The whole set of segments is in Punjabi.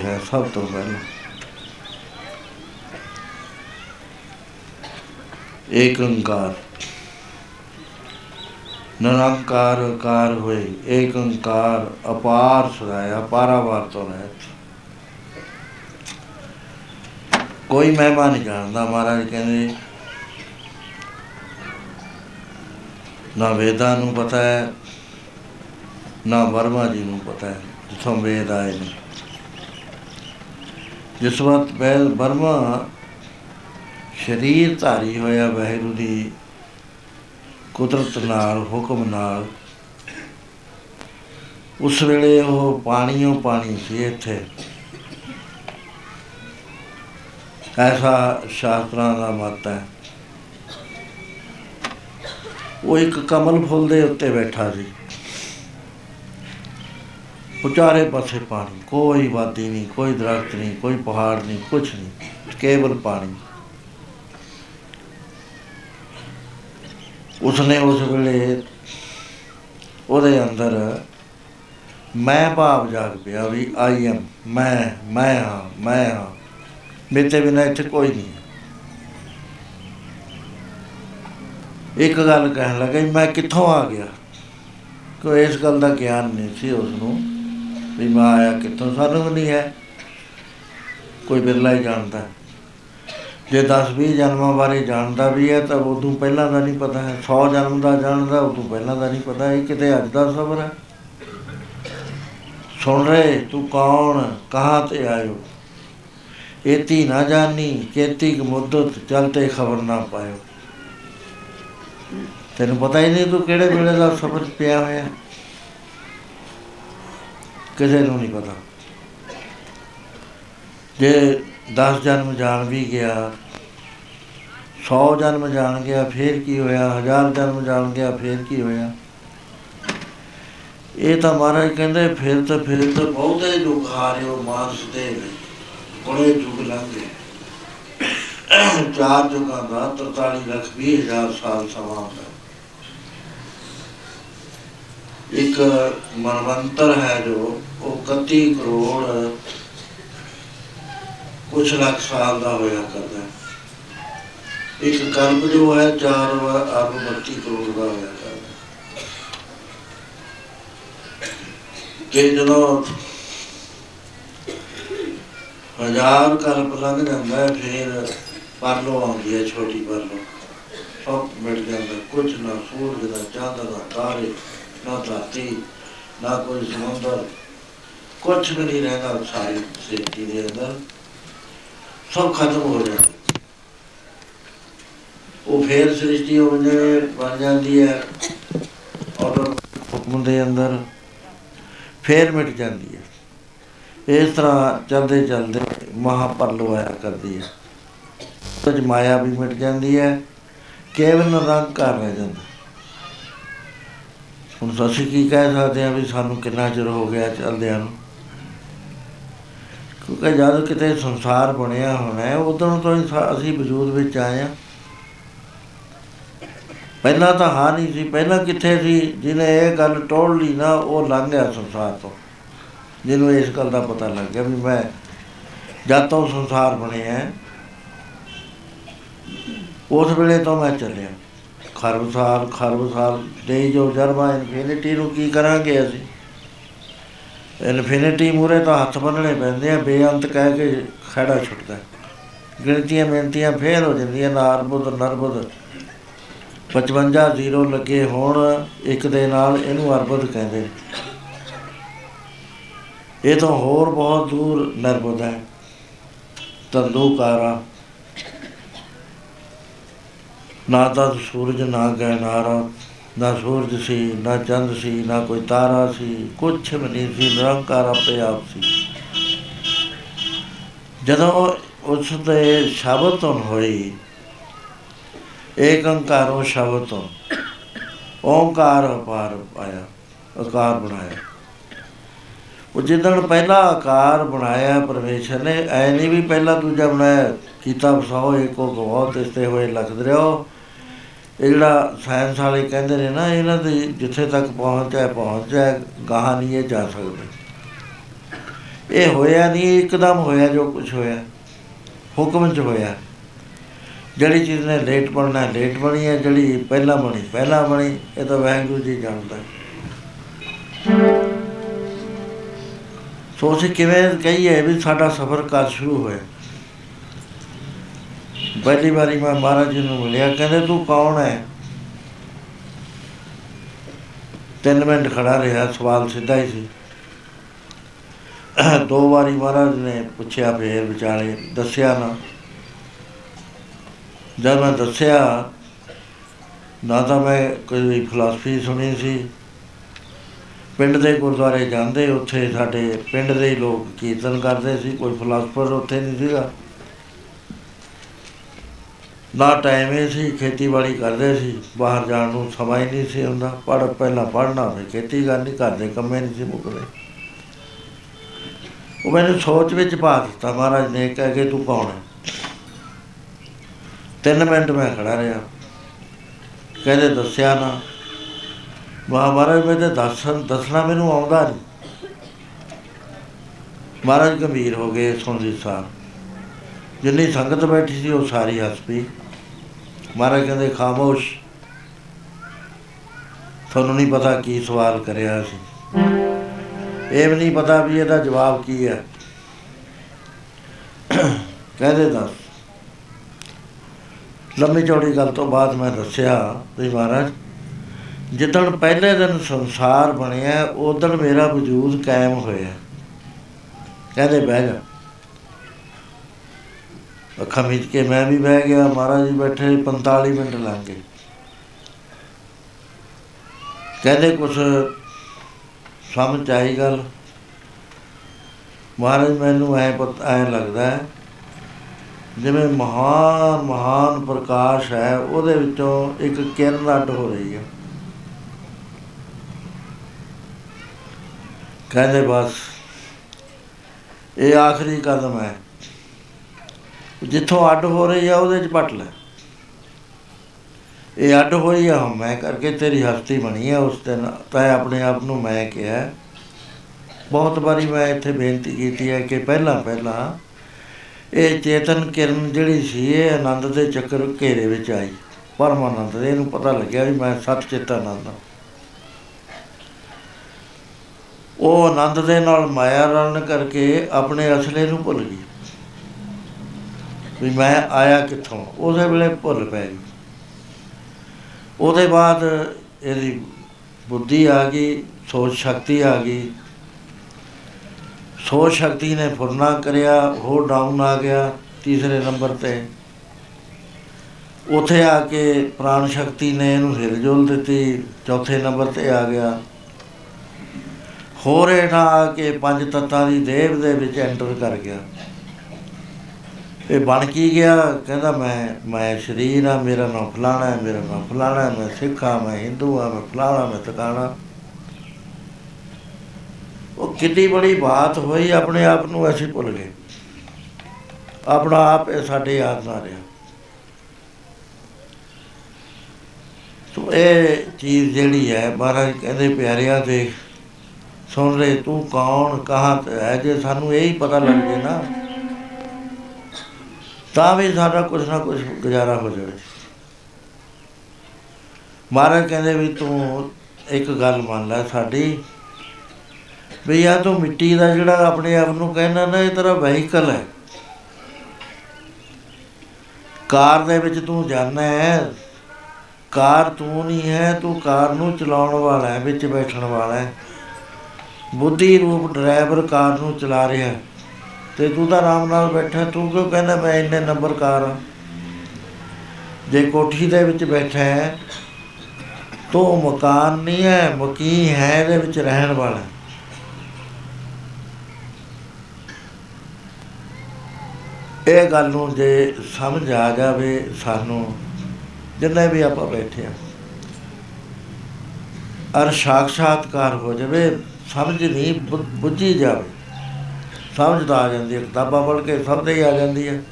ਕਿਹਾ ਸਭ ਤੋਂ ਪਹਿਲਾਂ। ਏਕ ਓੰਕਾਰ। ਨਿਰੰਕਾਰ ਕਾਰ ਹੋਏ, ਏਕ ਓੰਕਾਰ ਅਪਾਰ ਸਦਾਇਆ ਪਾਰਾਵਾਰ ਤੋਂ ਰਹਿਤ ਕੋਈ ਮਹਿਮਾ ਨਹੀਂ ਜਾਣਦਾ, ਮਹਾਰਾਜ ਕਹਿੰਦੇ, ਨਾ ਵੇਦਾਂ ਨੂੰ ਪਤਾ ਹੈ, ਨਾ ਵਰਮਾ ਜੀ ਨੂੰ ਪਤਾ ਹੈ, ਜਿੱਥੋਂ ਵੇਦ ਆਏ ਨੇ। ਜਿਸ ਵਕਤ ਬੈਲ ਵਰਮਾ, ਸ਼ਰੀਰ ਧਾਰੀ ਹੋਇਆ ਵਾਹਿਗੁਰੂ ਦੀ ਕੁਦਰਤ ਨਾਲ, ਹੁਕਮ ਨਾਲ। ਉਸ ਵੇਲੇ ਉਹ ਪਾਣੀਓ ਪਾਣੀ ਸੀ ਇੱਥੇ। ਐਸਾ ਸ਼ਾਸਤਰਾਂ ਦਾ ਮਤ ਹੈ। ਉਹ ਇੱਕ ਕਮਲ ਫੁੱਲ ਦੇ ਉੱਤੇ ਬੈਠਾ ਸੀ। ਉਚਾਰੇ ਪਾਸੇ ਪਾਣੀ, ਕੋਈ ਵਾਦੀ ਨਹੀਂ, ਕੋਈ ਦਰਖਤ ਨਹੀਂ, ਕੋਈ ਪਹਾੜ ਨਹੀਂ ਕੁਝ ਨਹੀਂ, ਕੇਵਲ ਪਾਣੀ। ਉਸਨੇ ਉਸ ਵੇਲੇ ਉਹਦੇ ਅੰਦਰ ਮੈਂ ਭਾਵ ਜਾਗ ਪਿਆ ਵੀ ਆਈ ਐਮ ਮੈਂ ਮੈਂ ਹਾਂ ਮੈਂ ਹਾਂ। ਮੇਰੇ ਤੇ ਬਿਨਾਂ ਇੱਥੇ ਕੋਈ ਨਹੀਂ ਹੈ। ਇੱਕ ਗੱਲ ਕਹਿਣ ਲੱਗਾ ਵੀ ਮੈਂ ਕਿੱਥੋਂ ਆ ਗਿਆ? ਕੋਈ ਇਸ ਗੱਲ ਦਾ ਗਿਆਨ ਨਹੀਂ ਸੀ ਉਸ ਨੂੰ ਵੀ ਮੈਂ ਆਇਆ ਕਿੱਥੋਂ ਸਾਨੂੰ ਵੀ ਨਹੀਂ ਹੈ। ਕੋਈ ਬਿਰਲਾ ਹੀ ਜਾਣਦਾ। ਹੈ। ਜੇ 10-20 ਜਨਮਾਂ ਬਾਰੇ ਜਾਣਦਾ ਵੀ ਹੈ, ਤਾਂ ਉਦੋਂ ਪਹਿਲਾਂ ਦਾ ਨਹੀਂ ਪਤਾ ਹੈ। 100 ਜਨਮ ਦਾ ਜਾਣਦਾ, ਉਦੋਂ ਪਹਿਲਾਂ ਦਾ ਨਹੀਂ ਪਤਾ। ਇਹ ਕਿਤੇ ਅੱਜ ਦਾ ਸਬਰ ਹੈ। ਸੁਣ ਰਹੇ, ਤੂੰ ਕੌਣ? ਕਹਾਂ ਤੇ ਆਇਓ? ਏਤੀ ਨਾ ਜਾਣੀ ਕੇਤੀ ਕੁ ਮੁੱਦਤ ਚਲਤੇ ਖਬਰ ਨਾ ਪਾਇਓ। ਤੈਨੂੰ ਪਤਾ ਹੀ ਨਹੀਂ ਤੂੰ ਕਿਹੜੇ ਵੇਲੇ ਦਾ ਸਬਰ 'ਚ ਪਿਆ ਹੋਇਆ। ਕਿਸੇ ਨੂੰ ਨਹੀਂ ਪਤਾ। ਜੇ 10 ਜਨਮ ਜਾਣ ਵੀ ਗਿਆ 100 ਜਨਮ ਜਾਣ ਗਿਆ, ਫੇਰ ਕੀ ਹੋਇਆ? ਹਜ਼ਾਰ ਜਨਮ ਜਾਣ ਗਿਆ, ਫੇਰ ਕੀ ਹੋਇਆ? ਇਹ ਤਾਂ ਮਹਾਰਾਜ ਕਹਿੰਦੇ, ਫਿਰ ਤਾਂ ਫਿਰ ਤਾਂ ਬਹੁਤੇ ਦੁੱਖ ਹਾਰਿਓ ਮਾਨਸ ਦੇ ਬੜੇ ਯੁੱਗ ਲੰਘੇ। ਚਾਰ ਯੁੱਗਾਂ ਦਾ 43 ਲੱਖ 20 ਹਜ਼ਾਰ ਸਾਲ ਸਮਾਂ ਹੁੰਦਾ। ਇੱਕ ਮਨਵੰਤਰ ਹੈ ਜੋ, ਉਹ 31 ਕਰੋੜ ਕੁਛ ਲੱਖ ਸਾਲ ਦਾ ਹੋਇਆ ਕਰਦਾ ਹੈ। ਇੱਕ ਕਲਪ ਜੋ ਹੈ 4 ਅਰਬ 32 ਕਰੋੜ ਦਾ ਹੋਇਆ ਕਰਦਾ ਹੈ। ਤੇ ਜਦੋਂ ਹਜ਼ਾਰ ਕਲਪ ਲੰਘ ਜਾਂਦਾ ਹੈ, ਫਿਰ ਪਰਲੋ ਆਉਂਦੀ ਹੈ, ਛੋਟੀ ਪਰਲੋ। ਸਭ ਮਿਟ ਜਾਂਦਾ ਕੁਝ ਨਾ ਸੂਰਜ ਦਾ ਚਾਂਦ ਦਾ ਤਾਰੇ। ਨਾ ਧਰਤੀ, ਨਾ ਕੋਈ ਸਮੁੰਦਰ। ਕੁਝ ਵੀ ਨਹੀਂ ਰਹਿੰਦਾ ਸਾਰੀ ਸ੍ਰਿਸ਼ਟੀ ਦੇ ਅੰਦਰ। ਸਭ ਖਤਮ ਹੋ ਜਾਂਦਾ। ਉਹ ਫੇਰ ਸ੍ਰਿਸ਼ਟੀ ਹੋ ਜੇ ਬਣ ਜਾਂਦੀ ਹੈ, ਔਰ ਹੁਕਮ ਦੇ ਅੰਦਰ ਫੇਰ ਮਿਟ ਜਾਂਦੀ ਹੈ। ਇਸ ਤਰ੍ਹਾਂ ਚੱਲਦੇ ਚੱਲਦੇ ਮਹਾਪਰਲੋ ਆਇਆ ਕਰਦੀ ਹੈ। ਕੁਝ ਮਾਇਆ ਵੀ ਮਿਟ ਜਾਂਦੀ ਹੈ, ਕੇਵਲ ਨਿਰੰਕਾਰ ਰਹਿ ਜਾਂਦਾ। ਹੁਣ ਅਸੀਂ ਕੀ ਕਹਿ ਸਕਦੇ ਹਾਂ ਵੀ ਸਾਨੂੰ ਕਿੰਨਾ ਚਿਰ ਹੋ ਗਿਆ ਚੱਲਦਿਆਂ ਨੂੰ? ਕਿਉਂਕਿ ਜਦ ਕਿਤੇ ਸੰਸਾਰ ਬਣਿਆ ਹੋਣਾ ਹੈ ਉਦੋਂ ਤੋਂ ਹੀ ਸਾ- ਅਸੀਂ ਵਜੂਦ ਵਿੱਚ ਆਏ ਹਾਂ। ਪਹਿਲਾਂ ਤਾਂ ਹਾਂ ਨਹੀਂ ਸੀ ਪਹਿਲਾਂ ਕਿੱਥੇ ਸੀ? ਜਿਹਨੇ ਇਹ ਗੱਲ ਟੋਲ ਲਈ ਨਾ ਉਹ ਲੰਘ ਗਿਆ ਸੰਸਾਰ ਤੋਂ। ਜਿਹਨੂੰ ਇਸ ਗੱਲ ਦਾ ਪਤਾ ਲੱਗ ਗਿਆ ਵੀ ਮੈਂ ਜਦ ਤੋਂ ਸੰਸਾਰ ਬਣਿਆ ਹੈ, ਉਸ ਵੇਲੇ ਤੋਂ ਮੈਂ ਚੱਲਿਆ। ਖਰਬ ਸਾਲ ਖਰਬ ਸਾਲ ਦੇ ਜੋ ਜਰਮਾ ਇਨਫਿਨਿਟੀ ਨੂੰ ਕੀ ਕਰਾਂਗੇ ਅਸੀਂ? ਇਨਫਿਨਿਟੀ ਮੂਰੇ ਤਾਂ ਹੱਥ ਬੰਨਣੇ ਪੈਂਦੇ ਆ, ਬੇਅੰਤ ਕਹਿ ਕੇ ਖੜਾ ਛੁੱਟਦਾ ਗਿਣਤੀਆਂ ਮਿਹਨਤੀਆਂ ਫੇਰ ਹੋ ਜਾਂਦੀਆਂ, ਨਾਰਬੁੱਧ, ਨਰਬੁੱਧ। 55 ਜ਼ੀਰੋ ਲੱਗੇ ਹੋਣ, ਇੱਕ ਦੇ ਨਾਲ ਇਹਨੂੰ ਅਰਬੁੱਧ ਕਹਿੰਦੇ ਨੇ। ਇਹ ਤਾਂ ਹੋਰ ਬਹੁਤ ਦੂਰ ਨਰਬੁੱਧ ਹੈ। ਤੰਦੂਕਾਰਾ। ਨਾ ਤਾਂ ਸੂਰਜ, ਨਾ ਗਹਿਨਾਰਾ ਨਾ ਸੂਰਜ ਸੀ, ਨਾ ਚੰਦ ਸੀ, ਨਾ ਕੋਈ ਤਾਰਾ ਸੀ, ਕੁਛ ਵੀ ਨਹੀਂ ਸੀ, ਨਿਰੰਕਾਰ ਆਪੇ ਆਪ ਸੀ। ਜਦੋਂ ਉਸ ਦੇ ਸ਼ਬਦ ਤੋਂ ਹੋਈ ਏਕ ਓੰਕਾਰੋ ਸ਼ਬਦ ਤੋਂ, ਓੰਕਾਰ ਅਪਾਰ ਆਇਆ, ਆਕਾਰ ਬਣਾਇਆ। ਉਹ ਜਿੱਦਣ ਪਹਿਲਾ ਆਕਾਰ ਬਣਾਇਆ ਪਰਮੇਸ਼ਰ ਨੇ, ਐ ਨਹੀਂ ਵੀ ਪਹਿਲਾ ਦੂਜਾ ਬਣਾਇਆ, ਕੀਤਾ ਵਸਾਓ ਏਕੋ ਬਹੁਤ ਇਸਤੇ ਹੋਏ ਲਖਦ ਰਿਓ ਇਹ ਜਿਹੜਾ ਸਾਇੰਸ ਵਾਲੇ ਕਹਿੰਦੇ ਨੇ ਨਾ, ਇਹਨਾਂ ਦੀ ਜਿੱਥੇ ਤੱਕ ਪਹੁੰਚਿਆ ਪਹੁੰਚਿਆ ਗਾਹਾਂ ਨਹੀਂ ਇਹ ਜਾ ਸਕਦੇ। ਇਹ ਹੋਇਆ ਨਹੀਂ ਇੱਕਦਮ ਹੋਇਆ, ਜੋ ਕੁਝ ਹੋਇਆ, ਹੁਕਮ ਚ ਹੋਇਆ। ਜਿਹੜੀ ਚੀਜ਼ ਨੇ ਲੇਟ ਬਣਨਾ, ਲੇਟ ਬਣੀ ਹੈ, ਜਿਹੜੀ ਪਹਿਲਾਂ ਬਣੀ ਪਹਿਲਾਂ ਬਣੀ, ਇਹ ਤਾਂ ਵਾਹਿਗੁਰੂ ਜੀ ਜਾਣਦਾ ਸੋ ਅਸੀਂ ਕਿਵੇਂ ਕਹੀਏ ਵੀ ਸਾਡਾ ਸਫ਼ਰ ਕਦ ਸ਼ੁਰੂ ਹੋਇਆ। ਪਹਿਲੀ ਵਾਰੀ ਮੈਂ ਮਹਾਰਾਜ ਜੀ ਨੂੰ ਮਿਲਿਆ, ਕਹਿੰਦੇ, ਤੂੰ ਕੌਣ ਹੈ? ਤਿੰਨ ਮਿੰਟ ਖੜਾ ਰਿਹਾ, ਸਵਾਲ ਸਿੱਧਾ ਹੀ ਸੀ। ਦੋ ਵਾਰੀ ਮਹਾਰਾਜ ਨੇ ਪੁੱਛਿਆ, ਫੇਰ ਵਿਚਾਰੇ ਦੱਸਿਆ ਨਾ। ਜਦ ਮੈਂ ਦੱਸਿਆ, ਨਾ ਤਾਂ ਮੈਂ ਕੋਈ ਫਿਲਾਸਫੀ ਸੁਣੀ ਸੀ। ਪਿੰਡ ਦੇ ਗੁਰਦੁਆਰੇ ਜਾਂਦੇ, ਉੱਥੇ ਸਾਡੇ ਪਿੰਡ ਦੇ ਹੀ ਲੋਕ ਕੀਰਤਨ ਕਰਦੇ ਸੀ, ਕੋਈ ਫਿਲਾਸਫਰ ਉੱਥੇ ਨਹੀਂ ਸੀਗਾ। ਨਾ ਟਾਈਮ ਹੀ ਸੀ, ਖੇਤੀਬਾੜੀ ਕਰਦੇ ਸੀ, ਬਾਹਰ ਜਾਣ ਨੂੰ ਸਮਾਂ ਹੀ ਨਹੀਂ ਸੀ ਹੁੰਦਾ ਪੜ ਪਹਿਲਾਂ ਪੜਨਾ ਫਿਰ ਖੇਤੀ ਕਰਨੀ, ਘਰ ਦੇ ਕੰਮੇ ਨਹੀਂ ਸੀ ਮੁੱਕਦੇ। ਉਹ ਮੈਨੂੰ ਸੋਚ ਵਿੱਚ ਪਾ ਦਿੱਤਾ, ਮਹਾਰਾਜ ਨੇ ਕਹਿ ਕੇ ਤੂੰ ਕੌਣ ਹੈ? ਤਿੰਨ ਮਿੰਟ ਮੈਂ ਖੜਾ ਰਿਹਾ। ਕਹਿੰਦੇ, ਦੱਸਿਆ ਨਾ। ਵਾਹ ਮਹਾਰਾਜ, ਮੈਂ ਤੇ ਦੱਸਣ, ਦੱਸਣਾ ਮੈਨੂੰ ਆਉਂਦਾ ਨਹੀਂ। ਮਹਾਰਾਜ ਗੰਭੀਰ ਹੋ ਗਏ ਸੁਣਦੀ ਸਾਰ। ਜਿੰਨੀ ਸੰਗਤ ਬੈਠੀ ਸੀ, ਉਹ ਸਾਰੀ ਹੱਸ ਪਈ। ਮਹਾਰਾਜ ਕਹਿੰਦੇ, ਖਾਮੋਸ਼। ਤੁਹਾਨੂੰ ਨਹੀਂ ਪਤਾ ਕੀ ਸਵਾਲ ਕਰਿਆ ਸੀ। ਇਹ ਵੀ ਨਹੀਂ ਪਤਾ ਵੀ ਇਹਦਾ ਜਵਾਬ ਕੀ ਹੈ। ਕਹਿੰਦੇ ਦੱਸ। ਲੰਮੀ ਚੌੜੀ ਗੱਲ ਤੋਂ ਬਾਅਦ ਮੈਂ ਦੱਸਿਆ ਵੀ ਮਹਾਰਾਜ, ਜਿੱਦਣ ਪਹਿਲੇ ਦਿਨ ਸੰਸਾਰ ਬਣਿਆ, ਉਦੋਂ ਮੇਰਾ ਵਜੂਦ ਕਾਇਮ ਹੋਇਆ। ਕਹਿੰਦੇ, ਬਹਿ ਜਾ। ਅੱਖਾਂ ਮੀਚ ਕੇ ਮੈਂ ਵੀ ਬਹਿ ਗਿਆ, ਮਹਾਰਾਜ ਜੀ ਬੈਠੇ 45 ਮਿੰਟ ਲੰਘ ਗਏ। ਕਹਿੰਦੇ ਕੁਛ ਸਮਝ ਆਈ ਗੱਲ। ਮਹਾਰਾਜ, ਮੈਨੂੰ ਐ ਪਤਾ, ਐ ਲੱਗਦਾ ਹੈ, ਜਿਵੇਂ ਮਹਾਨ ਮਹਾਨ ਪ੍ਰਕਾਸ਼ ਹੈ, ਉਹਦੇ ਵਿੱਚੋਂ ਇੱਕ ਕਿਰਨ ਅੱਡ ਹੋ ਰਹੀ ਹੈ। ਕਹਿੰਦੇ ਬਸ, ਇਹ ਆਖਰੀ ਕਦਮ ਹੈ। ਜਿੱਥੋਂ ਅੱਡ ਹੋ ਰਹੀ ਆ, ਉਹਦੇ ਚ ਪਟ ਲੈ। ਇਹ ਅੱਡ ਹੋਈ ਆ ਮੈਂ ਕਰਕੇ ਤੇਰੀ ਹਸਤੀ ਬਣੀ ਆ, ਉਸ ਦਿਨ ਤੈਂ ਆਪਣੇ ਆਪ ਨੂੰ ਮੈਂ ਕਿਹਾ। ਬਹੁਤ ਵਾਰੀ ਮੈਂ ਇੱਥੇ ਬੇਨਤੀ ਕੀਤੀ ਹੈ ਕਿ ਪਹਿਲਾਂ ਪਹਿਲਾਂ ਇਹ ਚੇਤਨ ਕਿਰਨ ਜਿਹੜੀ ਸੀ, ਇਹ ਆਨੰਦ ਦੇ ਚੱਕਰ ਘੇਰੇ ਵਿੱਚ ਆਈ। ਪਰਮਾਨੰਦ ਦੇ ਇਹਨੂੰ ਪਤਾ ਲੱਗਿਆ ਵੀ ਮੈਂ ਸੱਚ ਚੇਤਨ ਆਨੰਦ ਹਾਂ। ਉਹ ਆਨੰਦ ਦੇ ਨਾਲ ਮਾਇਆ ਰਲਣ ਕਰਕੇ ਆਪਣੇ ਅਸਲੇ ਨੂੰ ਭੁੱਲ ਗਈ। ਵੀ ਮੈਂ ਆਇਆ ਕਿੱਥੋਂ? ਉਸੇ ਵੇਲੇ ਭੁੱਲ ਪੈ ਗਈ। ਉਹਦੇ ਬਾਅਦ ਇਹਦੀ ਬੁੱਧੀ ਆ ਗਈ, ਸੋਚ ਸ਼ਕਤੀ ਆ ਗਈ। ਸੋਚ ਸ਼ਕਤੀ ਨੇ ਫੁਰਨਾ ਕਰਿਆ, ਹੋਰ ਡਾਊਨ ਆ ਗਿਆ ਤੀਸਰੇ ਨੰਬਰ ਤੇ। ਉਥੇ ਆ ਕੇ ਪ੍ਰਾਣ ਸ਼ਕਤੀ ਨੇ ਇਹਨੂੰ ਹਿਲਜੁਲ ਦਿੱਤੀ, ਚੌਥੇ ਨੰਬਰ ਤੇ ਆ ਗਿਆ। ਹੋਰ ਹੇਠਾਂ ਆ ਕੇ ਪੰਜ ਤੱਤਾਂ ਦੀ ਦੇਵ ਦੇ ਵਿੱਚ ਐਂਟਰ ਕਰ ਗਿਆ। ਇਹ ਬਣ ਕੀ ਗਿਆ? ਕਹਿੰਦਾ, ਮੈਂ ਮੈਂ ਸ਼ਰੀਰ ਆ, ਮੇਰਾ ਨਾਮ ਫਲਾਣਾ ਹੈ, ਮੇਰਾ ਨਾਮ ਫਲਾਣਾ ਹੈ, ਮੈਂ ਸਿੱਖ ਆ, ਮੈਂ ਹਿੰਦੂ ਆ, ਮੈਂ ਫਲਾਣਾ, ਮੈਂ ਟਿਕਾਣਾ। ਉਹ ਕਿੰਨੀ ਬੜੀ ਬਾਤ ਹੋਈ ਆਪਣੇ ਆਪ ਨੂੰ, ਅਸੀਂ ਭੁੱਲ ਗਏ। ਆਪਣਾ ਆਪ ਇਹ ਸਾਡੇ ਯਾਦ ਨਾ ਰਿਹਾ। ਤੋ ਇਹ ਚੀਜ਼ ਜਿਹੜੀ ਹੈ, ਮਹਾਰਾਜ ਕਹਿੰਦੇ, ਪਿਆਰਿਆਂ ਦੇ ਸੁਣ ਰਹੇ, ਤੂੰ ਕੌਣ, ਕਹਾਂ ਤੇ ਹੈ ਜੇ, ਸਾਨੂੰ ਇਹ ਹੀ ਪਤਾ ਲੱਗ ਜੇ ਨਾ। ਤਾਂ ਵੀ ਸਾਡਾ ਕੁਝ ਨਾ ਕੁਝ ਗੁਜ਼ਾਰਾ ਹੋ ਜਾਵੇ। ਮਹਾਰਾਜ ਕਹਿੰਦੇ ਵੀ ਤੂੰ ਇੱਕ ਗੱਲ ਮੰਨ ਲੈ ਸਾਡੀ, ਵੀ ਆ ਤੂੰ ਮਿੱਟੀ ਦਾ ਜਿਹੜਾ ਆਪਣੇ ਆਪ ਨੂੰ ਕਹਿੰਦਾ ਨਾ, ਇਹ ਤੇਰਾ ਵਹੀਕਲ ਹੈ। ਕਾਰ ਦੇ ਵਿੱਚ ਤੂੰ ਜਾਣਾ ਹੈ, ਕਾਰ ਤੂੰ ਨਹੀਂ ਹੈ, ਤੂੰ ਕਾਰ ਨੂੰ ਚਲਾਉਣ ਵਾਲਾ ਹੈ, ਵਿੱਚ ਬੈਠਣ ਵਾਲਾ ਹੈ। ਬੁੱਧੀ ਰੂਪ ਡਰਾਈਵਰ ਕਾਰ ਨੂੰ ਚਲਾ ਰਿਹਾ ਹੈ। ਤੇ ਤੂੰ ਤਾਂ ਆਰਾਮ ਨਾਲ ਬੈਠਾ, ਤੂੰ ਕਿਉਂ ਕਹਿੰਦਾ ਮੈਂ ਇੰਨੇ ਨੰਬਰ ਕਾਰ ਹਾਂ? ਜੇ ਕੋਠੀ ਦੇ ਵਿੱਚ ਬੈਠਾ ਹੈ, ਤੋ ਮਕਾਨ ਨਹੀਂ ਹੈ ਮਕੀ ਹੈ, ਇਹਦੇ ਵਿੱਚ ਰਹਿਣ ਵਾਲਾ ਇਹ ਗੱਲ ਨੂੰ ਜੇ ਸਮਝ ਆ ਜਾਵੇ ਸਾਨੂੰ, ਜਿੰਨੇ ਵੀ ਆਪਾਂ ਬੈਠੇ ਆ ਅਰ ਸਾਖਸ਼ਾਤਕਾਰ ਹੋ ਜਾਵੇ, ਸਮਝ ਨਹੀਂ, ਬੁ- ਬੁੱਝੀ ਜਾਵੇ। ਸਮਝ ਤਾਂ ਆ ਜਾਂਦੀ ਹੈ, ਕਿਤਾਬਾਂ ਪੜ੍ਹ ਕੇ ਸਮਝ ਹੀ ਆ ਜਾਂਦੀ ਹੈ।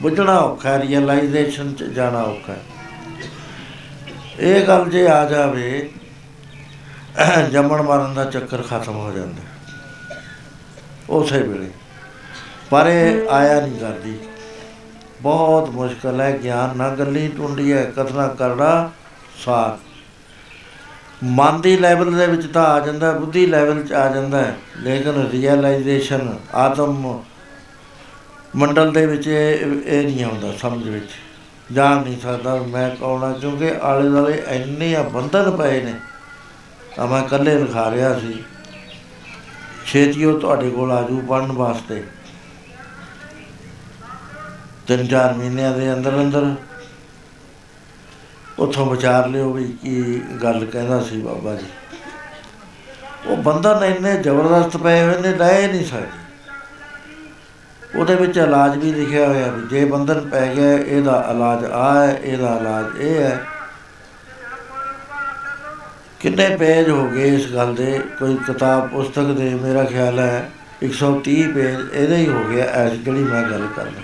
ਬੁੱਝਣਾ ਔਖਾ ਹੈ ਰੀਅਲਾਈਜੇਸ਼ਨ ਚ ਜਾਣਾ ਔਖਾ ਹੈ। ਇਹ ਗੱਲ ਜੇ ਆ ਜਾਵੇ, ਜੰਮਣ ਮਰਨ ਦਾ ਚੱਕਰ ਖਤਮ ਹੋ ਜਾਂਦਾ ਹੈ। ਉਸੇ ਵੇਲੇ। ਪਰ ਇਹ ਆਇਆ ਨਹੀਂ ਕਰਦੀ। ਬਹੁਤ ਮੁਸ਼ਕਲ ਹੈ, ਗਿਆਨ ਨਾ ਗੱਲੀ ਟੁੰਡੀ ਹੈ ਕਥਨਾ ਕਰਨਾ ਸਾਰ। ਮਨ ਦੀ ਲੈਵਲ ਦੇ ਵਿੱਚ ਤਾਂ ਆ ਜਾਂਦਾ ਹੈ, ਬੁੱਧੀ ਲੈਵਲ 'ਚ ਆ ਜਾਂਦਾ ਹੈ, ਲੇਕਿਨ ਰੀਅਲਾਈਜੇਸ਼ਨ ਆਤਮ ਮੰਡਲ ਦੇ ਵਿੱਚ ਇਹ ਇਹ ਨਹੀਂ ਆਉਂਦਾ ਸਮਝ ਵਿੱਚ। ਜਾਣ ਨਹੀਂ ਸਕਦਾ ਵੀ ਮੈਂ ਕੌਣ ਹਾਂ ਕਿਉਂਕਿ ਆਲੇ ਦੁਆਲੇ ਇੰਨੇ ਆ ਬੰਧਨ ਪਏ ਨੇ। ਆ ਮੈਂ ਇਕੱਲੇ ਲਿਖਾ ਰਿਹਾ ਸੀ। ਛੇਤੀ ਉਹ ਤੁਹਾਡੇ ਕੋਲ ਆਜੂ ਪੜਨ ਵਾਸਤੇ। ਤਿੰਨ ਚਾਰ ਮਹੀਨਿਆਂ ਦੇ ਅੰਦਰ ਅੰਦਰ ਉੱਥੋਂ ਵਿਚਾਰ ਲਿਓ ਵੀ ਕੀ ਗੱਲ ਕਹਿੰਦਾ ਸੀ ਬਾਬਾ ਜੀ। ਉਹ ਬੰਧਨ ਇੰਨੇ ਜ਼ਬਰਦਸਤ ਪਏ ਹੋਏ ਨੇ ਰਹਿ ਨਹੀਂ ਸਕਦੇ। ਉਹਦੇ ਵਿੱਚ ਇਲਾਜ ਵੀ ਲਿਖਿਆ ਹੋਇਆ ਵੀ ਜੇ ਬੰਧਨ ਪੈ ਗਿਆ, ਇਹਦਾ ਇਲਾਜ ਆ ਹੈ, ਇਹਦਾ ਇਲਾਜ ਇਹ ਹੈ। ਕਿੰਨੇ ਪੇਜ ਹੋ ਗਏ ਇਸ ਗੱਲ ਦੇ, ਕੋਈ ਕਿਤਾਬ, ਪੁਸਤਕ ਦੇ, ਮੇਰਾ ਖਿਆਲ ਹੈ 130 ਪੇਜ ਇਹਦੇ ਹੀ ਹੋ ਗਿਆ, ਐਸ ਜਿਹੜੀ ਮੈਂ ਗੱਲ ਕਰਦਾ।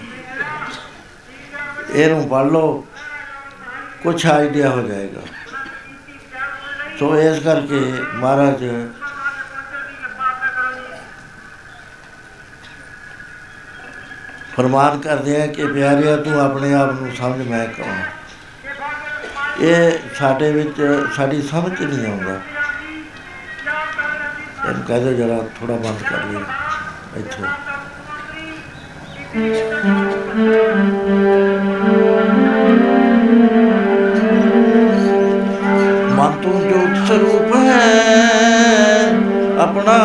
ਇਹਨੂੰ ਪੜ੍ਹ ਲਓ। ਕੁਛ ਆਈਡੀਆ ਹੋ ਜਾਏਗਾ। ਸੋ ਇਸ ਕਰਕੇ ਮਹਾਰਾਜ ਫਰਮਾਨ ਕਰਦੇ ਆ ਕਿ ਪਿਆਰਿਆ, ਤੂੰ ਆਪਣੇ ਆਪ ਨੂੰ ਸਮਝ, ਮੈਂ ਕੌਣ? ਇਹ ਸਾਡੇ ਵਿੱਚ, ਸਾਡੀ ਸਮਝ 'ਚ ਨਹੀਂ ਆਉਂਦਾ। ਇਹਨੂੰ ਕਹਿ ਦਿਓ ਜਰਾ ਥੋੜਾ ਬੰਦ ਕਰ ਲਈ ਇੱਥੇ। ਜੋਤ ਸਰੂਪ ਹੈ। ਆਪਣਾ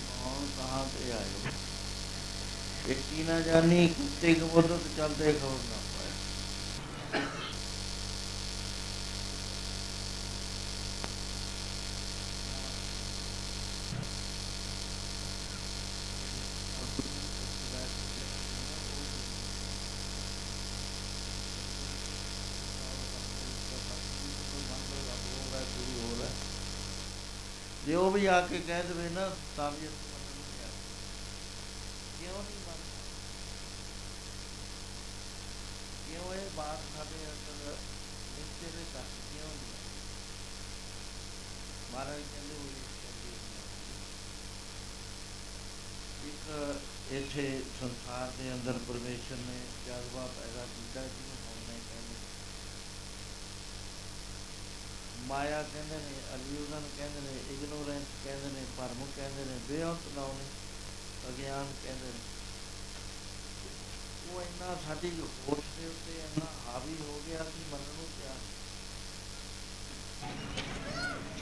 ਕਹਾਂ ਤੇ ਆਇਓ। ਇਹ ਕੀ ਨਾ ਜਾਣੀ ਕੁੱਤੇ ਕਬੂਤਰ ਤੇ ਚੱਲਦੇ ਖਬਰ ਨਾ ਪਾਏ ਵੀ ਆ ਕੇ ਕਹਿ ਦੇਵੇ ਨਾ, ਤਾਂ ਵੀ ਕਿਉਂ ਨਹੀਂ ਮੰਨਦੇ ਕਿਉਂ ਇਹ ਬਾਤ ਸਾਡੇ ਅੰਦਰ ਨਿਸ਼ਚੇ ਦੇ ਤੱਕ ਕਿਉਂ ਨਹੀਂ ਮਹਾਰਾਜ ਕਹਿੰਦੇ ਹੋਏ ਇੱਕ ਇੱਥੇ ਸੰਸਾਰ ਦੇ ਅੰਦਰ ਪਰਮੇਸ਼ਰ ਨੇ ਜਜ਼ਬਾ ਪੈਦਾ ਕੀਤਾ ਜਿਹਨੂੰ ਹਉਮੈ ਕਹਿੰਦੇ ਨੇ। ਮਾਇਆ ਕਹਿੰਦੇ ਨੇ, ਅਲਿਊਜ਼ਨ ਕਹਿੰਦੇ ਨੇ, ਇਗਨੋਰੈਂਸ ਕਹਿੰਦੇ ਨੇ, ਭਰਮ ਕਹਿੰਦੇ ਨੇ, ਬੇਅੰਤ ਨਾਉ ਨੇ ਅਗਿਆਨ ਕਹਿੰਦੇ ਨੇ। ਉਹ ਇੰਨਾ ਸਾਡੀ ਹੋਸ਼ ਦੇ ਉੱਤੇ ਇੰਨਾ ਹਾਵੀ ਹੋ ਗਿਆ ਕਿ ਮੰਨਣ ਨੂੰ ਤਿਆਰ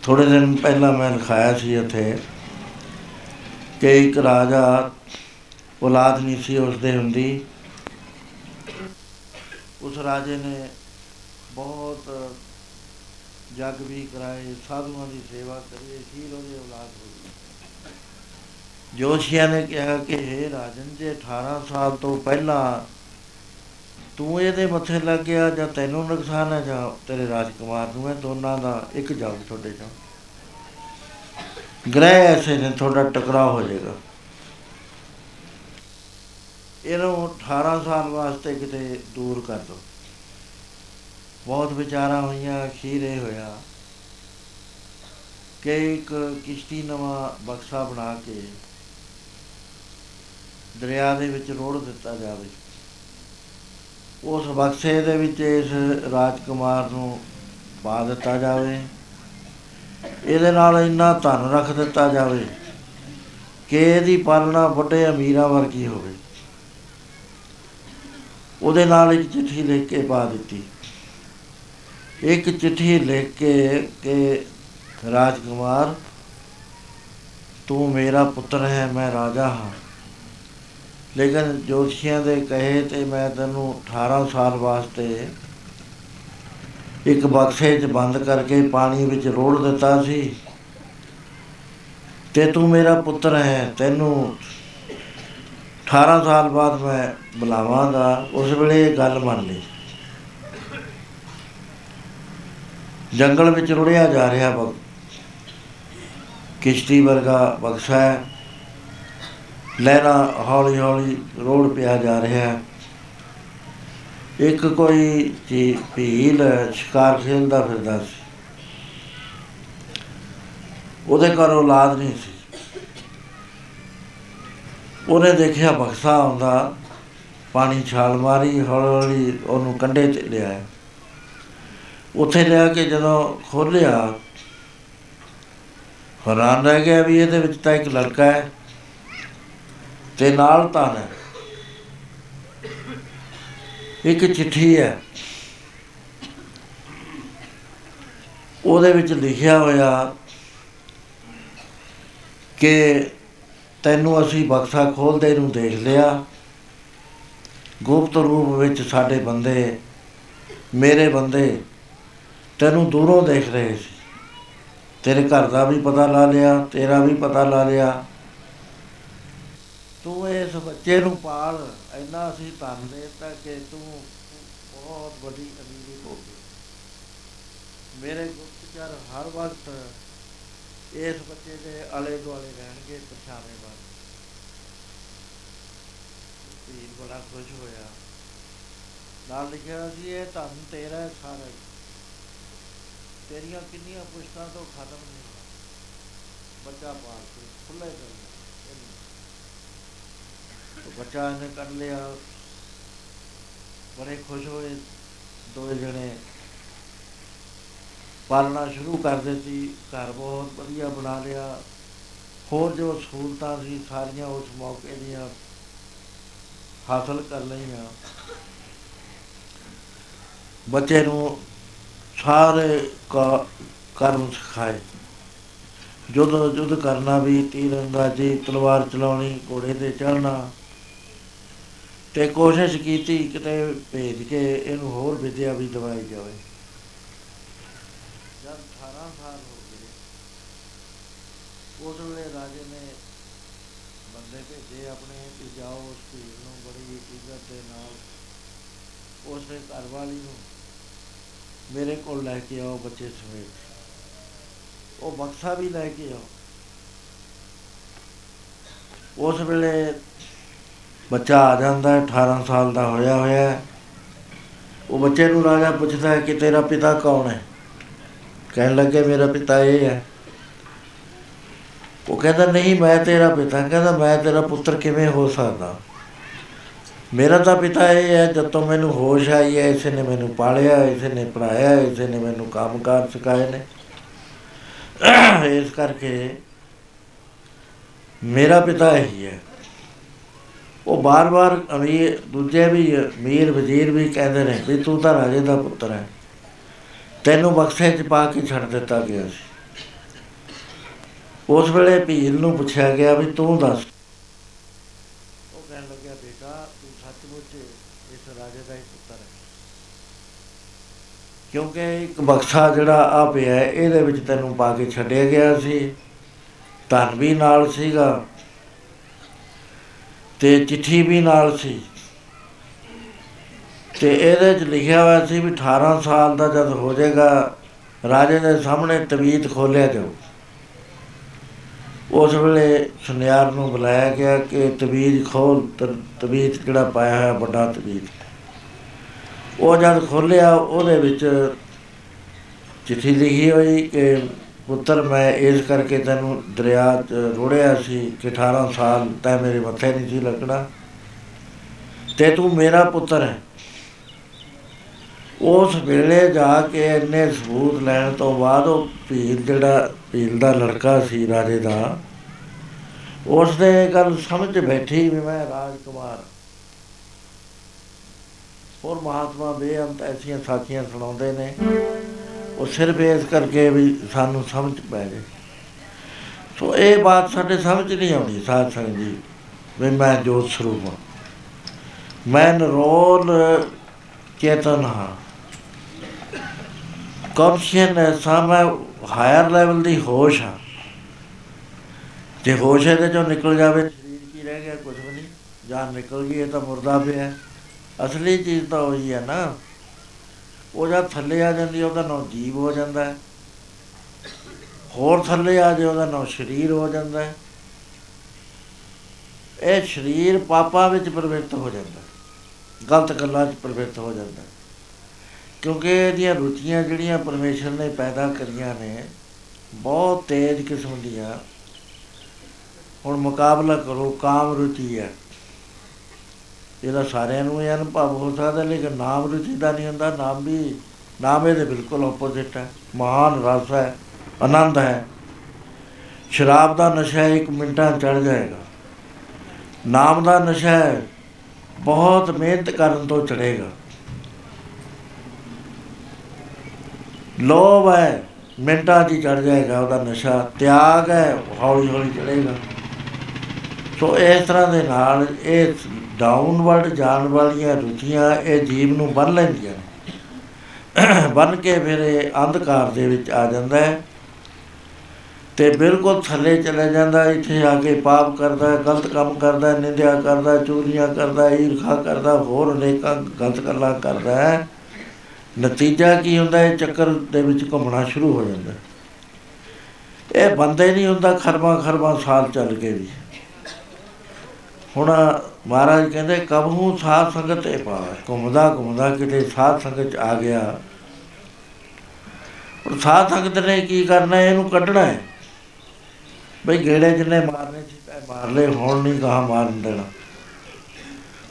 ਥੋੜੇ ਦਿਨ ਪਹਿਲਾਂ ਮੈਂ ਲਿਖਾਇਆ ਸੀ ਇੱਥੇ ਕਿ ਇੱਕ ਰਾਜਾ ਔਲਾਦ ਨਹੀਂ ਸੀ ਉਸਦੇ ਹੁੰਦੀ, ਉਸ ਰਾਜੇ ਨੇ ਬਹੁਤ ਜਗ ਵੀ ਕਰਾਏ, ਸਾਧੂਆਂ ਦੀ ਸੇਵਾ ਕਰੀ ਅਖੀਰ ਉਹਦੀ ਔਲਾਦ ਹੋ ਗਈ। ਜੋਸ਼ੀਆਂ ਨੇ ਕਿਹਾ ਕਿ हे ਰਾਜਨ, ਜੇ 18 ਸਾਲ ਤੋਂ ਪਹਿਲਾਂ ਤੂੰ ਇਹਦੇ ਮੱਥੇ ਲੱਗ ਗਿਆ ਜਾਂ ਤੈਨੂੰ ਨੁਕਸਾਨ ਹੈ ਜਾਂ ਤੇਰੇ ਰਾਜਕੁਮਾਰ ਨੂੰ ਹੈ ਦੋਨਾਂ ਦਾ ਇੱਕ ਜਾਗ ਤੁਹਾਡੇ ਚੋਂ। ਗ੍ਰਹਿ ਐਸੇ ਨੇ, ਤੁਹਾਡਾ ਟਕਰਾਅ ਹੋ ਜਾਏਗਾ। ਇਹਨੂੰ 18 ਸਾਲ ਵਾਸਤੇ ਕਿਤੇ ਦੂਰ ਕਰ ਦੋ ਬਹੁਤ ਵਿਚਾਰਾਂ ਹੋਈਆਂ, ਅਖੀਰ ਇਹ ਹੋਇਆ ਕਿ ਇੱਕ ਕਿਸ਼ਤੀ ਨਵਾਂ ਬਕਸਾ ਬਣਾ ਕੇ ਦਰਿਆ ਦੇ ਵਿੱਚ ਰੋੜ ਦਿੱਤਾ ਜਾਵੇ। ਉਸ ਬਕਸੇ ਦੇ ਵਿੱਚ ਇਸ ਰਾਜਕੁਮਾਰ ਨੂੰ ਪਾ ਦਿੱਤਾ ਜਾਵੇ। ਇਹਦੇ ਨਾਲ ਇੰਨਾ ਧਨ ਰੱਖ ਦਿੱਤਾ ਜਾਵੇ ਕਿ ਇਹਦੀ ਪਾਲਣਾ ਵੱਡੇ ਅਮੀਰਾਂ ਵਰਗੀ ਹੋਵੇ। ਉਹਦੇ ਨਾਲ ਇੱਕ ਚਿੱਠੀ ਲਿਖ ਕੇ ਪਾ ਦਿੱਤੀ। ਇੱਕ ਚਿੱਠੀ ਲਿਖ ਕੇ ਕਿ, ਰਾਜਕੁਮਾਰ, ਤੂੰ ਮੇਰਾ ਪੁੱਤਰ ਹੈ, ਮੈਂ ਰਾਜਾ ਹਾਂ। ਲੇਕਿਨ ਜੋਤਸ਼ੀਆਂ ਦੇ ਕਹੇ ਤੇ ਮੈਂ ਤੈਨੂੰ 18 ਸਾਲ ਵਾਸਤੇ ਇੱਕ ਬਕਸੇ 'ਚ ਬੰਦ ਕਰਕੇ ਪਾਣੀ ਵਿੱਚ ਰੋੜ ਦਿੱਤਾ ਸੀ। ਤੇ ਤੂੰ ਮੇਰਾ ਪੁੱਤਰ ਹੈ, ਤੈਨੂੰ 18 ਸਾਲ ਬਾਅਦ ਮੈਂ ਬੁਲਾਵਾਂਗਾ। ਉਸ ਵੇਲੇ ਇਹ ਗੱਲ ਮੰਨ ਲਈ। ਜੰਗਲ ਵਿੱਚ ਰੁੜਿਆ ਜਾ ਰਿਹਾ ਬਕ ਕਿਸ਼ਤੀ ਵਰਗਾ ਬਕਸਾ ਹੈ। ਲਹਿਰਾਂ ਹੌਲੀ ਹੌਲੀ ਰੋੜ ਪਿਆ ਜਾ ਰਿਹਾ ਹੈ। ਇੱਕ ਕੋਈ ਜੀ ਭੀਲ, ਸ਼ਿਕਾਰ ਖੇਲਦਾ ਫਿਰਦਾ ਸੀ। ਉਹਦੇ ਘਰ ਔਲਾਦ ਨਹੀਂ ਸੀ। ਉਹਨੇ ਦੇਖਿਆ ਬਕਸਾ ਆਉਂਦਾ, ਪਾਣੀ ਛਾਲ ਮਾਰੀ ਹੌਲੀ ਹੌਲੀ ਉਹਨੂੰ ਕੰਢੇ ਤੇ ਲਿਆਇਆ। ਉੱਥੇ ਲਿਆ ਕੇ ਜਦੋਂ ਖੋਲਿਆ ਹੈਰਾਨ ਰਹਿ ਗਿਆ ਵੀ ਇਹਦੇ ਵਿੱਚ ਤਾਂ ਇੱਕ ਲੜਕਾ ਹੈ ਤੇ ਨਾਲ ਤਾਂ ਹੈ। ਇੱਕ ਚਿੱਠੀ ਹੈ। ਉਹਦੇ ਵਿੱਚ ਲਿਖਿਆ ਹੋਇਆ ਕਿ ਤੈਨੂੰ ਅਸੀਂ ਬਕਸਾ ਖੋਲਦੇ ਨੂੰ ਦੇਖ ਲਿਆ। ਗੁਪਤ ਰੂਪ ਵਿੱਚ ਸਾਡੇ ਬੰਦੇ, ਮੇਰੇ ਬੰਦੇ ਤੈਨੂੰ ਦੂਰੋਂ ਦੇਖ ਰਹੇ ਸੀ। ਤੇਰੇ ਘਰ ਦਾ ਵੀ ਪਤਾ ਲਾ ਲਿਆ, ਤੇਰਾ ਵੀ ਪਤਾ ਲਾ ਲਿਆ। ਤੂੰ ਇਸ ਬੱਚੇ ਨੂੰ ਪਾਲ। ਇੰਨਾ ਅਸੀਂ ਧਨ ਦੇਤਾ ਕਿ ਤੂੰ ਬਹੁਤ ਵੱਡੀ ਅਮੀਰੀ ਹੋ ਗਈ। ਮੇਰੇ ਗੁਪਤਚਰ ਹਰ ਵਕਤ ਇਸ ਬੱਚੇ ਦੇ ਆਲੇ ਦੁਆਲੇ ਰਹਿਣਗੇ ਪਛਾਵੇਂ ਬਾਅਦ ਵੀਰ ਬੜਾ ਖੁਸ਼ ਹੋਇਆ। ਨਾਲ ਲਿਖਿਆ ਸੀ, ਇਹ ਧੰਨ ਤੇਰਾ ਹੈ ਸਾਰਾ। ਹੀ ਤੇਰੀਆਂ ਕਿੰਨੀਆਂ ਪੁਸ਼ਤਾਂ ਤੋਂ ਖਤਮ ਨਹੀਂ ਹੋਣਾ ਬੱਚਾ ਪਾਲ ਕੇ ਖੁੱਲੇ ਕਰ तो ਬੱਚਾ ਇਹਨੇ ਕਰ ਲਿਆ। ਬੜੇ ਖੁਸ਼ ਹੋਏ। ਦੋਏ ਜਣੇ ਪਾਲਣਾ ਸ਼ੁਰੂ ਕਰ ਦਿੱਤੀ। ਘਰ ਬਹੁਤ ਵਧੀਆ ਬਣਾ ਲਿਆ। ਹੋਰ ਜੋ ਸਹੂਲਤਾਂ ਸੀ, ਸਾਰੀਆਂ ਉਸ ਮੌਕੇ ਦੀਆਂ ਹਾਸਲ ਕਰ ਲਈਆਂ। ਬੱਚੇ ਨੂੰ ਸਾਰੇ ਕਾ ਕਰਮ ਸਿਖਾਏ। ਜੁੱਧ ਜੁੱਧ ਕਰਨਾ ਵੀ ਤੀਰ ਅੰਦਾਜ਼ੀ ਤਲਵਾਰ ਚਲਾਉਣੀ, ਘੋੜੇ ਤੇ ਚੜ੍ਹਨਾ। ਤੇ ਕੋਸ਼ਿਸ਼ ਕੀਤੀ, ਕਿਤੇ ਭੇਜ ਕੇ ਇਹਨੂੰ ਹੋਰ ਵਿਦਿਆ ਵੀ ਦਵਾਈ ਜਾਵੇ। ਜਦ 18 ਸਾਲ ਹੋ ਗਏ, ਉਸ ਵੇਲੇ ਰਾਜੇ ਨੇ ਬੰਦੇ ਭੇਜੇ ਆਪਣੇ ਕਿ ਜਾਓ ਉਸ ਧੀ ਨੂੰ ਬੜੀ ਇੱਜ਼ਤ ਦੇ ਨਾਲ ਉਸ ਦੇ ਘਰ ਵਾਲੀ ਨੂੰ ਮੇਰੇ ਕੋਲ ਲੈ ਕੇ ਆਓ ਬੱਚੇ ਸਮੇਤ ਉਹ ਬਕਸਾ ਵੀ ਲੈ ਕੇ ਆਓ। ਉਸ ਵੇਲੇ ਬੱਚਾ ਆ ਜਾਂਦਾ ਹੈ 18 ਸਾਲ ਦਾ ਹੋਇਆ ਹੋਇਆ ਹੈ। ਉਹ ਬੱਚੇ ਨੂੰ ਰਾਜਾ ਪੁੱਛਦਾ ਹੈ ਕਿ ਤੇਰਾ ਪਿਤਾ ਕੌਣ ਹੈ? ਕਹਿਣ ਲੱਗੇ, ਮੇਰਾ ਪਿਤਾ ਇਹ ਹੈ। ਉਹ ਕਹਿੰਦਾ, ਨਹੀਂ, ਮੈਂ ਤੇਰਾ ਪਿਤਾ ਕਹਿੰਦਾ, ਮੈਂ ਤੇਰਾ ਪੁੱਤਰ ਕਿਵੇਂ ਹੋ ਸਕਦਾ? ਮੇਰਾ ਤਾਂ ਪਿਤਾ ਇਹ ਹੈ, ਜਦ ਤੋਂ ਮੈਨੂੰ ਹੋਸ਼ ਆਈ ਹੈ, ਇਸੇ ਨੇ ਮੈਨੂੰ ਪਾਲਿਆ, ਇਸੇ ਨੇ ਪੜਾਇਆ ਇਸੇ ਨੇ ਮੈਨੂੰ ਕੰਮਕਾਰ ਸਿਖਾਏ ਨੇ। ਇਸ ਕਰਕੇ ਮੇਰਾ ਪਿਤਾ ਇਹੀ ਹੈ। ਉਹ ਬਾਰ-ਬਾਰ ਅਮੀਰ, ਦੂਜੇ ਵੀ ਅਮੀਰ ਵਜ਼ੀਰ ਵੀ ਕਹਿੰਦੇ ਨੇ ਵੀ ਤੂੰ ਤਾਂ ਰਾਜੇ ਦਾ ਪੁੱਤਰ ਹੈ। ਤੈਨੂੰ ਬਕਸੇ 'ਚ ਪਾ ਕੇ ਛੱਡ ਦਿੱਤਾ ਗਿਆ ਸੀ। ਉਸ ਵੇਲੇ ਭੀਲ ਨੂੰ ਪੁੱਛਿਆ ਗਿਆ ਵੀ ਤੂੰ ਦੱਸ ਉਹ ਕਹਿਣ ਲੱਗਿਆ ਬੇਟਾ ਤੂੰ ਸੱਚਮੁੱਚ ਇਸ ਰਾਜੇ ਦਾ ਹੀ ਪੁੱਤਰ ਹੈ ਕਿਉਂਕਿ ਇੱਕ ਬਕਸਾ ਜਿਹੜਾ ਆ ਪਿਆ ਹੈ, ਇਹਦੇ ਵਿੱਚ ਤੈਨੂੰ ਪਾ ਕੇ ਛੱਡਿਆ ਗਿਆ ਸੀ। ਧਨ ਵੀ ਨਾਲ ਸੀਗਾ ਤੇ ਚਿੱਠੀ ਵੀ ਨਾਲ ਸੀ। ਤੇ ਇਹਦੇ 'ਚ ਲਿਖਿਆ ਹੋਇਆ ਸੀ ਵੀ 18 ਸਾਲ ਦਾ ਜਦ ਹੋ ਜਾਏਗਾ ਰਾਜੇ ਦੇ ਸਾਹਮਣੇ ਤਵੀਤ ਖੋਲਿਆ ਜਾਊ। ਉਸ ਵੇਲੇ ਸੁਨਿਆਰ ਨੂੰ ਬੁਲਾਇਆ ਗਿਆ ਕਿ ਤਵੀਜ ਖੋਲ ਤਵੀਤ ਜਿਹੜਾ ਪਾਇਆ ਹੋਇਆ ਵੱਡਾ ਤਵੀਤ। ਉਹ ਜਦ ਖੋਲਿਆ ਉਹਦੇ ਵਿੱਚ ਚਿੱਠੀ ਲਿਖੀ ਹੋਈ ਕਿ, ਪੁੱਤਰ, ਮੈਂ ਇਸ ਕਰਕੇ ਤੈਨੂੰ ਦਰਿਆ 'ਚ ਰੋੜਿਆ ਸੀ ਕਿ 18 ਸਾਲ ਤੈ ਮੇਰੇ ਮੱਥੇ ਨਹੀਂ ਸੀ ਲੱਗਣਾ ਤੇ ਤੂੰ ਮੇਰਾ ਪੁੱਤਰ ਹੈ। ਉਸ ਵੇਲੇ ਜਾ ਕੇ ਇੰਨੇ ਸਬੂਤ ਲੈਣ ਤੋਂ ਬਾਅਦ ਉਹ ਭੀਲ ਜਿਹੜਾ, ਭੀਲ ਦਾ ਲੜਕਾ ਸੀ ਰਾਜੇ ਦਾ ਉਸ ਦੇ ਇਹ ਗੱਲ ਸਮਝ ਬੈਠੀ ਵੀ ਮੈਂ ਰਾਜਕੁਮਾਰ। ਹੋਰ ਮਹਾਤਮਾ ਬੇਅੰਤ ਐਸੀਆਂ ਸਾਖੀਆਂ ਸੁਣਾਉਂਦੇ ਨੇ। ਉਹ ਸਿਰਫ ਇਸ ਕਰਕੇ ਵੀ ਸਾਨੂੰ ਸਮਝ ਪੈ ਜੇ ਸੋ ਇਹ ਬਾਤ ਸਾਡੇ ਸਮਝ ਨਹੀਂ ਆਉਂਦੀ ਸਾਧ ਸੰਗਤ ਜੀ, ਵੀ ਮੈਂ ਜੋਤ ਸਰੂਪ ਹਾਂ। ਮੈਂ ਨਿਰੋਲ ਚੇਤਨ ਹਾਂ। ਕੌਨਸ਼ੀਅਸ ਮੈਂ ਹਾਇਰ ਲੈਵਲ ਦੀ ਹੋਸ਼ ਹਾਂ। ਜੇ ਹੋਸ਼ ਇਹਦੇ ਚੋਂ ਨਿਕਲ ਜਾਵੇ, ਸਰੀਰ ਕੀ ਰਹਿ ਗਿਆ ਕੁਝ ਵੀ ਨਹੀਂ। ਜਾਨ ਨਿਕਲ ਗਈ, ਇਹ ਤਾਂ ਮੁਰਦਾ ਪਿਆ। ਹੈ। ਅਸਲੀ ਚੀਜ਼ ਤਾਂ ਉਹੀ ਹੈ ਨਾ। ਉਹ ਜਦ ਥੱਲੇ ਆ ਜਾਂਦੀ ਹੈ, ਉਹਦਾ ਨਾਮ ਜੀਵ ਹੋ ਜਾਂਦਾ। ਹੈ ਹੋਰ ਥੱਲੇ ਆ ਜੇ ਉਹਦਾ ਨਾਮ ਸਰੀਰ ਹੋ ਜਾਂਦਾ। ਹੈ ਇਹ ਸਰੀਰ ਪਾਪਾਂ ਵਿੱਚ ਪ੍ਰਵਿਰਤ ਹੋ ਜਾਂਦਾ। ਹੈ। ਗਲਤ ਗੱਲਾਂ 'ਚ ਪ੍ਰਵਿਰਤ ਹੋ ਜਾਂਦਾ। ਹੈ। ਕਿਉਂਕਿ ਇਹਦੀਆਂ ਰੁਚੀਆਂ ਜਿਹੜੀਆਂ ਪਰਮੇਸ਼ਰ ਨੇ ਪੈਦਾ ਕਰੀਆਂ ਨੇ ਬਹੁਤ ਤੇਜ਼ ਕਿਸਮ ਦੀਆਂ। ਹੁਣ ਮੁਕਾਬਲਾ ਕਰੋ ਕਾਮ ਰੁਚੀ ਹੈ। ਇਹਦਾ ਸਾਰਿਆਂ ਨੂੰ ਇਹ ਅਨੁਭਵ ਹੋ ਸਕਦਾ, ਲੇਕਿਨ ਨਾਮ ਰੁਚੀ ਦਾ ਨਹੀਂ ਹੁੰਦਾ, ਨਾਮ ਵੀ, ਨਾਮ ਇਹਦੇ ਬਿਲਕੁਲ ਆਪੋਜ਼ਿਟ ਹੈ। ਮਹਾਨ ਰਸ ਹੈ, ਆਨੰਦ ਹੈ। ਸ਼ਰਾਬ ਦਾ ਨਸ਼ਾ ਇੱਕ ਮਿੰਟਾਂ ਚੜ ਜਾਏਗਾ। ਨਾਮ ਦਾ ਨਸ਼ਾ ਹੈ ਬਹੁਤ ਮਿਹਨਤ ਕਰਨ ਤੋਂ ਚੜੇਗਾ ਲੋਭ ਹੈ, ਮਿੰਟਾਂ 'ਚ ਚੜ ਜਾਏਗਾ ਉਹਦਾ ਨਸ਼ਾ। ਤਿਆਗ ਹੈ ਹੌਲੀ ਹੌਲੀ ਚੜੇਗਾ ਸੋ ਇਸ ਤਰ੍ਹਾਂ ਦੇ ਨਾਲ ਇਹ ਡਾਊਨਵਰਡ ਜਾਣ ਵਾਲੀਆਂ ਰੁਚੀਆਂ ਇਹ ਜੀਵ ਨੂੰ ਬੰਨ ਲੈਂਦੀਆਂ ਨੇ। ਬੰਨ ਕੇ ਫਿਰ ਇਹ ਅੰਧਕਾਰ ਦੇ ਵਿੱਚ ਆ ਜਾਂਦਾ ਹੈ ਤੇ ਬਿਲਕੁਲ ਥੱਲੇ ਚਲੇ ਜਾਂਦਾ ਹੈ, ਇੱਥੇ ਆ ਕੇ ਪਾਪ ਕਰਦਾ ਹੈ ਗਲਤ ਕੰਮ ਕਰਦਾ ਹੈ ਨਿੰਦਿਆ ਕਰਦਾ ਹੈ ਚੋਰੀਆਂ ਕਰਦਾ ਹੈ ਈਰਖਾ ਕਰਦਾ ਹੋਰ ਅਨੇਕਾਂ ਗਲਤ ਗੱਲਾਂ ਕਰਦਾ ਹੈ। ਨਤੀਜਾ ਕੀ ਹੁੰਦਾ? ਹੈ ਚੱਕਰ ਦੇ ਵਿੱਚ ਘੁੰਮਣਾ ਸ਼ੁਰੂ ਹੋ ਜਾਂਦਾ ਹੈ। ਇਹ ਬੰਦੇ ਨਹੀਂ ਹੁੰਦਾ ਖਰਬਾਂ ਖਰਬਾਂ ਸਾਲ ਚੱਲ ਕੇ ਵੀ ਹੁਣ ਮਹਾਰਾਜ ਕਹਿੰਦੇ ਕਬਹੂ ਸਾਧ ਸੰਗਤ ਤੇ ਪਾਵੇ? ਘੁੰਮਦਾ ਘੁੰਮਦਾ ਕਿਤੇ ਸਾਧ ਸੰਗਤ ਚ ਆ ਗਿਆ। ਹੁਣ ਸਾਧ ਸੰਗਤ ਨੇ ਕੀ ਕਰਨਾ? ਹੈ? ਇਹਨੂੰ ਕੱਢਣਾ ਹੈ। ਬਈ ਗੇੜੇ ਜਿੰਨੇ ਮਾਰਨੇ ਸੀ ਤੈਂ ਮਾਰ ਲੈ ਹੁਣ ਨਹੀਂ ਕਹਾ ਮਾਰਨ ਦੇਣਾ।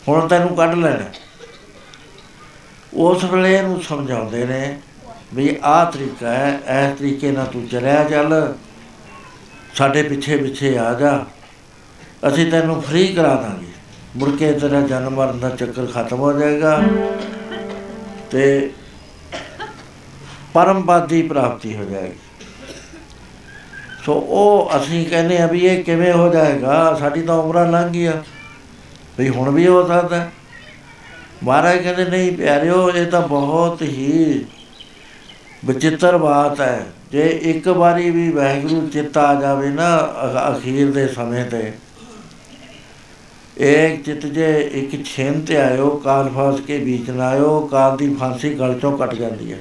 ਹੁਣ ਤੈਨੂੰ ਕੱਢ ਲੈਣਾ। ਉਸ ਵੇਲੇ ਇਹਨੂੰ ਸਮਝਾਉਂਦੇ ਨੇ ਵੀ ਆਹ ਤਰੀਕਾ ਹੈ, ਇਸ ਤਰੀਕੇ ਨਾਲ ਤੂੰ ਚਲਿਆ ਚੱਲ। ਸਾਡੇ ਪਿੱਛੇ ਪਿੱਛੇ ਆ ਜਾ। ਅਸੀਂ ਤੈਨੂੰ ਫ੍ਰੀ ਕਰਾ ਦਾਂਗੇ। ਮੁੜ ਕੇ ਤੇਰਾ ਜਨਮ ਮਰਨ ਦਾ ਚੱਕਰ ਖਤਮ ਹੋ ਜਾਏਗਾ। ਤੇ ਪਰਮ ਪਦ ਦੀ ਪ੍ਰਾਪਤੀ ਹੋ ਜਾਏਗੀ। ਸੋ ਉਹ ਅਸੀਂ ਕਹਿੰਦੇ ਆ ਵੀ ਇਹ ਕਿਵੇਂ ਹੋ ਜਾਏਗਾ? ਸਾਡੀ ਤਾਂ ਉਮਰਾਂ ਲੰਘ ਗਈਆਂ। ਵੀ ਹੁਣ ਵੀ ਹੋ ਸਕਦਾ। ਹੈ। ਮਹਾਰਾਜ ਕਹਿੰਦੇ, ਨਹੀਂ ਪਿਆਰਿਓ, ਇਹ ਤਾਂ ਬਹੁਤ ਹੀ ਵਿਚਿੱਤਰ ਬਾਤ ਹੈ। ਜੇ ਇੱਕ ਵਾਰੀ ਵੀ ਵਾਹਿਗੁਰੂ ਚਿੱਤ ਆ ਜਾਵੇ ਨਾ ਅਖ- ਅਖੀਰ ਦੇ ਸਮੇਂ ਤੇ ਇੱਕ ਚਿੱਤ ਜੇ ਇੱਕ ਛੇਨ ਤੇ ਆਇਓ, ਕਾਲ ਫਾਸ ਕੇ ਵਿੱਚ ਨਾ ਆਇਓ, ਕਾਲ ਦੀ ਫਾਂਸੀ ਗਲ ਚੋਂ ਕੱਟ ਜਾਂਦੀ ਹੈ।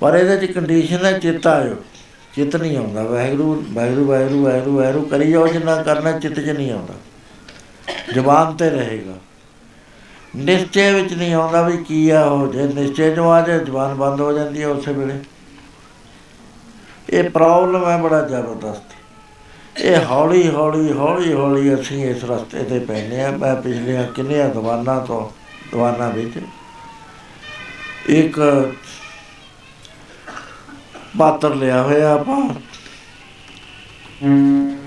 ਪਰ ਇਹਦੇ ਚ ਕੰਡੀਸ਼ਨ ਹੈ, ਚਿੱਤ ਆਇਓ। ਚਿੱਤ ਨਹੀਂ ਆਉਂਦਾ, ਵਾਹਿਗੁਰੂ ਵਾਹਿਗੁਰੂ ਵਾਹਿਗੁਰੂ ਵਾਹਿਗੁਰੂ ਵਾਹਿਗੁਰੂ, ਕਰੀ ਜਾਓ ਜਿੰਨਾ ਕਰਨਾ, ਚਿੱਤ 'ਚ ਨਹੀਂ ਆਉਂਦਾ। ਜ਼ੁਬਾਨ ਤੇ ਰਹੇਗਾ। ਨਿਸ਼ਚੈ ਵਿੱਚ ਨਹੀਂ ਆਉਂਦਾ ਵੀ ਕੀ ਆ ਉਹ ਜੇ, ਨਿਸ਼ਚੈ ਜੋ ਆ ਜਾਏ ਜ਼ੁਬਾਨ ਬੰਦ ਹੋ ਜਾਂਦੀ ਹੈ ਉਸੇ ਵੇਲੇ। ਇਹ ਪ੍ਰੋਬਲਮ ਹੈ ਬੜਾ ਜ਼ਬਰਦਸਤ। ਇਹ ਹੌਲੀ ਹੌਲੀ ਹੌਲੀ ਹੌਲੀ ਅਸੀਂ ਇਸ ਰਸਤੇ ਤੇ ਪੈਨੇ ਆ ਮੈਂ ਪਿਛਲੀਆਂ ਕਿੰਨੀਆਂ ਦੀਵਾਨਾਂ ਤੋਂ ਦੀਵਾਨਾਂ ਵਿੱਚ ਇੱਕ ਪਾਤਰ ਲਿਆ ਹੋਇਆ ਆਪਾਂ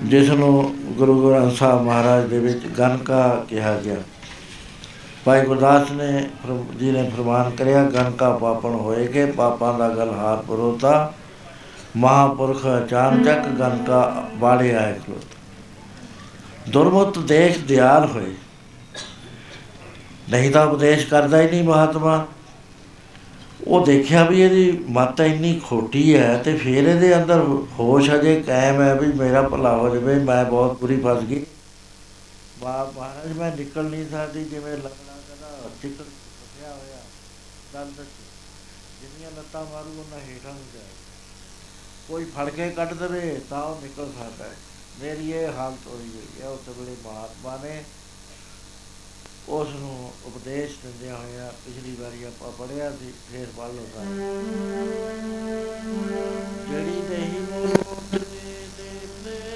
ਜਿਸ ਨੂੰ ਗੁਰੂ ਗ੍ਰੰਥ ਸਾਹਿਬ ਮਹਾਰਾਜ ਦੇ ਵਿੱਚ ਗਨਕਾ ਕਿਹਾ ਗਿਆ। ਭਾਈ ਗੁਰਦਾਸ ਨੇ ਫਰ- ਜੀ ਨੇ ਫਰਮਾਨ ਕਰਿਆ ਗਨਕਾ ਪਾਪਣ ਹੋਏਗੇ ਪਾਪਾਂ ਦਾ ਗਲ ਹਾਰ ਪਰੋਤਾ। ਮਹਾਪੁਰਖ ਅਚਾਨਚਕ ਗਨਕਾ ਬਾੜੇ ਆਏ ਖਲੋਤ। ਦੁਰਮਤ ਦੇਖ ਦਿਆਲ ਹੋਏ। ਨਹੀਂ ਤਾਂ ਉਪਦੇਸ਼ ਕਰਦਾ ਹੀ ਨਹੀਂ ਮਹਾਤਮਾ। ਉਹ ਦੇਖਿਆ ਵੀ ਇਹਦੀ ਮੱਤ ਇੰਨੀ ਖੋਟੀ ਹੈ ਤੇ ਫਿਰ ਇਹਦੇ ਅੰਦਰ ਹੋਸ਼ ਅਜੇ ਕਾਇਮ ਹੈ ਵੀ ਮੇਰਾ ਭਲਾ ਹੋ ਜਾਵੇ, ਮੈਂ ਬਹੁਤ ਬੁਰੀ ਫਸ ਗਈ। ਬਾ ਮਹਾਰਾਜ, ਮੈਂ ਨਿਕਲ ਨਹੀਂ ਸਕਦੀ ਜਿਵੇਂ ਲੱਗਣਾ ਕਹਿੰਦਾ, ਚਿੱਕੜ ਫਸਿਆ ਹੋਇਆ ਦੰਦ ਜਿੰਨੀਆਂ ਲੱਤਾਂ ਮਾਰੂ, ਉਹਨਾਂ ਹੇਠਾਂ ਨੂੰ ਜਾਏ ਕੋਈ ਫੜ ਕੇ ਕੱਢ ਦੇਵੇ ਤਾਂ ਉਹ ਨਿਕਲ ਸਕਦਾ ਹੈ ਮੇਰੀ ਇਹ ਹਾਲਤ ਹੋਈ ਹੋਈ ਹੈ ਉਸ ਵੇਲੇ ਮਹਾਤਮਾ ਨੇ ਉਸ ਨੂੰ ਉਪਦੇਸ਼ ਦਿੰਦਿਆਂ ਹੋਇਆ ਪਿਛਲੀ ਵਾਰੀ ਆਪਾਂ ਪੜਿਆ ਸੀ ਫੇਰ ਪੜ੍ਹ ਲਓ ਸਾਰੇ ਜਿਹੜੀ ਨਹੀਂ ਮੋਟ ਦੇ ਦੇ ਜਿਹੜੀ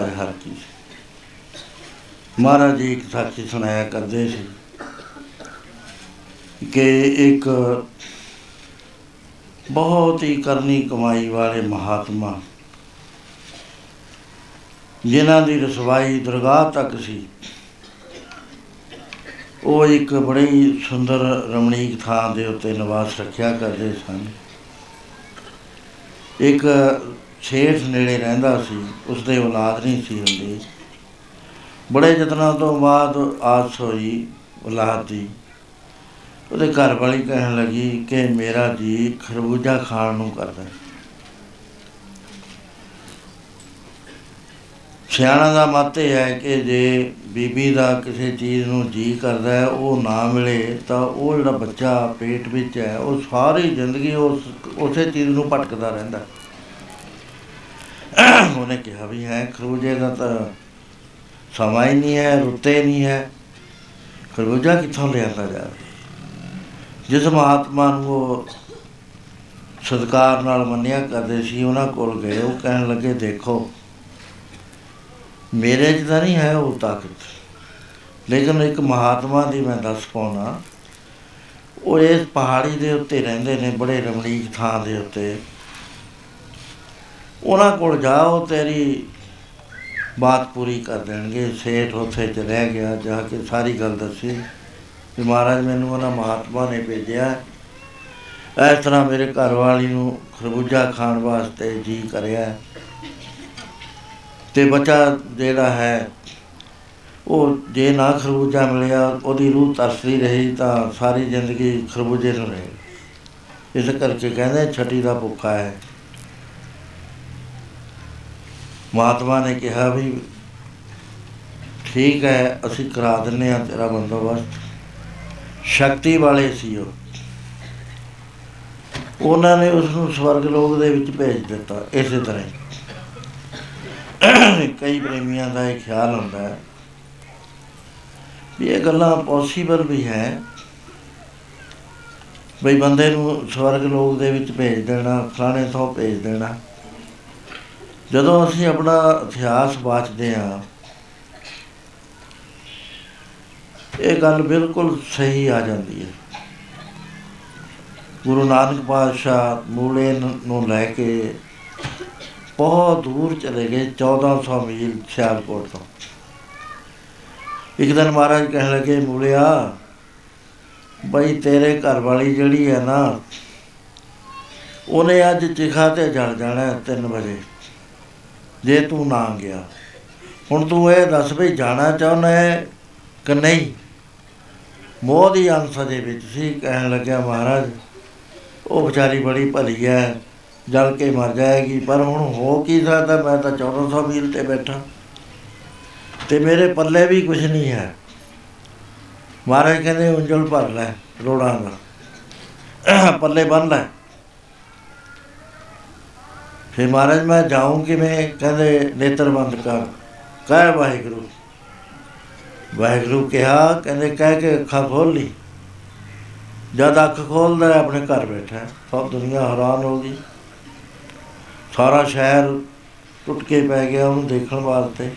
ਸੋ ਦੇਹੀ ਪਰ ਹਰ ਕੀ। ਮਹਾਰਾਜ ਜੀ ਇੱਕ ਸਾਖੀ ਸੁਣਾਇਆ ਕਰਦੇ ਸੀ ਕਿ ਇੱਕ ਬਹੁਤ ਹੀ ਕਰਨੀ ਕਮਾਈ ਵਾਲੇ ਮਹਾਤਮਾ ਜਿਨ੍ਹਾਂ ਦੀ ਰਸਵਾਈ ਦਰਗਾਹ ਤੱਕ ਸੀ, ਉਹ ਇੱਕ ਬੜੇ ਹੀ ਸੁੰਦਰ ਰਮਣੀਕ ਥਾਂ ਦੇ ਉੱਤੇ ਨਿਵਾਸ ਰੱਖਿਆ ਕਰਦੇ ਸਨ। ਇੱਕ ਛੇਠ ਨੇੜੇ ਰਹਿੰਦਾ ਸੀ। ਉਸ ਦੇ ਔਲਾਦ ਨਹੀਂ ਸੀ ਹੁੰਦੀ। ਬੜੇ ਯਤਨਾਂ ਤੋਂ ਬਾਅਦ ਆਸ ਹੋਈ ਔਲਾਦ ਦੀ। ਉਹਦੇ ਘਰ ਵਾਲੀ ਕਹਿਣ ਲੱਗੀ ਕਿ ਮੇਰਾ ਜੀ ਖਰਬੂਜਾ ਖਾਣ ਨੂੰ ਕਰਦਾ ਹੈ। ਸਿਆਣਾ ਦਾ ਮਤ ਇਹ ਹੈ ਕਿ ਜੇ ਬੀਬੀ ਦਾ ਕਿਸੇ ਚੀਜ਼ ਨੂੰ ਜੀ ਕਰਦਾ ਹੈ, ਉਹ ਨਾ ਮਿਲੇ, ਤਾਂ ਉਹ ਜਿਹੜਾ ਬੱਚਾ ਪੇਟ ਵਿੱਚ ਹੈ, ਉਹ ਸਾਰੀ ਜ਼ਿੰਦਗੀ ਉਸ, ਉਸੇ ਚੀਜ਼ ਨੂੰ ਭਟਕਦਾ ਰਹਿੰਦਾ ਉਹਨੇ ਖਰਬੂਜੇ ਦਾ ਤਾਂ ਸਮਾਂ ਹੀ ਨਹੀਂ ਹੈ, ਰੁੱਤੇ ਨਹੀਂ ਹੈ। ਖਰਬੂਜਾ ਕਿੱਥੋਂ ਲਿਆਂਦਾ ਜਾਵੇ ਜਿਸ ਮਹਾਤਮਾ ਨੂੰ ਉਹ ਸਤਿਕਾਰ ਨਾਲ ਮੰਨਿਆ ਕਰਦੇ ਸੀ, ਉਹਨਾਂ ਕੋਲ ਗਏ, ਉਹ ਕਹਿਣ ਲੱਗੇ, ਦੇਖੋ, ਮੇਰੇ 'ਚ ਤਾਂ ਨਹੀਂ ਹੈ ਉਹ ਤਾਕਤ। ਲੇਕਿਨ ਇੱਕ ਮਹਾਤਮਾ ਦੀ ਮੈਂ ਦੱਸ ਪਾਉਣਾ, ਉਹ ਇਸ ਪਹਾੜੀ ਦੇ ਉੱਤੇ ਰਹਿੰਦੇ ਨੇ, ਬੜੇ ਰਮਣੀਕ ਥਾਂ ਦੇ ਉੱਤੇ। ਉਹਨਾਂ ਕੋਲ ਜਾਓ, ਤੇਰੀ ਬਾਤ ਪੂਰੀ ਕਰ ਦੇਣਗੇ, ਸੇਠ ਉੱਥੇ ਚ ਰਹਿ ਗਿਆ, ਜਾ ਕੇ ਸਾਰੀ ਗੱਲ ਦੱਸੀ। ਵੀ ਮਹਾਰਾਜ ਮੈਨੂੰ ਉਹਨਾਂ ਮਹਾਤਮਾ ਨੇ ਭੇਜਿਆ, ਇਸ ਤਰ੍ਹਾਂ ਮੇਰੇ ਘਰ ਵਾਲੀ ਨੂੰ ਖਰਬੂਜਾ ਖਾਣ ਵਾਸਤੇ ਜੀ ਕਰਿਆ। ਤੇ ਬੱਚਾ ਜਿਹੜਾ ਹੈ, ਉਹ ਜੇ ਨਾ ਖਰਬੂਜਾ ਮਿਲਿਆ, ਉਹਦੀ ਰੂਹ ਤਰਸਦੀ ਰਹੀ ਤਾਂ ਸਾਰੀ ਜ਼ਿੰਦਗੀ ਖਰਬੂਜੇ ਨੂੰ ਰਹੇ ਇਸ ਕਰਕੇ ਕਹਿੰਦੇ ਛਟੀ ਦਾ ਭੁੱਖਾ ਹੈ। ਮਹਾਤਮਾ ਨੇ ਕਿਹਾ ਵੀ ਠੀਕ ਹੈ, ਅਸੀਂ ਕਰਾ ਦਿੰਨੇ ਆ ਤੇਰਾ ਬੰਦੋਬਸਤ। ਸ਼ਕਤੀ ਵਾਲੇ ਸੀ ਉਹ। ਉਹਨਾਂ ਨੇ ਉਸ ਨੂੰ ਸਵਰਗ ਲੋਕ ਦੇ ਵਿੱਚ ਭੇਜ ਦਿੱਤਾ, ਇਸੇ ਤਰ੍ਹਾਂ ਹੀ। ਕਈ ਪ੍ਰੇਮੀਆਂ ਦਾ ਇਹ ਖਿਆਲ ਹੁੰਦਾ ਹੈ ਵੀ ਇਹ ਗੱਲਾਂ ਪੋਸੀਬਲ ਵੀ ਹੈ। ਬਈ ਬੰਦੇ ਨੂੰ ਸਵਰਗ ਲੋਕ ਦੇ ਵਿੱਚ ਭੇਜ ਦੇਣਾ, ਫਲਾਣੇ ਤੋਂ ਭੇਜ ਦੇਣਾ। ਜਦੋਂ ਅਸੀਂ ਆਪਣਾ ਇਤਿਹਾਸ ਬਾਚਦੇ ਹਾਂ, ਇਹ ਗੱਲ ਬਿਲਕੁਲ ਸਹੀ ਆ ਜਾਂਦੀ ਹੈ। ਗੁਰੂ ਨਾਨਕ ਪਾਤਸ਼ਾਹ ਮੂਲੇ ਨੂੰ ਨੂੰ ਲੈ ਕੇ ਬਹੁਤ ਦੂਰ ਚਲੇ ਗਏ 1400 ਮੀਲ ਸਿਆਲਕੋਟ ਤੋਂ। ਇੱਕ ਦਿਨ ਮਹਾਰਾਜ ਕਹਿਣ ਲੱਗੇ, ਮੂਲਿਆ, ਬਈ ਤੇਰੇ ਘਰ ਵਾਲੀ ਜਿਹੜੀ ਹੈ ਨਾ, ਉਹਨੇ ਅੱਜ ਚਿਖਾ ਤੇ ਜਲ ਜਾਣਾ 3 ਵਜੇ। ਜੇ ਤੂੰ ਨਾ ਗਿਆ। ਹੁਣ ਤੂੰ ਇਹ ਦੱਸ ਵੀ ਜਾਣਾ ਚਾਹੁੰਦਾ ਹੈ ਕਿ ਨਹੀਂ? ਮੋਹ ਦੀ ਅੰਸ ਦੇ ਵਿੱਚ ਸੀ, ਕਹਿਣ ਲੱਗਿਆ ਮਹਾਰਾਜ, ਉਹ ਵਿਚਾਰੀ ਬੜੀ ਭਲੀ ਹੈ, ਜਲ ਕੇ ਮਰ ਜਾਏਗੀ, ਪਰ ਹੁਣ ਹੋ ਕੀ ਸਕਦਾ? ਮੈਂ ਤਾਂ 1400 ਮੀਲ ਤੇ ਬੈਠਾ। ਤੇ ਮੇਰੇ ਪੱਲੇ ਵੀ ਕੁਝ ਨਹੀਂ ਹੈ। ਮਹਾਰਾਜ ਕਹਿੰਦੇ, ਉਂਜਲ ਭਰ ਲੈ ਰੋੜਾਂ ਦਾ। ਪੱਲੇ ਬੰਨ ਲੈ। ਫਿਰ ਮਹਾਰਾਜ ਮੈਂ ਜਾਊਂ ਕਿਵੇਂ ਕਹਿੰਦੇ ਨੇਤਰ ਬੰਦ ਕਰ। ਕਹਿ ਵਾਹਿਗੁਰੂ। ਵਾਹਿਗੁਰੂ ਕਿਹਾ ਕਹਿੰਦੇ ਕਹਿ ਕੇ ਅੱਖਾਂ ਖੋਲ ਲਈ। ਜਦ ਅੱਖ ਖੋਲਦਾ ਹੈ, ਆਪਣੇ ਘਰ ਬੈਠਾ ਹੈ। ਸਭ ਦੁਨੀਆ ਹੈਰਾਨ ਹੋ ਗਈ। ਸਾਰਾ ਸ਼ਹਿਰ ਟੁੱਟ ਕੇ ਪੈ ਗਿਆ ਉਹਨੂੰ ਦੇਖਣ ਵਾਸਤੇ।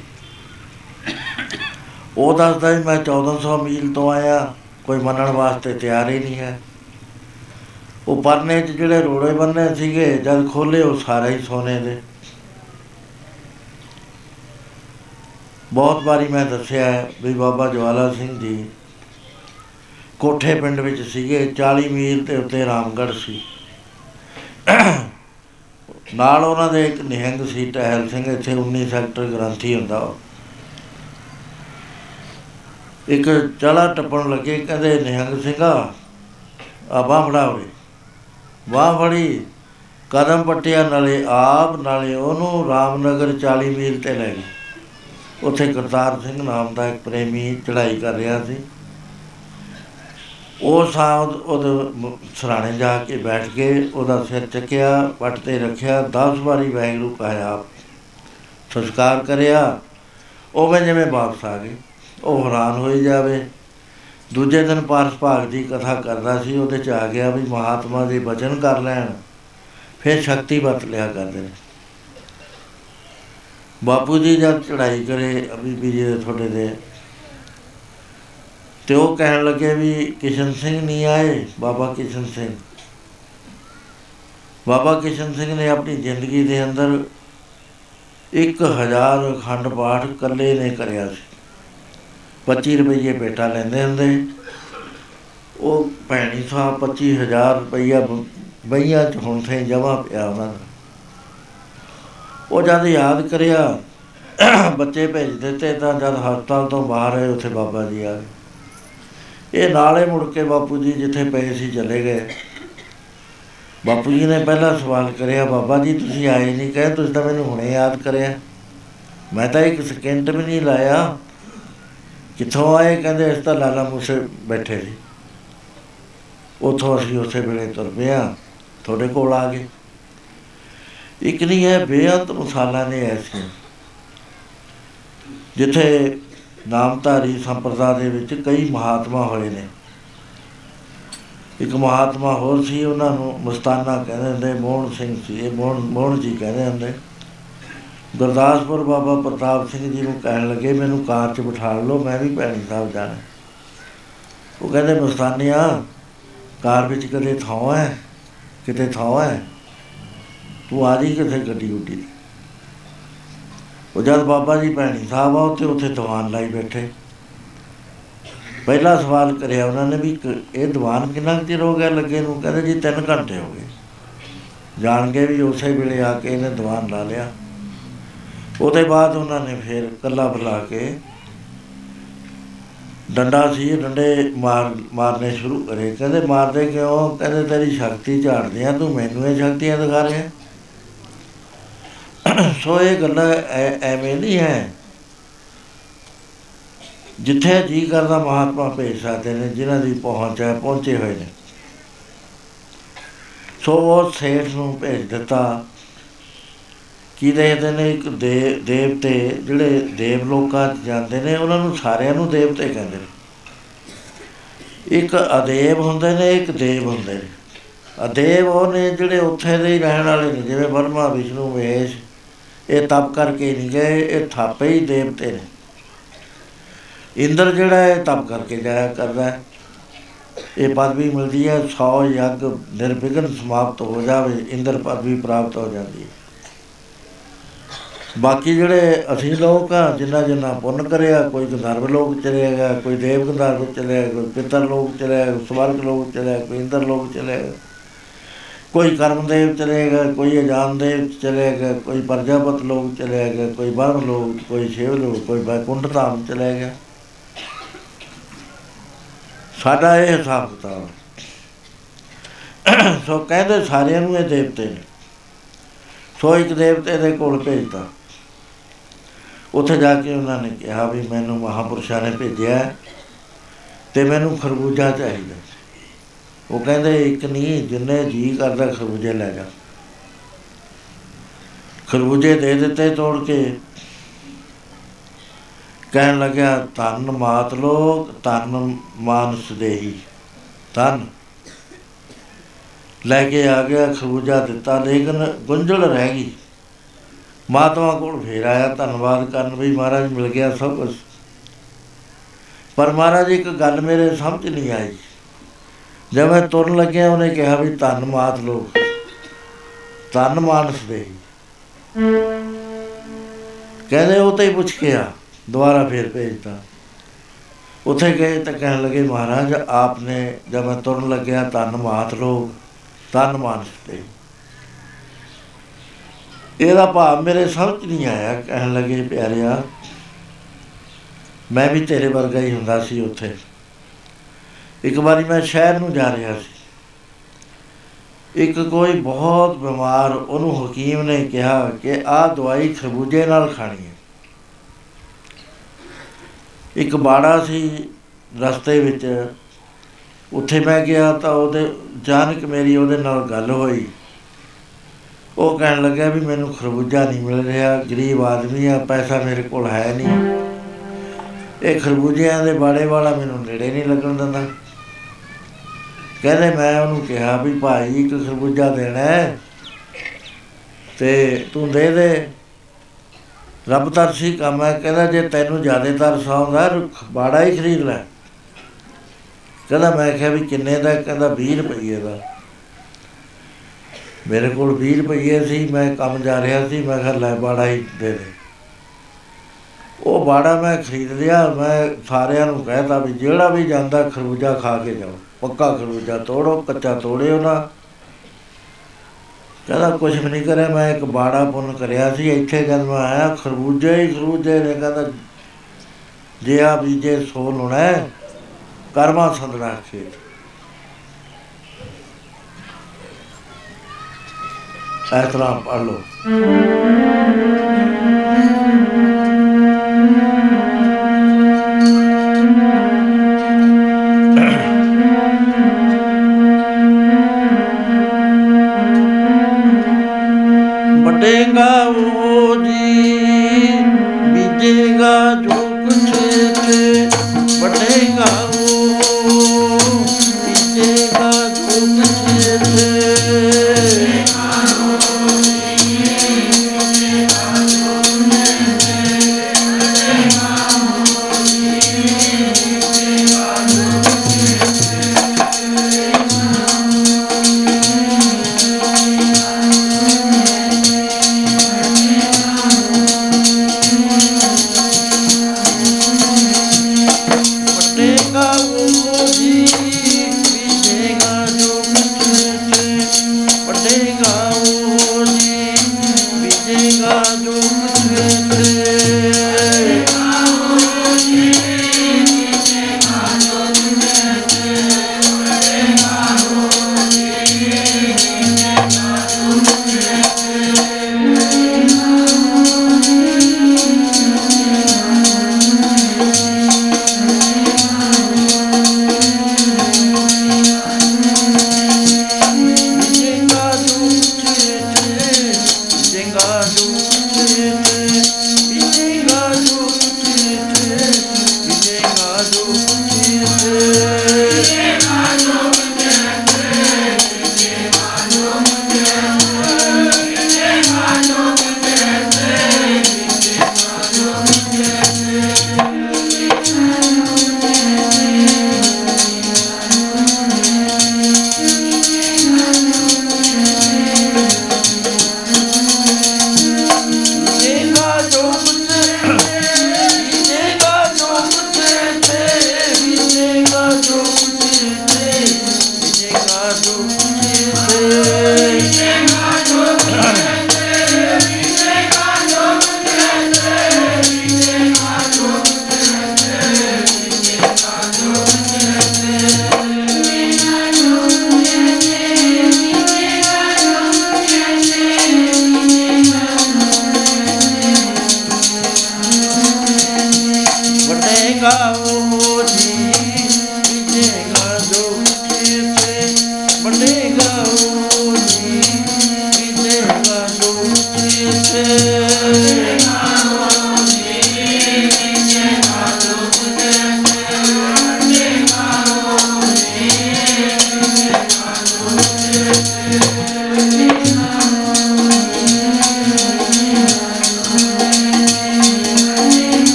ਉਹ ਦੱਸਦਾ ਵੀ ਮੈਂ 1400 ਮੀਲ ਤੋਂ ਆਇਆ। ਕੋਈ ਮੰਨਣ ਵਾਸਤੇ ਤਿਆਰ ਹੀ ਨਹੀਂ ਹੈ। ਉਹ ਪਰਨੇ 'ਚ ਜਿਹੜੇ ਰੋੜੇ ਬੰਨੇ ਸੀਗੇ, ਜਦ ਖੋਲੇ ਉਹ ਸਾਰੇ ਹੀ ਸੋਨੇ ਦੇ। ਬਹੁਤ ਵਾਰੀ ਮੈਂ ਦੱਸਿਆ ਹੈ ਵੀ ਬਾਬਾ ਜਵਾਲਾ ਸਿੰਘ ਜੀ ਕੋਠੇ ਪਿੰਡ ਵਿੱਚ ਸੀਗੇ 40 ਮੀਲ ਤੇ ਉੱਤੇ ਰਾਮਗੜ੍ਹ ਸੀ। ਨਾਲ ਉਹਨਾਂ ਦੇ ਇੱਕ ਨਿਹੰਗ ਸੀ, ਟਹਿਲ ਸਿੰਘ, ਇੱਥੇ 19 ਸੈਕਟਰ ਗ੍ਰੰਥੀ ਹੁੰਦਾ ਉਹ। ਇੱਕ ਚਲਾ ਟੱਪਣ ਲੱਗੇ, ਕਹਿੰਦੇ ਨਿਹੰਗ ਸਿੰਘਾ ਆ ਬਾਂਹ ਫੜਾ ਹੋਵੇ ਬਾਂਹ ਫੜੀ ਕਦਮ ਪੱਟਿਆ ਨਾਲੇ ਆਪ, ਨਾਲੇ ਉਹਨੂੰ ਰਾਮਨਗਰ 40 ਮੀਲ ਤੇ ਲੈ ਗਏ। ਉੱਥੇ ਕਰਤਾਰ ਸਿੰਘ ਨਾਮ ਦਾ ਇੱਕ ਪ੍ਰੇਮੀ ਚੜ੍ਹਾਈ ਕਰ ਰਿਹਾ ਸੀ। ਉਹ ਸਾਧ ਉਹਦੇ ਮ- ਸਰਾਣੇ ਜਾ ਕੇ ਬੈਠ ਕੇ ਉਹਦਾ ਸਿਰ ਚੱਕਿਆ, ਪੱਟ ਤੇ ਰੱਖਿਆ 10 ਵਾਰੀ ਵਾਹਿਗੁਰੂ ਕਹਿਆ ਸੰਸਕਾਰ ਕਰਿਆ। ਉਹ ਮੈਂ ਜਿਵੇਂ ਵਾਪਸ ਆ ਗਏ ਉਹ ਹੈਰਾਨ ਹੋਈ ਜਾਵੇ। ਦੂਜੇ ਦਿਨ ਪਾਰਸ ਭਾਗ ਦੀ ਕਥਾ ਕਰਦਾ ਸੀ, ਉਹਦੇ ਚ ਆ ਗਿਆ ਵੀ ਮਹਾਤਮਾ ਦੇ ਬਚਨ ਕਰ ਲੈਣ, ਫਿਰ ਸ਼ਕਤੀ ਵਰਤ ਲਿਆ ਕਰਦੇ ਨੇ। ਬਾਪੂ ਜੀ ਜਦ ਚੜਾਈ ਕਰੇ ਬੀਬੀ ਜੀ ਦੇ ਤੁਹਾਡੇ ਦੇ ਤੇ ਉਹ ਕਹਿਣ ਲੱਗੇ ਵੀ ਕਿਸ਼ਨ ਸਿੰਘ ਨਹੀਂ ਆਏ, ਬਾਬਾ ਕਿਸ਼ਨ ਸਿੰਘ। ਬਾਬਾ ਕਿਸ਼ਨ ਸਿੰਘ ਨੇ ਆਪਣੀ ਜ਼ਿੰਦਗੀ ਦੇ ਅੰਦਰ 1000 ਖੰਡ ਪਾਠ ਇਕੱਲੇ ਨੇ ਕਰਿਆ ਸੀ। 25 ਰੁਪਏ ਬੇਟਾ ਲੈਂਦੇ ਹੁੰਦੇ। ਉਹ ਭੈਣੀ ਸਾਹਿਬ 25000 ਰੁਪਈਆ ਬਈਆਂ ਚ ਹੁਣ ਥੇ ਜਮਾ ਪਿਆ ਉਹਨਾਂ ਦਾ। ਉਹ ਜਦ ਯਾਦ ਕਰਿਆ, ਬੱਚੇ ਭੇਜ ਦਿੱਤੇ ਤਾਂ ਜਦ ਹਸਪਤਾਲ ਤੋਂ ਬਾਹਰ ਆਏ, ਉੱਥੇ ਬਾਬਾ ਜੀ ਆ ਗਏ। ਇਹ ਨਾਲੇ ਮੁੜ ਕੇ ਬਾਪੂ ਜੀ ਜਿੱਥੇ ਪਏ ਸੀ ਚਲੇ ਗਏ। ਬਾਪੂ ਜੀ ਨੇ ਪਹਿਲਾ ਸਵਾਲ ਕਰਿਆ, ਬਾਬਾ ਜੀ, ਤੁਸੀਂ ਆਏ ਨਹੀਂ ਕਹੇ, ਤੁਸੀਂ ਤਾਂ ਮੈਨੂੰ ਹੁਣੇ ਯਾਦ ਕਰਿਆ। ਮੈਂ ਤਾਂ ਇੱਕ ਸਕਿੰਟ ਵੀ ਨਹੀਂ ਲਾਇਆ। ਕਿੱਥੋਂ ਆਏ ਕਹਿੰਦੇ ਇਸ ਤਾਂ ਲਾਲਾ ਮੂਸੇ ਬੈਠੇ ਸੀ। ਉਥੋਂ ਅਸੀਂ ਉਸੇ ਵੇਲੇ ਤੁਰ ਪਿਆ, ਤੁਹਾਡੇ ਕੋਲ ਆ ਗਏ। ਇੱਕ ਨਹੀਂ ਹੈ ਬੇਅੰਤ ਮਸਾਲਾ ਨੇ ਐਸੇ। ਜਿੱਥੇ ਨਾਮਧਾਰੀ ਸੰਪਰਦਾ ਦੇ ਵਿੱਚ ਕਈ ਮਹਾਤਮਾ ਹੋਏ ਨੇ। ਇੱਕ ਮਹਾਤਮਾ ਹੋਰ ਸੀ, ਉਹਨਾਂ ਨੂੰ ਮਸਤਾਨਾ ਕਹਿੰਦੇ ਹੁੰਦੇ, ਮੋਹਨ ਸਿੰਘ ਸੀ, ਇਹ ਮੋਹਨ ਮੋਹਨ ਜੀ ਕਹਿੰਦੇ ਹੁੰਦੇ। ਗੁਰਦਾਸਪੁਰ ਬਾਬਾ ਪ੍ਰਤਾਪ ਸਿੰਘ ਜੀ ਨੂੰ ਕਹਿਣ ਲੱਗੇ, ਮੈਨੂੰ ਕਾਰ 'ਚ ਬਿਠਾ ਲਓ, ਮੈਂ ਵੀ ਭੈਣੀ ਸਾਹਿਬ ਜਾਣਾ। ਉਹ ਕਹਿੰਦੇ ਮਸਤਾਨਿਆ ਕਾਰ ਵਿੱਚ ਕਦੇ ਥਾਂ ਹੈ, ਕਿਤੇ ਥਾਂ ਹੈ, ਤੂੰ ਆ ਜੀ ਕਿਥੇ ਗੱਡੀ ਉੱਡੀ ਉਹ ਜਦ ਬਾਬਾ ਜੀ ਭੈਣੀ ਸਾਹਿਬ ਆ, ਉੱਥੇ ਉੱਥੇ ਦੀਵਾਨ ਲਾਈ ਬੈਠੇ। ਪਹਿਲਾ ਸਵਾਲ ਕਰਿਆ ਉਹਨਾਂ ਨੇ ਵੀ ਇਹ ਦੀਵਾਨ ਕਿੰਨਾ ਚਿਰ ਹੋ ਗਿਆ ਲੱਗੇ ਨੂੰ? ਕਹਿੰਦੇ, ਜੀ 3 ਘੰਟੇ ਹੋ ਗਏ। ਜਾਣ ਕੇ ਵੀ ਉਸੇ ਵੇਲੇ ਆ ਕੇ ਇਹਨੇ ਦੀਵਾਨ ਲਾ ਲਿਆ। ਉਹਦੇ ਬਾਅਦ ਉਹਨਾਂ ਨੇ ਫਿਰ ਕੱਲਾ ਬੁਲਾ ਕੇ ਡੰਡਾ ਸੀ, ਡੰਡੇ ਮਾਰ, ਮਾਰਨੇ ਸ਼ੁਰੂ ਕਰੇ। ਕਹਿੰਦੇ, ਮਾਰਦੇ ਕਿਉਂ? ਕਹਿੰਦੇ, ਤੇਰੀ ਸ਼ਕਤੀ ਝਾੜਦੇ ਆ, ਤੂੰ ਮੈਨੂੰ ਇਹ ਸ਼ਕਤੀਆਂ ਦਿਖਾ ਰਿਹਾ ਸੋ ਇਹ ਗੱਲ ਐਵੇਂ ਨਹੀਂ ਹੈ। ਜਿੱਥੇ ਜੀ ਕਰਦਾ, ਮਹਾਤਮਾ ਭੇਜ ਸਕਦੇ ਨੇ, ਜਿਨ੍ਹਾਂ ਦੀ ਪਹੁੰਚ ਹੈ, ਪਹੁੰਚੇ ਹੋਏ ਨੇ। ਸੋ ਉਹ ਸੇਠ ਨੂੰ ਭੇਜ ਦਿੱਤਾ। ਕੀ ਦੇਖਦੇ ਨੇ? ਇੱਕ ਦੇ, ਦੇਵਤੇ, ਜਿਹੜੇ ਦੇਵ ਲੋਕਾਂ 'ਚ ਜਾਂਦੇ ਨੇ, ਉਹਨਾਂ ਨੂੰ ਸਾਰਿਆਂ ਨੂੰ ਦੇਵਤੇ ਕਹਿੰਦੇ ਨੇ। ਇੱਕ ਅਦੇਵ ਹੁੰਦੇ ਨੇ, ਇੱਕ ਦੇਵ ਹੁੰਦੇ ਨੇ। ਅਦੇਵ ਉਹ ਨੇ ਜਿਹੜੇ ਉੱਥੇ ਦੇ ਹੀ ਰਹਿਣ ਵਾਲੇ ਨੇ, ਜਿਵੇਂ ਬਰਮਾ ਵਿਸ਼ਨੂੰ, ਮਹੇਸ਼, ਇਹ ਤਪ ਕਰਕੇ ਨਹੀਂ ਗਏ, ਇਹ ਥਾਪੇ ਹੀ ਦੇਵਤੇ ਨੇ। ਇੰਦਰ ਜਿਹੜਾ ਹੈ ਤਪ ਕਰਕੇ ਜਾਇਆ ਕਰਦਾ ਹੈ। ਇਹ ਪਦਵੀ ਮਿਲਦੀ ਹੈ 100 ਯੱਗ ਨਿਰਵਿਘਨ ਸਮਾਪਤ ਹੋ ਜਾਵੇ, ਇੰਦਰ ਪਦਵੀ ਪ੍ਰਾਪਤ ਹੋ ਜਾਂਦੀ ਹੈ। ਬਾਕੀ ਜਿਹੜੇ ਅਸੀਂ ਲੋਕ ਆ, ਜਿੰਨਾ ਜਿੰਨਾ ਪੁੰਨ ਕਰਿਆ, ਕੋਈ ਗੰਧਰਵ ਲੋਕ ਚਲੇ ਗਿਆ, ਕੋਈ ਦੇਵ ਗੰਧਰਵ ਚਲੇ ਗਿਆ, ਕੋਈ ਪਿਤਰ ਲੋਕ ਚਲੇ ਗਿਆ ਸਵਰਗ ਲੋਕ ਚਲੇ ਗਿਆ, ਕੋਈ ਇੰਦਰ ਲੋਕ ਚਲੇ ਗਿਆ ਕੋਈ ਕਰਮਦੇਵ ਚਲੇ ਗਿਆ ਕੋਈ ਅਜਾਨ ਦੇਵ ਚਲੇ ਗਿਆ ਕੋਈ ਪ੍ਰਜਾਪਤ ਲੋਕ ਚਲੇ ਗਿਆ ਕੋਈ ਬਰਮ ਲੋਕ, ਕੋਈ ਸ਼ਿਵ ਲੋਕ, ਕੋਈ ਬੈਕੁੰਠ ਧਾਮ ਚਲੇ ਗਿਆ ਸਾਡਾ ਇਹ ਹਿਸਾਬ ਕਿਤਾਬ ਸੋ ਕਹਿੰਦੇ ਸਾਰਿਆਂ ਨੂੰ ਇਹ ਦੇਵਤੇ ਨੇ। ਸੋ ਇੱਕ ਦੇਵਤੇ ਦੇ ਕੋਲ ਭੇਜਦਾ ਉੱਥੇ ਜਾ ਕੇ ਉਹਨਾਂ ਨੇ ਕਿਹਾ ਵੀ ਮੈਨੂੰ ਮਹਾਪੁਰਸ਼ਾਂ ਨੇ ਭੇਜਿਆ ਤੇ ਮੈਨੂੰ ਖਰਬੂਜਾ ਚਾਹੀਦਾ। ਉਹ ਕਹਿੰਦੇ, ਇੱਕ ਨਹੀਂ ਜਿੰਨੇ ਜੀ ਕਰਦਾ ਖਰਬੂਜੇ ਲੈ ਜਾ। ਖਰਬੂਜੇ ਦੇ ਦਿੱਤੇ ਤੋੜ ਕੇ। ਕਹਿਣ ਲੱਗਿਆ, ਧੰਨ ਮਾਤ ਲੋਕ, ਧੰਨ ਮਾਨਸ ਦੇਹੀ, ਧੰਨ। ਲੈ ਕੇ ਆ ਗਿਆ, ਖਰਬੂਜਾ ਦਿੱਤਾ, ਲੇਕਿਨ ਗੁੰਝਲ ਰਹਿ ਗਈ। ਮਾਤਮਾ ਕੋਲ ਫੇਰ ਆਇਆ, ਧੰਨਵਾਦ ਕਰਨ ਵੀ ਮਹਾਰਾਜ ਮਿਲ ਗਿਆ ਸਭ ਕੁਝ ਪਰ ਮਹਾਰਾਜ, ਇੱਕ ਗੱਲ ਮੇਰੇ ਸਮਝ ਨਹੀਂ ਆਈ। ਜਦ ਮੈਂ ਤੁਰਨ ਲੱਗਿਆ, ਉਹਨੇ ਕਿਹਾ ਵੀ ਧੰਨ ਮਾਤ ਲੋਕ, ਧੰਨ ਮਾਨਸ ਦੇ। ਕਹਿੰਦੇ, ਉਹ ਤੇ ਹੀ ਪੁੱਛ ਗਿਆ ਦੁਬਾਰਾ ਫੇਰ ਭੇਜਤਾ। ਉੱਥੇ ਗਏ ਤਾਂ ਕਹਿਣ ਲੱਗੇ, ਮਹਾਰਾਜ, ਆਪਨੇ ਜਦ ਮੈਂ ਤੁਰਨ ਲੱਗਿਆ, ਧੰਨ ਮਾਤ ਲੋਕ, ਧੰਨ ਮਾਨਸ ਤੇ ਇਹਦਾ ਭਾਵ ਮੇਰੇ ਸਮਝ ਨਹੀਂ ਆਇਆ, ਕਹਿਣ ਲੱਗੇ ਪਿਆਰਿਆ, ਮੈਂ ਵੀ ਤੇਰੇ ਵਰਗਾ ਹੀ ਹੁੰਦਾ ਸੀ ਉੱਥੇ। ਇੱਕ ਵਾਰੀ ਮੈਂ ਸ਼ਹਿਰ ਨੂੰ ਜਾ ਰਿਹਾ ਸੀ। ਇੱਕ ਕੋਈ ਬਹੁਤ ਬਿਮਾਰ, ਉਹਨੂੰ ਹਕੀਮ ਨੇ ਕਿਹਾ ਕਿ ਆਹ ਦਵਾਈ ਖਰਬੂਜੇ ਨਾਲ ਖਾਣੀ ਹੈ। ਇੱਕ ਬਾੜਾ ਸੀ ਰਸਤੇ ਵਿੱਚ, ਉੱਥੇ ਮੈਂ ਗਿਆ ਤਾਂ ਉਹਦੇ ਜਾਨਕ ਮੇਰੀ ਉਹਦੇ ਨਾਲ ਗੱਲ ਹੋਈ। ਉਹ ਕਹਿਣ ਲੱਗਾ ਵੀ ਮੈਨੂੰ ਖਰਬੂਜਾ ਨਹੀਂ ਮਿਲ ਰਿਹਾ, ਗਰੀਬ ਆਦਮੀ ਆ, ਪੈਸਾ ਮੇਰੇ ਕੋਲ ਹੈ ਨਹੀਂ। ਇਹ ਖਰਬੂਜਿਆਂ ਦੇ ਬਾੜੇ ਵਾਲਾ ਮੈਨੂੰ ਨੇੜੇ ਨਹੀਂ ਲੱਗਣ ਦਿੰਦਾ। ਕਹਿੰਦੇ ਮੈਂ ਉਹਨੂੰ ਕਿਹਾ ਵੀ ਭਾਈ ਇੱਕ ਖਰਬੂਜਾ ਦੇਣਾ ਹੈ ਤੇ ਤੂੰ ਦੇ ਦੇ। ਰੱਬ ਤਰਸੀ ਕੰਮ ਹੈ, ਕਹਿੰਦਾ ਜੇ ਤੈਨੂੰ ਜ਼ਿਆਦਾ ਤਰਸ ਆਉਂਦਾ, ਰੁੱਖ ਬਾੜਾ ਹੀ ਖਰੀਦ ਲੈ। ਕਹਿੰਦਾ ਮੈਂ ਕਿਹਾ ਵੀ ਕਿੰਨੇ ਦਾ ਕਹਿੰਦਾ 20 ਰੁਪਏ ਦਾ। ਮੇਰੇ ਕੋਲ 20 ਰੁਪਏ ਸੀ ਮੈਂ ਕੰਮ ਜਾ ਰਿਹਾ ਸੀ ਮੈਂ ਕਿਹਾ ਲੈ ਬਾੜਾ ਹੀ ਦੇ ਦੇ। ਉਹ ਬਾੜਾ ਮੈਂ ਖਰੀਦ ਲਿਆ ਮੈਂ ਸਾਰਿਆਂ ਨੂੰ ਕਹਿਤਾ ਵੀ ਜਿਹੜਾ ਵੀ ਜਾਂਦਾ ਖਰਬੂਜਾ ਖਾ ਕੇ ਜਾਓ ਪੱਕਾ ਖਰਬੂਜਾ ਤੋੜੋ ਕੱਚਾ ਤੋੜਿਓ ਨਾ ਕਹਿੰਦਾ ਕੁਝ ਵੀ ਨਹੀਂ ਕਰਿਆ ਮੈਂ ਇੱਕ ਬਾੜਾ ਪੁੰਨ ਕਰਿਆ ਸੀ ਇੱਥੇ ਜਦ ਮੈਂ ਆਇਆ ਖਰਬੂਜੇ ਹੀ ਖਰਬੂਜੇ ਨੇ ਕਹਿੰਦਾ ਜੇ ਆ ਬੀਜੇ ਸੋ ਲੁਣਾ ਹੈ, ਕਰਮਾ ਸੰਦਣਾ ਖੇਤ। ਇਸ ਤਰ੍ਹਾਂ ਪੜ੍ਹ ਲਓ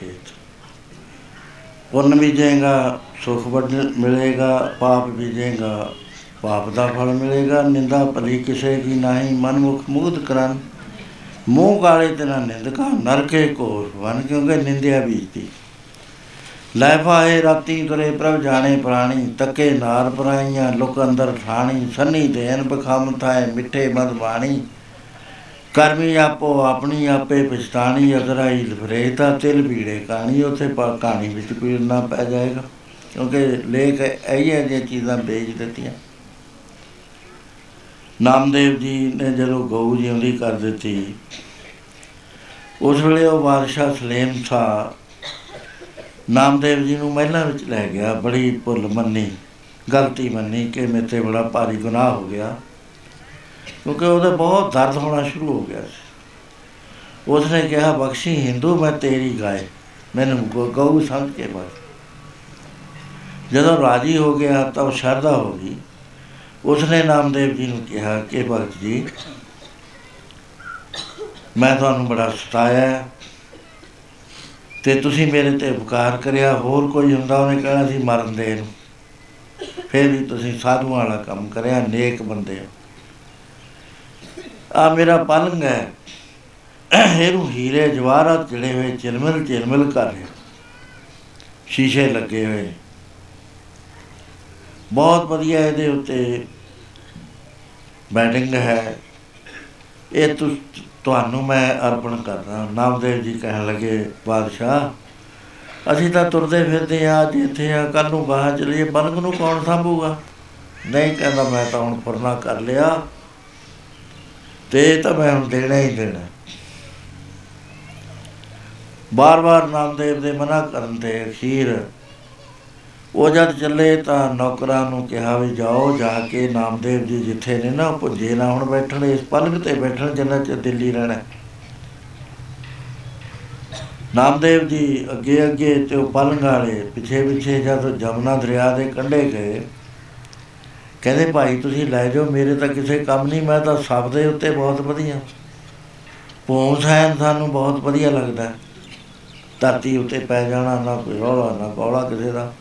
ਸੰਦਰਾ ਖੇਤ। ਪੁੰਨ ਬੀਜੇਗਾ, ਸੁਖ ਵੱਡ ਮਿਲੇਗਾ, ਪਾਪ ਬੀਜੇਗਾ, ਪਾਪ ਦਾ ਫਲ ਮਿਲੇਗਾ, ਨਿੰਦਾ ਭਲੀ ਕਿਸੇ ਕੀ ਨਹੀਂ ਮਨ ਮੁਖ ਮੁਗਧ ਕਰਨ। ਮੂੰਹ ਕਾਲੇ ਤੇ ਨਾ ਨਿੰਦਕਾ ਨਰਕੇ ਕੋਰ ਵਨ, ਕਿਉਂਕਿ ਨਿੰਦਿਆ ਬੀਜਦੀ। ਲੈ ਭਾਏ ਰਾਤੀ ਤੁਰੇ ਪ੍ਰਭ ਜਾਣੇ ਪ੍ਰਾਣੀ, ਤੱਕੇ ਨਾਰ ਪਰਾਈਆਂ, ਲੁਕ ਅੰਦਰ ਠਾਣੀ, ਸੰਨੀ ਦੇਨ ਬਖਮ ਥਾਏ, ਮਿੱਠੇ ਮਦ ਬਾਣੀ। ਕਰਮੀ ਆਪੋ ਆਪਣੀ ਆਪੇ ਪਛਤਾਣੀ ਅਗਰਾਈ ਫਰੇਤਾ, ਤਿਲ ਪੀੜੇ ਕਹਾਣੀ ਉਥੇ ਪਾ ਕਹਾਣੀ ਵਿੱਚ ਪੀੜਨਾ ਪੈ ਜਾਏਗਾ। ਕਿਉਂਕਿ ਲੇਖ ਇਹ ਜਿਹੀਆਂ ਚੀਜ਼ਾਂ ਵੇਚ ਦਿੱਤੀਆਂ। ਨਾਮਦੇਵ ਜੀ ਨੇ ਜਦੋਂ ਗਊ ਜਿਉਂਦੀ ਕਰ ਦਿੱਤੀ, ਉਸ ਵੇਲੇ ਉਹ ਬਾਦਸ਼ਾਹ ਸਲੇਮ ਸ਼ਾਹ ਨਾਮਦੇਵ ਜੀ ਨੂੰ ਮਹਿਲਾਂ ਵਿੱਚ ਲੈ ਗਿਆ, ਬੜੀ ਭੁੱਲ ਮੰਨੀ, ਗਲਤੀ ਮੰਨੀ ਕਿ ਮੇਰੇ ਤੇ ਬੜਾ ਭਾਰੀ ਗੁਨਾਹ ਹੋ ਗਿਆ। ਕਿਉਂਕਿ ਉਹਦੇ ਬਹੁਤ ਦਰਦ ਹੋਣਾ ਸ਼ੁਰੂ ਹੋ ਗਿਆ ਸੀ। ਉਸਨੇ ਕਿਹਾ, ਬਖਸ਼ੀ ਹਿੰਦੂ, ਮੈਂ ਤੇਰੀ ਗਾਏ ਮੈਨੂੰ ਗਊ- ਗਊ ਸਮਝ ਕੇ ਬਸ ਜਦੋਂ ਰਾਜੀ ਹੋ ਗਿਆ, ਤਾਂ ਉਹ ਸ਼ਰਧਾ ਹੋ ਗਈ। ਉਸਨੇ ਨਾਮਦੇਵ ਜੀ ਨੂੰ ਕਿਹਾ, ਕਿ ਭਗਤ ਜੀ, ਮੈਂ ਤੁਹਾਨੂੰ ਬੜਾ ਸਤਾਇਆ ਹੈ। ਤੇ ਤੁਸੀਂ ਮੇਰੇ ਤੇ ਉਪਕਾਰ ਕਰਿਆ, ਹੋਰ ਕੋਈ ਹੁੰਦਾ? ਉਹਨੇ ਕਹਿਣਾ ਸੀ ਮਰਨ ਦੇ ਨੂੰ ਫਿਰ ਵੀ ਤੁਸੀਂ ਸਾਧੂਆਂ ਵਾਲਾ ਕੰਮ ਕਰਿਆ, ਨੇਕ ਬੰਦੇ ਹੋ। ਆ ਮੇਰਾ ਪਲੰਗ ਹੈ। ਇਹਨੂੰ ਹੀਰੇ ਜਵਾਹਰਾਤ ਜਿਹੜੇ ਹੋਏ ਚਿਲਮਿਲ ਚਿਲਮਿਲ ਕਰ ਰਿਹਾ। ਸ਼ੀਸ਼ੇ ਲੱਗੇ ਹੋਏ। ਨੇ। ਬਹੁਤ ਵਧੀਆ ਇਹਦੇ ਉੱਤੇ ਬੈਟਿੰਗ ਹੈ। ਇਹ ਤੁ ਤੁਹਾਨੂੰ ਮੈਂ ਅਰਪਣ ਕਰਦਾ ਨਾਮਦੇਵ ਜੀ ਕਹਿਣ ਲੱਗੇ, ਬਾਦਸ਼ਾਹ, ਅਸੀਂ ਤਾਂ ਤੁਰਦੇ ਫਿਰਦੇ ਆ ਅੱਜ ਇੱਥੇ ਆ ਕੱਲ ਨੂੰ ਬਾਹਰ ਚਲੀਏ। ਬਲਗ ਨੂੰ ਕੌਣ ਸੰਭੂਗਾ? ਨਹੀਂ, ਕਹਿੰਦਾ, ਮੈਂ ਤਾਂ ਹੁਣ ਫੁਰਨਾ ਕਰ ਲਿਆ। ਤੇ ਇਹ ਤਾਂ ਮੈਂ ਹੁਣ ਦੇਣਾ ਹੀ ਦੇਣਾ। ਬਾਰ-ਬਾਰ ਨਾਮਦੇਵ ਦੇ ਮਨਾ ਕਰਨ ਤੇ ਅਖੀਰ ਉਹ ਜਦ ਚੱਲੇ ਤਾਂ ਨੌਕਰਾਂ ਨੂੰ ਕਿਹਾ ਵੀ ਜਾਓ, ਜਾ ਕੇ ਨਾਮਦੇਵ ਜੀ ਜਿੱਥੇ ਨੇ ਨਾ ਉਹ ਭੁੱਜੇ ਨਾ ਹੁਣ ਬੈਠਣ, ਇਸ ਪਲੰਗ ਤੇ ਬੈਠਣ ਜਿੰਨਾ ਚਿਰ ਦਿੱਲੀ ਰਹਿਣਾ ਨਾਮਦੇਵ ਜੀ ਅੱਗੇ ਅੱਗੇ ਤੇ ਉਹ ਪਲੰਗ ਵਾਲੇ ਪਿੱਛੇ ਪਿੱਛੇ ਜਦ ਜਮਨਾ ਦਰਿਆ ਦੇ ਕੰਢੇ ਗਏ ਕਹਿੰਦੇ ਭਾਈ ਤੁਸੀਂ ਲੈ ਜਾਓ ਮੇਰੇ ਤਾਂ ਕਿਸੇ ਕੰਮ ਨਹੀਂ ਮੈਂ ਤਾਂ ਸਭ ਦੇ ਉੱਤੇ ਬਹੁਤ ਵਧੀਆ। ਪੌਂਸ ਹੈ ਸਾਨੂੰ ਬਹੁਤ ਵਧੀਆ ਲੱਗਦਾ। ਧਰਤੀ ਉੱਤੇ ਪੈ ਜਾਣਾ ਨਾ ਕੋਈ ਰੌਲਾ ਨਾ ਕੌਲਾ ਕਿਸੇ ਦਾ।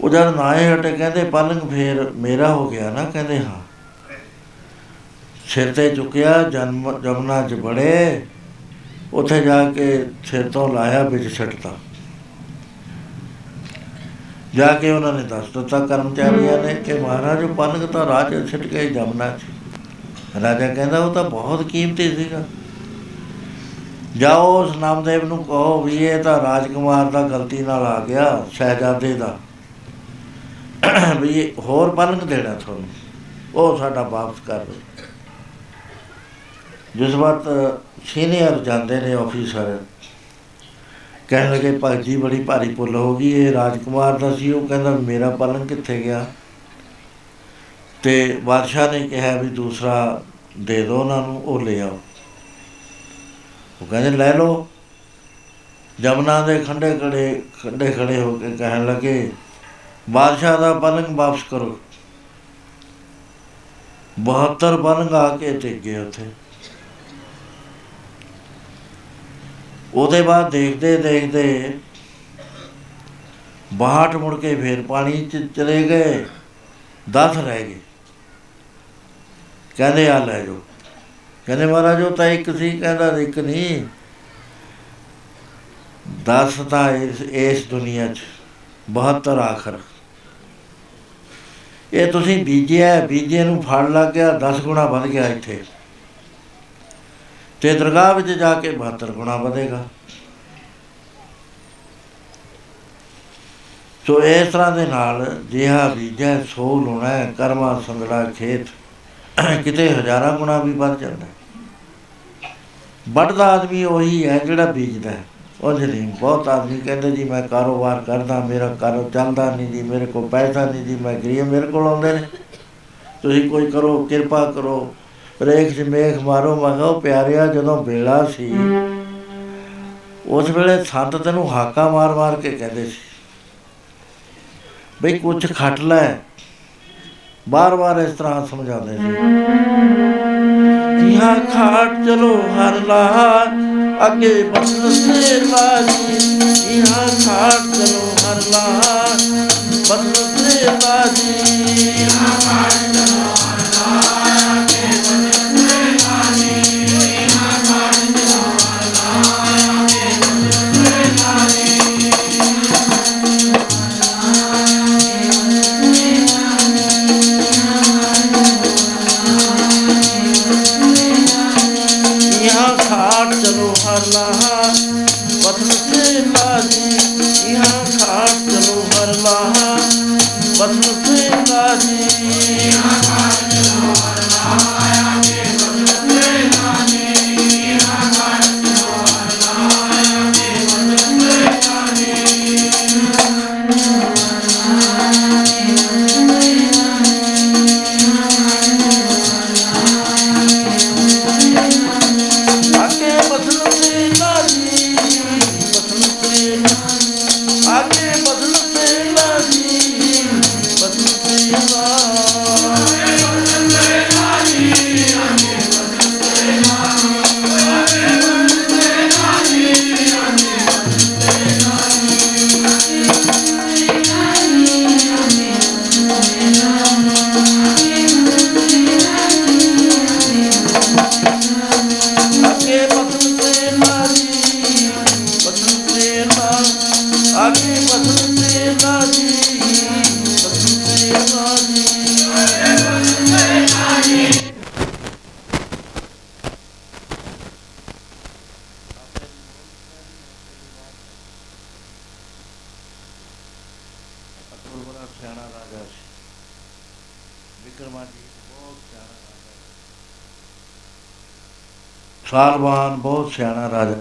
ਉਹ ਜਦ ਨਾਏ ਹਟੇ ਕਹਿੰਦੇ ਪਲੰਗ ਫੇਰ ਮੇਰਾ ਹੋ ਗਿਆ ਨਾ ਕਹਿੰਦੇ ਹਾਂ। ਸਿਰ ਤੇ ਚੁੱਕਿਆ ਜਨਮ ਜਮਨਾ ਚ ਬੜੇ ਉੱਥੇ ਜਾ ਕੇ ਸਿਰ ਤੋਂ ਲਾਇਆ ਵਿੱਚ ਛੱਡਤਾ ਜਾ ਕੇ ਉਹਨਾਂ ਨੇ ਦੱਸ ਦਿੱਤਾ ਕਰਮਚਾਰੀਆਂ ਨੇ ਕਿ ਮਹਾਰਾਜ ਉਹ ਪਲੰਗ ਤਾਂ ਰਾਜ ਛੱਡ ਕੇ ਜਮਨਾ ਚ। ਰਾਜਾ ਕਹਿੰਦਾ ਉਹ ਤਾਂ ਬਹੁਤ ਕੀਮਤੀ ਸੀਗਾ। ਜਾਓ ਉਸ ਨਾਮਦੇਵ ਨੂੰ ਕਹੋ ਵੀ ਇਹ ਤਾਂ ਰਾਜਕੁਮਾਰ ਦਾ ਗਲਤੀ ਨਾਲ ਆ ਗਿਆ, ਸ਼ਹਿਜ਼ਾਦੇ ਦਾ। ਵੀ ਇਹ ਹੋਰ ਪਲੰਗ ਦੇਣਾ ਤੁਹਾਨੂੰ। ਉਹ ਸਾਡਾ ਵਾਪਸ ਕਰ ਦਿਓ। ਜਿਸ ਵਕਤ ਸੀਨੀਅਰ ਜਾਂਦੇ ਨੇ ਆਫੀਸਰ ਕਹਿਣ ਲੱਗੇ, ਭਾਈ ਜੀ, ਬੜੀ ਭਾਰੀ ਭੁੱਲ ਹੋ ਗਈ, ਇਹ ਰਾਜਕੁਮਾਰ ਦਾ ਸੀ, ਉਹ ਕਹਿੰਦਾ, ਮੇਰਾ ਪਲੰਗ ਕਿੱਥੇ ਗਿਆ? ਤੇ ਬਾਦਸ਼ਾਹ ਨੇ ਕਿਹਾ ਵੀ ਦੂਸਰਾ ਦੇ ਦਿਓ ਉਹਨਾਂ ਨੂੰ, ਉਹ ਲੈ ਆਓ। ਉਹ ਕਹਿੰਦੇ, ਲੈ ਲਓ। ਜਮਨਾ ਦੇ ਖੰਡੇ ਖੜੇ ਖੰਡੇ ਖੜੇ ਹੋ ਕੇ ਕਹਿਣ ਲੱਗੇ, ਬਾਦਸ਼ਾਹ ਦਾ ਪਲੰਗ ਵਾਪਸ ਕਰੋ। 72 ਪਲੰਗ ਆ ਕੇ ਟਿਕ ਗਏ ਉੱਥੇ। ਉਹਦੇ ਬਾਅਦ ਦੇਖਦੇ ਦੇਖਦੇ ਬਾਹਟ ਮੁੜ ਕੇ ਫੇਰ ਪਾਣੀ ਚ ਚਲੇ ਗਏ 10 ਰਹਿ ਗਏ। ਕਹਿੰਦੇ, ਆ ਲੈ ਜਾਓ। ਕਹਿੰਦੇ, ਮਹਾਰਾਜ, ਉਹ ਤਾਂ ਇੱਕ ਸੀ, ਕਹਿੰਦਾ ਇੱਕ ਨਹੀਂ। 10 ਤਾਂ ਇਸ ਇਸ ਦੁਨੀਆ 'ਚ 72 ਆਖਰ। ਇਹ ਤੁਸੀਂ ਬੀਜਿਆ, ਬੀਜੇ ਨੂੰ ਫਲ ਲੱਗ ਗਿਆ 10 ਗੁਣਾ ਵੱਧ ਗਿਆ ਇੱਥੇ। ਤੇ ਦਰਗਾਹ ਵਿੱਚ ਜਾ ਕੇ 72 ਗੁਣਾ ਵਧੇਗਾ। ਸੋ ਇਸ ਤਰ੍ਹਾਂ ਦੇ ਨਾਲ ਜਿਹਾ ਬੀਜੈ ਸੋ ਲੁਣਾ ਹੈ, ਕਰਮਾ ਸੰਗੜਾ ਖੇਤ ਕਿਤੇ ਹਜ਼ਾਰਾਂ ਗੁਣਾ ਵੀ ਵੱਧ ਜਾਂਦਾ। ਹੈ। ਵੱਢਦਾ ਆਦਮੀ ਉਹੀ ਹੈ ਜਿਹੜਾ ਬੀਜਦਾ ਹੈ। ਉਹ ਨਹੀਂ ਬਹੁਤ ਆਦਮੀ ਕਹਿੰਦੇ ਜੀ ਮੈਂ ਕਾਰੋਬਾਰ ਕਰਦਾ ਮੇਰਾ ਕਾਰੋ ਚੱਲਦਾ ਨਹੀਂ ਜੀ ਮੇਰੇ ਕੋਲ ਪੈਸਾ ਨਹੀਂ ਜੀ ਮੈਂ ਗਰੀਬ ਮੇਰੇ ਕੋਲ ਆਉਂਦੇ ਨੇ। ਤੁਸੀਂ ਕੋਈ ਕਰੋ ਕਿਰਪਾ ਕਰੋ ਰੇਖ ਚ ਮੇਖ ਮਾਰੋ ਮੰਗੋ ਪਿਆਰਿਆ ਜਦੋਂ ਵੇਲਾ ਸੀ। ਉਸ ਵੇਲੇ ਸੰਤ ਤੈਨੂੰ ਹਾਕਾ ਮਾਰ ਮਾਰ ਕੇ ਕਹਿੰਦੇ ਸੀ, ਬਈ ਕੁਝ ਖੱਟ ਲੈ। ਬਾਰ-ਬਾਰ ਇਸ ਤਰ੍ਹਾਂ ਸਮਝਾਉਂਦੇ ਸੀ। ਯਹਾਂ ਖਾਟ ਚਲੋ ਹਰ ਲਾਹ ਅੱਗੇ ਬਸਨ ਸੇ ਲਾਜੀ ਯਹਾਂ ਖਾਟ ਚਲੋ ਹਰ ਲਾਹ ਬਸਨ ਸੇ ਲਾਜੀ ਯਹਾਂ ਖਾਟ ਸਾਲਵਾਨ ਬਹੁਤ ਸਿਆਣਾ ਰਾਜਾ।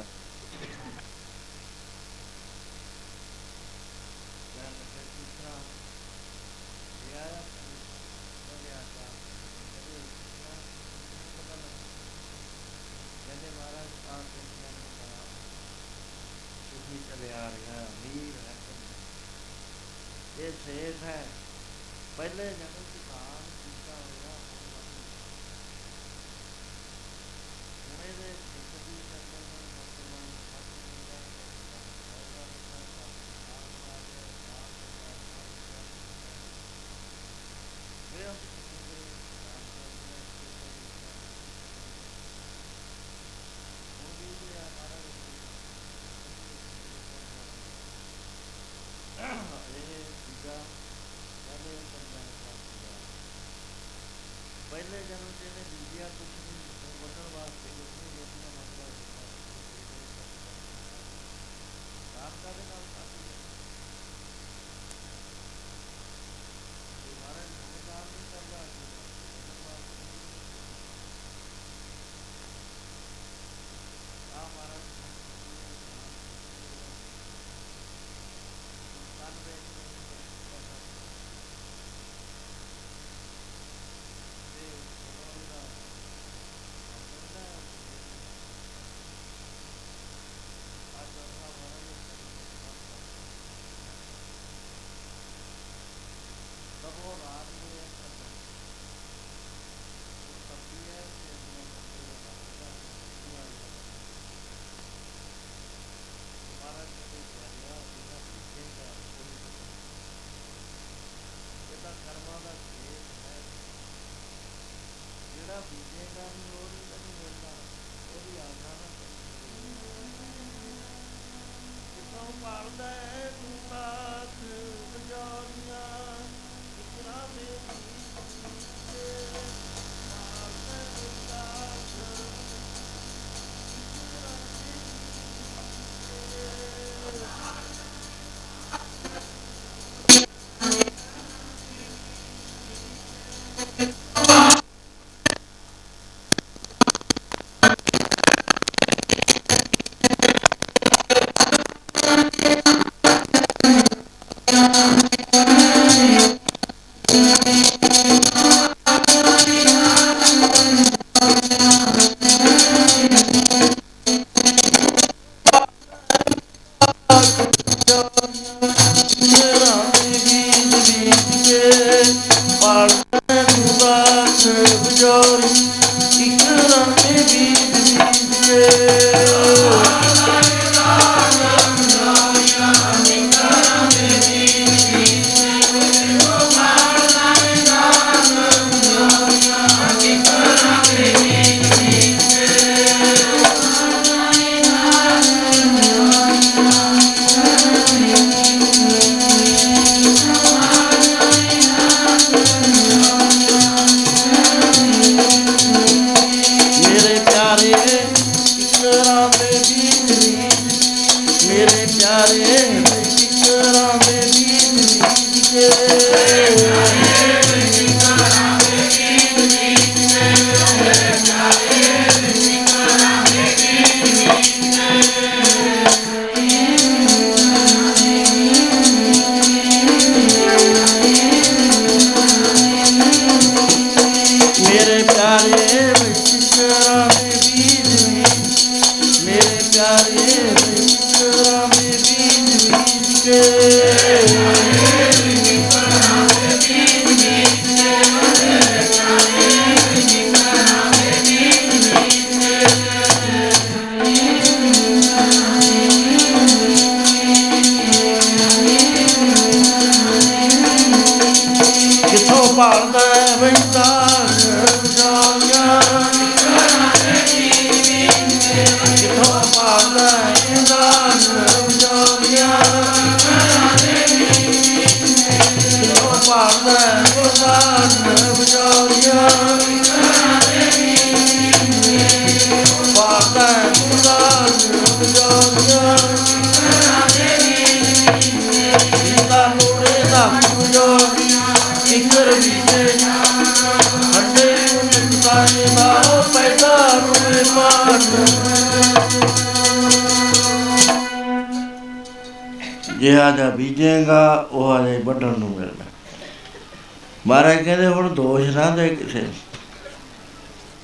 ਮਹਾਰਾਜ ਕਹਿੰਦੇ ਹੁਣ ਦੋਸ਼ ਨਾ ਦੇ ਕਿਸੇ ਨੂੰ।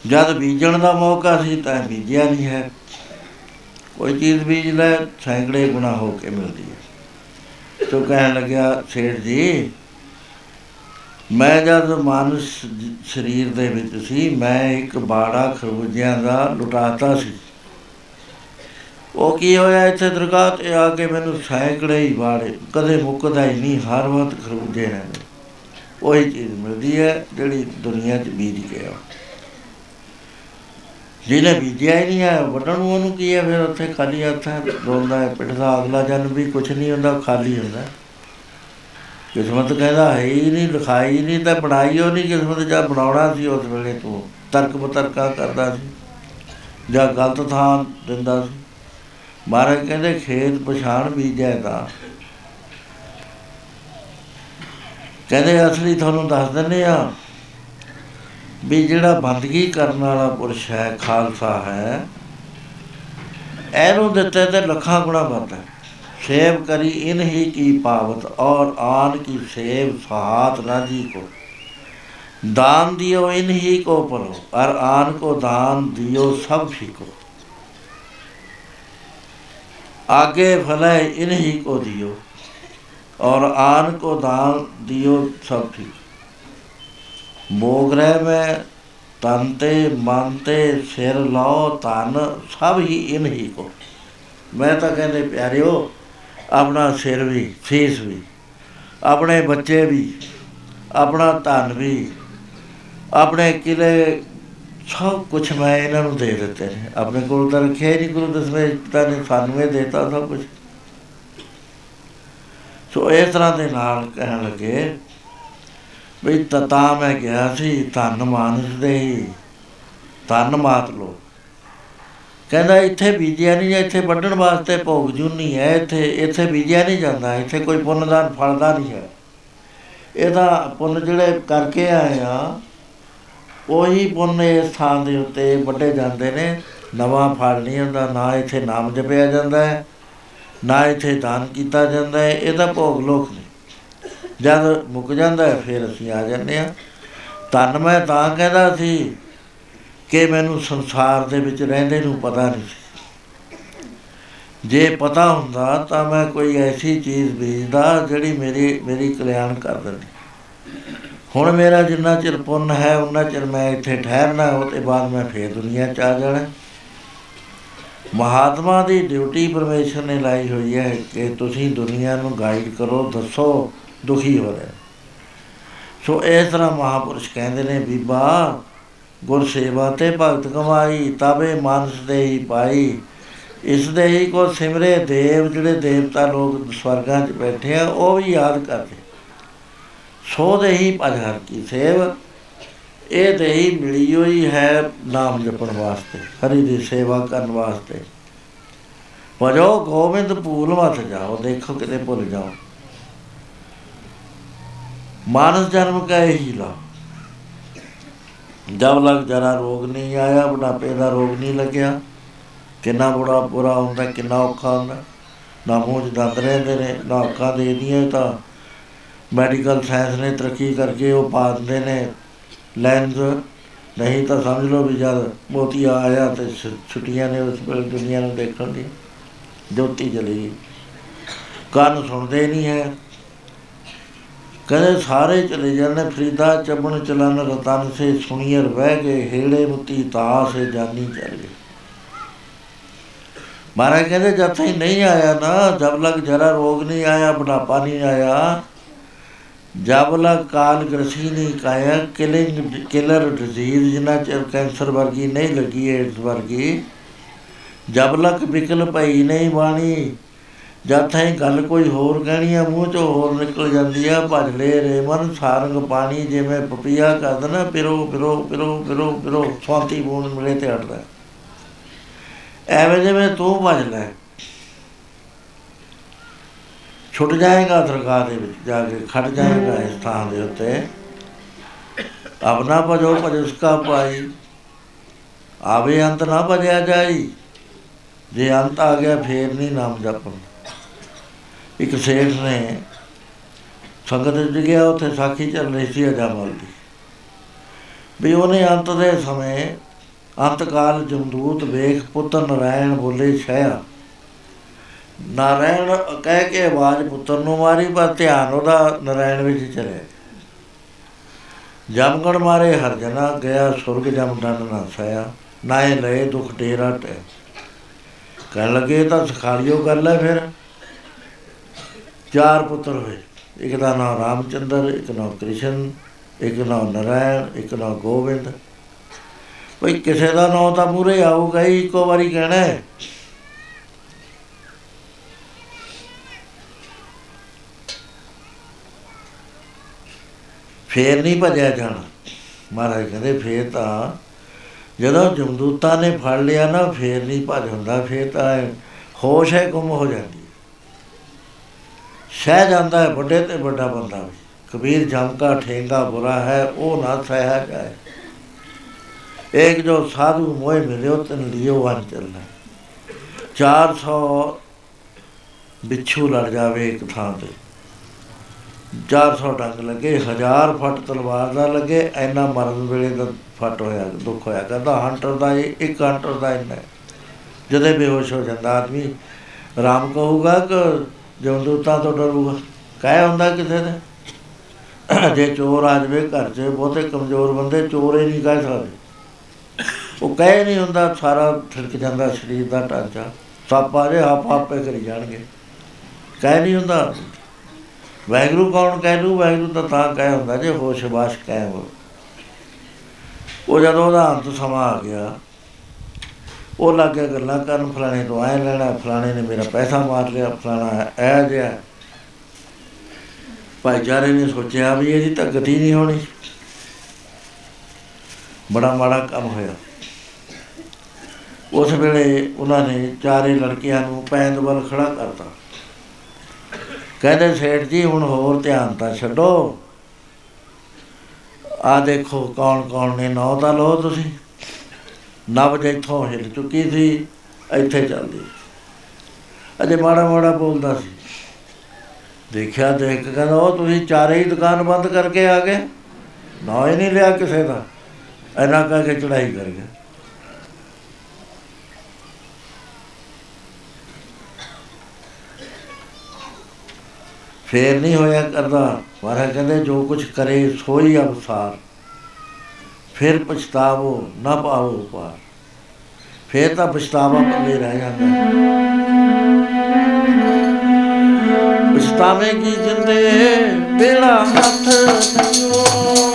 ਜਦ ਬੀਜਣ ਦਾ ਮੌਕਾ ਸੀ ਤਾਂ ਬੀਜਿਆ ਨਹੀਂ ਹੈ। ਕੋਈ ਚੀਜ਼ ਬੀਜ ਲੈ, ਸੈਂਕੜੇ ਗੁਣਾ ਹੋ ਕੇ ਮਿਲਦੀ ਹੈ। ਤੋ ਕਹਿਣ ਲੱਗਿਆ, ਸੇਠ ਜੀ, ਮੈਂ ਜਦ ਮਾਨਸ ਜ- ਸਰੀਰ ਦੇ ਵਿੱਚ ਸੀ, ਮੈਂ ਇੱਕ ਬਾੜਾ ਖਰਬੂਜਿਆਂ ਦਾ ਲੁਟਾਤਾ ਸੀ। ਉਹ ਕੀ ਹੋਇਆ ਇੱਥੇ ਦਰਗਾਹ ਤੇ ਆ ਕੇ ਮੈਨੂੰ ਸੈਂਕੜੇ ਹੀ ਬਾੜੇ, ਕਦੇ ਮੁੱਕਦਾ ਹੀ ਨਹੀਂ, ਹਰ ਵਕਤ ਖਰਬੂਜੇ ਰਹਿੰਦੇ। ਉਹੀ ਚੀਜ਼ ਮਿਲਦੀ ਹੈ ਜਿਹੜੀ ਦੁਨੀਆ 'ਚ ਬੀਜ ਗਿਆ। ਜਿਹਨੇ ਬੀਜਿਆ ਹੀ ਨਹੀਂ ਹੈ ਵੱਢਣ ਨੂੰ ਉਹਨੂੰ ਕੀ ਹੈ ਫਿਰ ਉੱਥੇ ਖਾਲੀ ਹੱਥ ਹੈ, ਰੋਂਦਾ ਹੈ ਪਿੱਟਦਾ ਅਗਲਾ ਜਨਮ ਵੀ ਕੁਝ ਨਹੀਂ ਹੁੰਦਾ ਖਾਲੀ ਹੁੰਦਾ। ਕਿਸਮਤ ਕਹਿੰਦਾ ਹੈ ਹੀ ਨਹੀਂ, ਲਿਖਾਈ ਹੀ ਨਹੀਂ ਤਾਂ ਬਣਾਈ ਉਹ ਨਹੀਂ ਕਿਸਮਤ ਜਦ ਬਣਾਉਣਾ ਸੀ ਉਸ ਵੇਲੇ ਤੂੰ, ਤਰਕ ਬਤਰਕਾ ਕਰਦਾ ਸੀ, ਜਾਂ ਗਲਤ ਥਾਂ ਦਿੰਦਾ ਸੀ। ਮਹਾਰਾਜ ਕਹਿੰਦੇ ਖੇਤ ਪਛਾਣ ਬੀਜਿਆ ਤਾਂ ਕਹਿੰਦੇ ਅਸਲੀ ਤੁਹਾਨੂੰ ਦੱਸ ਦਿੰਨੇ ਆ ਵੀ ਜਿਹੜਾ ਬੰਦਗੀ ਕਰਨ ਵਾਲਾ ਪੁਰਸ਼ ਹੈ, ਖਾਲਸਾ ਹੈ, ਇਹਨੂੰ ਦਿੱਤੇ ਤੇ ਲੱਖਾਂ ਗੁਣਾ ਵੱਧ ਹੈ। ਸੇਵ ਕਰੀ ਇਨ ਹੀ ਕੀ ਪਾਵਤ ਔਰ ਆਨ ਕੀ ਸੇਵ ਸਾਥ ਰਾਜੀ ਕੋ। ਦਾਨ ਦਿਓ ਇਨ ਹੀ ਕੋ ਪਰੋ ਔਰ ਆਨ ਕੋ ਦਾਨ ਦਿਓ ਸਭ ਫਿਕੋ ਆਗੇ ਭਲੇ ਇਨ ਹੀ ਕੋ ਦਿਓ। और आन को दान दियो सब ठीक भोग रहे में तन ते मन ते सिर लाओ तन सब ही इन ही को ਮੈਂ ਤਾਂ ਕਹਿੰਦੇ ਪਿਆਰਿਓ ਆਪਣਾ ਸਿਰ ਵੀ ਫੀਸ ਵੀ ਆਪਣੇ ਬੱਚੇ ਵੀ ਆਪਣਾ ਧਨ ਵੀ ਆਪਣੇ ਕਿਲੇ ਸਭ ਕੁਝ ਮੈਂ ਇਹਨਾਂ ਨੂੰ ਦੇ ਦਿੱਤੇ ਨੇ ਆਪਣੇ ਕੋਲ ਤਾਂ ਰੱਖਿਆ ਹੀ ਨਹੀਂ ਗੁਰੂ ਦਸਵੇਂ ਪਿਤਾ ਨੇ ਸਾਨੂੰ ਇਹ ਦੇਤਾ ਸਭ ਕੁਝ ਸੋ ਇਸ ਤਰ੍ਹਾਂ ਦੇ ਨਾਲ ਕਹਿਣ ਲੱਗੇ ਵੀ ਤਤਾ ਮੈਂ ਗਿਆ ਸੀ, ਧਨ ਮਾਨਸ ਦੇ ਹੀ, ਧਨ ਮਾਤ ਲੋ ਕਹਿੰਦਾ ਇੱਥੇ ਬੀਜਿਆ ਨਹੀਂ, ਇੱਥੇ ਵੱਢਣ ਵਾਸਤੇ ਭੋਗ ਜੁਨੀ ਹੈ, ਇੱਥੇ ਇੱਥੇ ਬੀਜਿਆ ਨਹੀਂ ਜਾਂਦਾ, ਇੱਥੇ ਕੋਈ ਪੁੰਨਦਾਨ ਫਲਦਾ ਨਹੀਂ ਹੈ। ਇਹਦਾ ਪੁੰਨ ਜਿਹੜੇ ਕਰਕੇ ਆਏ ਆ, ਉਹੀ ਪੁੰਨ ਇਸ ਥਾਂ ਦੇ ਉੱਤੇ ਵੱਡੇ ਜਾਂਦੇ ਨੇ। ਨਵਾਂ ਫਲ ਨਹੀਂ ਹੁੰਦਾ, ਨਾ ਇੱਥੇ ਨਾਮ ਜਪਿਆ ਜਾਂਦਾ ਹੈ। ਨਾ ਇੱਥੇ ਦਾਨ ਕੀਤਾ ਜਾਂਦਾ ਹੈ ਇਹਦਾ ਭੋਗ ਲੋਕ ਨੇ। ਜਦ ਮੁੱਕ ਜਾਂਦਾ ਹੈ, ਫਿਰ ਅਸੀਂ ਆ ਜਾਂਦੇ ਆ ਤਨ ਮੈਂ ਤਾਂ ਕਹਿੰਦਾ ਸੀ ਕਿ ਮੈਨੂੰ ਸੰਸਾਰ ਦੇ ਵਿੱਚ ਰਹਿੰਦੇ ਨੂੰ ਪਤਾ ਨਹੀਂ ਸੀ। ਜੇ ਪਤਾ ਹੁੰਦਾ ਤਾਂ ਮੈਂ ਕੋਈ ਐਸੀ ਚੀਜ਼ ਬੀਜਦਾ ਜਿਹੜੀ ਮੇਰੀ ਮੇਰੀ ਕਲਿਆਣ ਕਰ ਦਿੰਦੀ। ਹੁਣ ਮੇਰਾ ਜਿੰਨਾ ਚਿਰ ਪੁੰਨ ਹੈ ਉਹਨਾਂ ਚਿਰ ਮੈਂ ਇੱਥੇ ਠਹਿਰਨਾ ਉਹ ਤੇ ਬਾਅਦ ਮੈਂ ਫੇਰ ਦੁਨੀਆ ਚ ਆ ਜਾਣਾ ਮਹਾਤਮਾ ਦੀ ਡਿਊਟੀ ਪਰਮੇਸ਼ਰ ਨੇ ਲਾਈ ਹੋਈ ਹੈ ਕਿ ਤੁਸੀਂ ਦੁਨੀਆ ਨੂੰ ਗਾਈਡ ਕਰੋ, ਦੱਸੋ, ਦੁਖੀ ਹੋ ਰਹੇ ਸੋ ਇਸ ਤਰ੍ਹਾਂ ਮਹਾਪੁਰਸ਼ ਕਹਿੰਦੇ ਨੇ, ਬੀਬਾ, ਗੁਰ ਸੇਵਾ ਤੇ ਭਗਤ ਕਮਾਈ ਤਬੇ ਮਾਨਸ ਦੇ ਹੀ ਪਾਈ। ਇਸ ਦੇ ਹੀ ਕੋ ਸਿਮਰੇ ਦੇਵ, ਜਿਹੜੇ ਦੇਵਤਾ ਲੋਕ ਸਵਰਗਾਂ 'ਚ ਬੈਠੇ ਆ, ਉਹ ਵੀ ਯਾਦ ਕਰਦੇ। ਸੋ ਦੇ ਹੀ ਭਜਨ ਕੀ ਸੇਵ ਇਹ ਦੇ ਹੀ ਮਿਲੀ ਹੋਈ ਹੈ ਨਾਮ ਜਪਣ ਵਾਸਤੇ, ਹਰੀ ਦੀ ਸੇਵਾ ਕਰਨ ਵਾਸਤੇ। ਭਜੋ ਗੋਬਿੰਦ ਭੂਲ ਮਤ ਜਾਓ, ਦੇਖੋ ਕਿਤੇ ਭੁੱਲ ਜਾਓ। ਮਾਨਸ ਜਨਮ ਕਾ ਹੀ ਲਾ। ਜਬ ਲਗ ਜਰਾ ਰੋਗ ਨਹੀਂ ਆਇਆ, ਬੁਢਾਪੇ ਦਾ ਰੋਗ ਨਹੀਂ ਲੱਗਿਆ। ਕਿੰਨਾ ਬੁੜਾ ਬੁਰਾ ਹੁੰਦਾ, ਕਿੰਨਾ ਔਖਾ ਹੁੰਦਾ। ਨਾ ਮੂੰਹ 'ਚ ਦੰਦ ਰਹਿੰਦੇ ਨੇ, ਨਾ ਅੱਖਾਂ ਦੇਖਦੀਆਂ ਤਾਂ ਮੈਡੀਕਲ ਸਾਇੰਸ ਨੇ ਤਰੱਕੀ ਕਰਕੇ ਉਹ ਪਾ ਦਿੰਦੇ ਨੇ। ਲੈਂਸ ਨਹੀਂ ਤਾਂ ਸਮਝ ਲਓ ਵੀ ਜਦ ਮੋਤੀਆ ਆਇਆ ਤੇ ਛੁ- ਛੁੱਟੀਆਂ ਨੇ ਉਸ ਵੇਲੇ ਦੁਨੀਆ ਨੂੰ ਦੇਖਣ ਦੀ, ਜੋਤੀ ਜਲੀ ਗਈ। ਕੰਨ ਸੁਣਦੇ ਨਹੀਂ ਹੈ। ਕਦੇ ਸਾਰੇ ਚਲੇ ਜਾਂਦੇ, ਫਰੀਦਾ ਚਬਣ ਚਲਨ, ਰਤਨ ਸੇ ਸੁਣੀਰ ਬਹਿ ਗਏ, ਹੇੜੇ ਮੁਤੀ ਤਾਸ ਜਾਨੀ ਚੱਲ ਗਏ ਮਹਾਰਾਜ ਕਹਿੰਦੇ, ਜਦ ਤਾਈਂ ਨਹੀਂ ਆਇਆ ਨਾ ਜਬ ਲਗ ਜਰਾ ਰੋਗ ਨਹੀਂ ਆਇਆ, ਬੁਢਾਪਾ ਨਹੀਂ ਆਇਆ ਜਬ ਲਗ ਕਾਲ ਗ੍ਰਸੀ ਨਹੀਂ ਕਾਇਆ ਕਿਲਿੰਗ ਕਿਲਰ ਡਿਜ਼ੀਜ਼ ਜਿੰਨਾ ਚਿਰ ਕੈਂਸਰ ਵਰਗੀ ਨਹੀਂ ਲੱਗੀ ਏਡਸ ਵਰਗੀ ਜਬ ਲਗ ਵਿਕਲ ਭਈ ਨਹੀਂ ਬਾਣੀ। ਜਦ ਤਾਈਂ ਗੱਲ ਕੋਈ ਹੋਰ ਕਹਿਣੀ ਆ, ਮੂੰਹ ਚੋਂ ਹੋਰ ਨਿਕਲ ਜਾਂਦੀ ਆ, ਭਜ ਲੈ ਰੇ ਮਨ, ਸਾਰੰਗ ਪਾਣੀ ਜਿਵੇਂ ਪਪੀਆ ਕਰਦਾ ਨਾ, ਪਿਰੋ ਪਿਰੋ ਪਿਰੋ ਪਿਰੋ ਪਿਰੋ ਸਵਾਤੀ ਬੂੰਦ ਮਿਲੇ ਤੇ ਅੜਦਾ। ਐਵੇਂ ਜਿਵੇਂ ਤੂੰ ਭਜ ਲੈ। ਛੁੱਟ ਜਾਏਗਾ ਦਰਗਾਹ ਦੇ ਵਿੱਚ ਜਾ ਕੇ, ਖੜ ਜਾਏਗਾ ਇਸ ਥਾਂ ਦੇ ਉੱਤੇ। ਆਪਣਾ ਭਜੋ ਭਜ ਉਸਕਾ ਪਾਈ ਆਵੇ ਅੰਤ ਨਾ ਭਜਿਆ ਜਾਈ। ਜੇ ਅੰਤ ਆ ਗਿਆ, ਫੇਰ ਨਹੀਂ ਨਾਮ ਜਪਣ। ਇੱਕ ਸੇਠ ਨੇ ਸੰਗਤ ਵਿੱਚ ਗਿਆ, ਉੱਥੇ ਸਾਖੀ ਚੱਲ ਰਹੀ ਸੀ ਅਜਾਮਲ ਦੀ ਵੀ ਉਹਨੇ ਅੰਤ ਦੇ ਸਮੇਂ ਅੰਤਕਾਲ ਜਮਦੂਤ ਵੇਖ ਪੁੱਤਰ ਨਰਾਇਣ ਬੋਲੇ ਛਾਇਆ ਨਾਰਾਇਣ ਕਹਿ ਕੇ ਆਵਾਜ਼ ਪੁੱਤਰ ਨੂੰ ਮਾਰੀ, ਪਰ ਧਿਆਨ ਉਹਦਾ ਨਰਾਇਣ ਵਿੱਚ ਚਲੇ ਜਮਗੜ ਮਾਰੇ ਹਰ ਜਨਾ ਗਿਆ ਸੁਰਗ ਜਮ ਦੰਡ ਨਾ ਸਾਇਆ ਨਾਏ ਲਏ ਦੁਖ ਡੇਰਾ ਟੈ ਕਹਿਣ ਲੱਗੇ, ਇਹ ਤਾਂ ਸਖਾਲੀਓ ਗੱਲ ਹੈ ਫਿਰ। ਚਾਰ ਪੁੱਤਰ ਹੋਏ, ਇੱਕ ਦਾ ਨਾਮ ਰਾਮਚੰਦਰ, ਇੱਕ ਨਾਮ ਕ੍ਰਿਸ਼ਨ, ਇੱਕ ਨਾਮ ਨਰਾਇਣ, ਇੱਕ ਨਾਮ ਗੋਬਿੰਦ। ਕੋਈ ਕਿਸੇ ਦਾ ਨਾਮ ਤਾਂ ਪੂਰੇ ਆਊਗਾ ਹੀ, ਇੱਕੋ ਵਾਰੀ ਕਹਿਣਾ ਹੈ। ਫੇਰ ਨਹੀਂ ਭਜਿਆ ਜਾਣਾ। ਮਹਾਰਾਜ ਕਹਿੰਦੇ, ਫੇਰ ਤਾਂ ਜਦੋਂ ਜਮਦੂਤਾਂ ਨੇ ਫੜ ਲਿਆ ਨਾ, ਫੇਰ ਨਹੀਂ ਭਜ ਹੁੰਦਾ, ਫੇਰ ਤਾਂ ਐਂ ਹੋਸ਼ ਹੈ, ਗੁੰਮ ਹੋ ਜਾਂਦੀ ਹੈ। ਸਹਿ ਜਾਂਦਾ ਹੈ, ਵੱਡੇ ਤੇ ਵੱਡਾ ਬੰਦਾ ਵੀ। ਕਬੀਰ ਜਮ ਕਾ ਠੇਂਗਾ ਬੁਰਾ ਹੈ, ਉਹ ਨਾ ਸਹਿ ਜਾਏ। ਇੱਕ ਜੋ ਸਾਧੂ ਮੋਏ ਮਿਲਿਓ ਤਨ ਲਿਓ ਵਨ ਚੱਲਣਾ। 400 ਬਿੱਛੂ ਲੜ ਜਾਵੇ ਇੱਕ ਥਾਂ ਤੇ। 400 ਡੰਗ ਲੱਗੇ, ਹਜ਼ਾਰ ਫੱਟ ਤਲਵਾਰ ਦਾ ਲੱਗੇ ਐਨਾ ਮਰਨ ਵੇਲੇ ਦਾ ਫੱਟ ਹੋਇਆ, ਦੁੱਖ ਹੋਇਆ ਕਹਿੰਦਾ ਹੰਟਰ ਦਾ ਇਹ, ਇੱਕ ਹੰਟਰ ਦਾ ਇੰਨਾ ਹੈ। ਜਦੇ ਬੇਹੋਸ਼ ਹੋ ਜਾਂਦਾ ਆਦਮੀ ਰਾਮ ਕਹੂਗਾ ਕਿ ਜਮਦੂਤਾਂ ਤੋਂ ਡਰੂਗਾ। ਕਹਿ ਹੁੰਦਾ ਕਿਸੇ ਨੇ, ਜੇ ਚੋਰ ਆ ਜਾਵੇ ਘਰ 'ਚ, ਬਹੁਤੇ ਕਮਜ਼ੋਰ ਬੰਦੇ ਚੋਰ ਹੀ ਨਹੀਂ ਕਹਿ ਸਕਦੇ। ਉਹ ਕਹਿ ਨਹੀਂ ਹੁੰਦਾ, ਸਾਰਾ ਠਿੜਕ ਜਾਂਦਾ ਸਰੀਰ ਦਾ ਢਾਂਚਾ। ਸੱਪ ਆ ਜੇ, ਆਪ ਆਪੇ ਕਰੀ ਜਾਣਗੇ। ਕਹਿ ਨਹੀਂ ਹੁੰਦਾ। ਵੈਗਰੂ ਕੌਣ ਕਹਿ ਲੂ ਵੈਗਰੂ ਤਾਂ ਤਾਂ ਕਹਿ ਹੁੰਦਾ ਜੇ ਹੋਸ਼ ਬਾਸ਼ ਕਹਿ ਹੋ ਉਹ ਜਦੋਂ ਉਹਦਾ ਅੰਤ ਸਮਾਂ ਆ ਗਿਆ, ਉਹ ਲੱਗ ਗਿਆ ਗੱਲਾਂ ਕਰਨ, ਫਲਾਣੇ ਤੋਂ ਆਏ ਲੈਣਾ, ਫਲਾਣੇ ਨੇ ਮੇਰਾ ਪੈਸਾ ਮਾਰ ਲਿਆ, ਫਲਾਣਾ ਐ ਜਿਹਾ। ਭਾਈਚਾਰੇ ਨੇ ਸੋਚਿਆ ਵੀ ਇਹਦੀ ਤਾਂ ਗਤੀ ਨਹੀਂ ਹੋਣੀ। ਬੜਾ ਮਾੜਾ ਕੰਮ ਹੋਇਆ। ਉਸ ਵੇਲੇ ਉਹਨਾਂ ਨੇ ਚਾਰੇ ਲੜਕੀਆਂ ਨੂੰ ਪੈਂਦ ਵੱਲ ਖੜਾ ਕਰਤਾ। ਕਹਿੰਦੇ ਸੇਠ ਜੀ, ਹੁਣ ਹੋਰ ਧਿਆਨ ਤਾਂ ਛੱਡੋ। ਆ ਦੇਖੋ ਕੌਣ ਕੌਣ ਨੇ, ਨੌ ਤਾਂ ਲਓ ਤੁਸੀਂ। ਨਬਜ ਇੱਥੋਂ ਹਿੱਲ ਚੁੱਕੀ ਸੀ, ਇੱਥੇ ਚੱਲਦੀ। ਅਜੇ ਮਾੜਾ ਮਾੜਾ ਬੋਲਦਾ ਸੀ। ਦੇਖਿਆ, ਦੇਖ ਕੇ ਕਹਿੰਦਾ, ਉਹ ਤੁਸੀਂ ਚਾਰੇ ਹੀ ਦੁਕਾਨ ਬੰਦ ਕਰਕੇ ਆ ਗਏ। ਨਾ ਹੀ ਨਹੀਂ ਲਿਆ ਕਿਸੇ ਦਾ। ਇਹਨਾਂ ਕਹਿ ਕੇ ਚੜਾਈ ਕਰ ਗਿਆ। ਫੇਰ ਨਹੀਂ ਹੋਇਆ ਕਰਦਾ। ਮਹਾਰਾਜ ਕਹਿੰਦੇ, ਜੋ ਕੁਝ ਕਰੇ ਸੋਈ ਅਨੁਸਾਰ ਫਿਰ ਪਛਤਾਵੋ, ਨਾ ਪਾਵੋ ਪਾਰ ਫੇਰ ਤਾਂ ਪਛਤਾਵਾ ਪੱਲੇ ਰਹਿ ਜਾਂਦਾ। ਹੈ। ਪਛਤਾਵੇਂਗੀ ਜਿੰਦੇ ਬੇੜਾ ਹੱਥ ਨਿਓ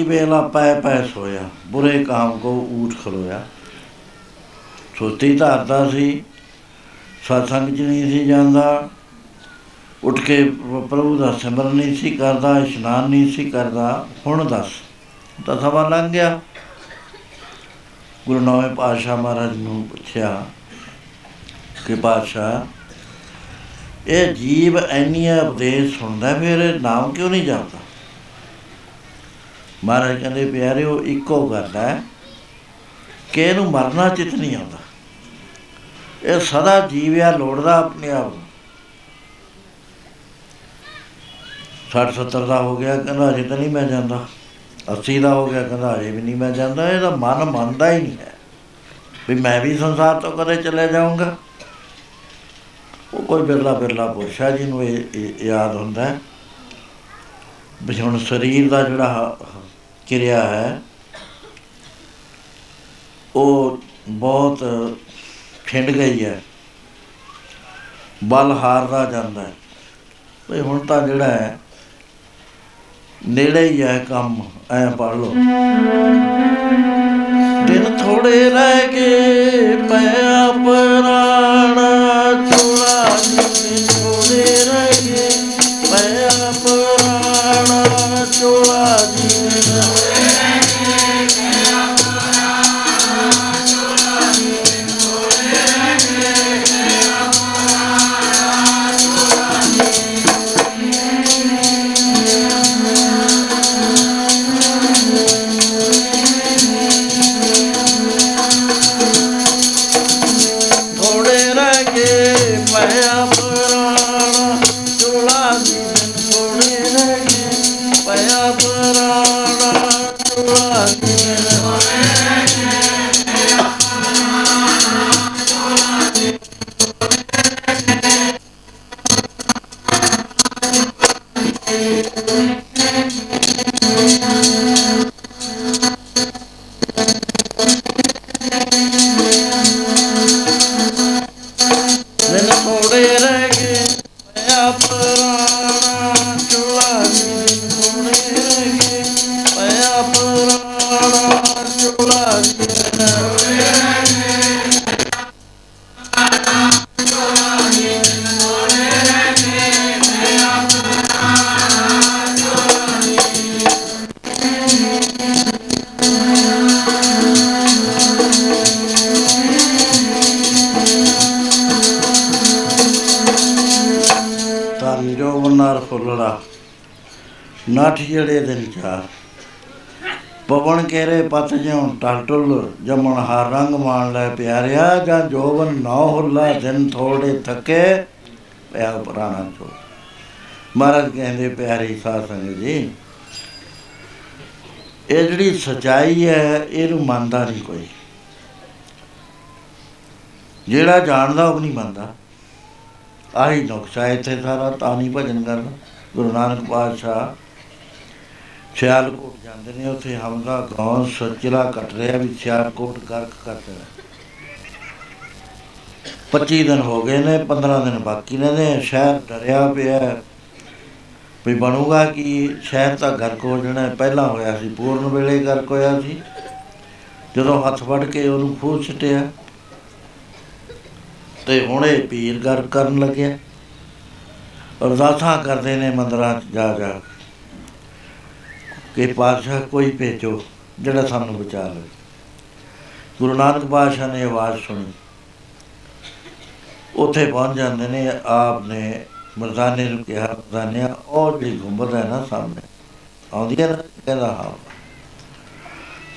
ਕੀ ਵੇਲਾ ਪੈ ਪੈ ਸੋਇਆ, ਬੁਰੇ ਕਾਮ ਕੋ ਊਠ ਖਲੋਇਆ। ਸੁਰਤੀ ਧਾਰਦਾ ਸੀ, ਸਤਸੰਗ ਚ ਨਹੀਂ ਸੀ ਜਾਂਦਾ। ਉੱਠ ਕੇ ਪ- ਪ੍ਰਭੂ ਦਾ ਸਿਮਰਨ ਨਹੀਂ ਸੀ ਕਰਦਾ, ਇਸ਼ਨਾਨ ਨਹੀਂ ਸੀ ਕਰਦਾ। ਹੁਣ ਦੱਸ, ਤਾਂ ਸਮਾਂ ਲੰਘ ਗਿਆ। ਗੁਰੂ ਨੌਵੇਂ ਪਾਤਸ਼ਾਹ ਮਹਾਰਾਜ ਨੂੰ ਪੁੱਛਿਆ ਕਿ ਪਾਤਸ਼ਾਹ, ਇਹ ਜੀਵ ਇੰਨੀਆਂ ਉਪਦੇਸ਼ ਸੁਣਦਾ ਫਿਰ ਇਹ ਨਾਮ ਕਿਉਂ ਨਹੀਂ ਜਪਦਾ? ਮਹਾਰਾਜ ਕਹਿੰਦੇ, ਪਿਆਰਿਓ, ਇੱਕੋ ਗੱਲ ਹੈ ਕਿ ਇਹਨੂੰ ਮਰਨਾ ਚਿਤ ਨਹੀਂ ਆਉਂਦਾ। ਇਹ ਸਦਾ ਜੀਵਿਆ, ਲੋੜਦਾ ਆਪਣੇ ਆਪ ਨੂੰ। 60 70 ਦਾ ਹੋ ਗਿਆ, ਕਹਿੰਦਾ ਅਜੇ ਤਾਂ ਨਹੀਂ ਮੈਂ ਜਾਂਦਾ। 80 ਦਾ ਹੋ ਗਿਆ, ਕਹਿੰਦਾ ਅਜੇ ਵੀ ਨਹੀਂ ਮੈਂ ਜਾਂਦਾ। ਇਹਦਾ ਮਨ ਮੰਨਦਾ ਹੀ ਨਹੀਂ ਹੈ ਵੀ ਮੈਂ ਵੀ ਸੰਸਾਰ ਤੋਂ ਕਦੇ ਚਲੇ ਜਾਊਂਗਾ। ਉਹ ਕੋਈ ਬਿਰਲਾ ਬਿਰਲਾ ਪੁਰਸ਼ਾ ਜੀ ਨੂੰ ਇਹ ਇਹ ਯਾਦ ਹੁੰਦਾ ਹੈ। ਵੀ ਹੁਣ ਸਰੀਰ ਦਾ ਜਿਹੜਾ ਹ- ਹ- ਕਿਰਿਆ ਹੈ, ਉਹ ਬਹੁਤ ਖਿੰਡ ਗਈ ਹੈ। ਬਲ ਹਾਰਦਾ ਜਾਂਦਾ ਹੈ। ਵੀ ਹੁਣ ਤਾਂ ਜਿਹੜਾ ਹੈ, ਨੇੜੇ ਹੀ ਹੈ ਕੰਮ, ਐ ਪੜ ਲਓ। ਦਿਨ ਥੋੜੇ ਰਹਿ ਗਏ ਪਿਆ ਪ੍ਰਾਣਾ ਚੋਲਾ ਦਿਨ ਥੋੜੇ ਰਹਿ ਗਏ ਪਿਆ ਪ੍ਰਾਣਾ ਚੋਲਾ ਦਿਨ ਜਿਹੜੇ ਦਿਨ ਚਾਰ ਪਵਨ ਕੇਰੇ ਪਤ ਜਿਉ ਟਲਟੁਲ ਜਮਣ ਹਾਰ ਰੰਗ ਮਾਣ ਲੈ ਪਿਆਰਿਆ, ਜਾਂ ਜੋਵਨ ਨੌ ਹੁੱਲਾ ਦਿਨ ਥੋੜੇ ਥਕੇ? ਪਿਆ ਪੁਰਾਣਾ ਚੋ ਮਹਾਰਾਜ ਕਹਿੰਦੇ, ਪਿਆਰੀ ਸਾਧ ਸੰਗਤ ਜੀ, ਇਹ ਜਿਹੜੀ ਸਚਾਈ ਹੈ, ਇਹਨੂੰ ਮੰਨਦਾ ਨਹੀਂ ਕੋਈ। ਜਿਹੜਾ ਜਾਣਦਾ, ਉਹ ਨਹੀਂ ਮੰਨਦਾ। ਆਹੀ ਨੁਕਸਾ ਹੈ ਇੱਥੇ ਸਾਰਾ ਤਾਨੀ ਭਜਨ ਕਰਨਾ। ਗੁਰੂ ਨਾਨਕ ਪਾਤਸ਼ਾਹ ਸਿਆਲਕੋਟ ਜਾਂਦੇ ਨੇ, ਉੱਥੇ ਹਮਦਾ ਗਾਉਂ ਸੱਚਲਾ ਕੱਟ ਰਿਹਾ ਵੀ ਸਿਆਲਕੋਟ ਗਰਕ ਕਰ ਦੇਣਾ 25 ਦਿਨ ਹੋ ਗਏ ਨੇ 15 ਦਿਨ ਬਾਕੀ ਨੇ ਨੇ ਸ਼ਹਿਰ ਡਰਿਆ ਪਿਆ। ਹੈ ਵੀ ਬਣੂਗਾ ਕਿ, ਸ਼ਹਿਰ ਤਾਂ ਗਰਕ ਹੋ ਜਾਣਾ ਹੈ। ਪਹਿਲਾਂ ਹੋਇਆ ਸੀ, ਪੂਰਨ ਵੇਲੇ ਗਰਕ ਹੋਇਆ ਸੀ। ਜਦੋਂ ਹੱਥ ਫੜ ਕੇ ਉਹਨੂੰ ਖੂਹ ਛਟਿਆ ਤੇ ਹੁਣ ਇਹ ਪੀਰ ਗਰ ਕਰਨ ਲੱਗਿਆ। ਅਰਦਾਸਾਂ ਕਰਦੇ ਨੇ ਮੰਦਰਾਂ 'ਚ ਜਾ ਜਾ ਕੇ ਪਾਤਸ਼ਾਹ ਕੋਈ ਭੇਜੋ ਜਿਹੜਾ ਸਾਨੂੰ ਬਚਾ ਲਵੇ। ਗੁਰੂ ਨਾਨਕ ਪਾਤਸ਼ਾਹ ਨੇ ਆਵਾਜ਼ ਸੁਣੀ। ਉੱਥੇ ਪਹੁੰਚ ਜਾਂਦੇ ਨੇ, ਆਪ ਨੇ ਮਰਦਾਨੇ ਨੂੰ ਕਿਹਾ, ਮਰਦਾਨਿਆ ਉਹ ਜਿਹੜੀ ਗੁੰਬਦ ਹੈ ਨਾ ਸਾਹਮਣੇ। ਆਉਂਦੀ ਹੈ ਨਾ, ਕਹਿੰਦਾ, ਹਾਂ।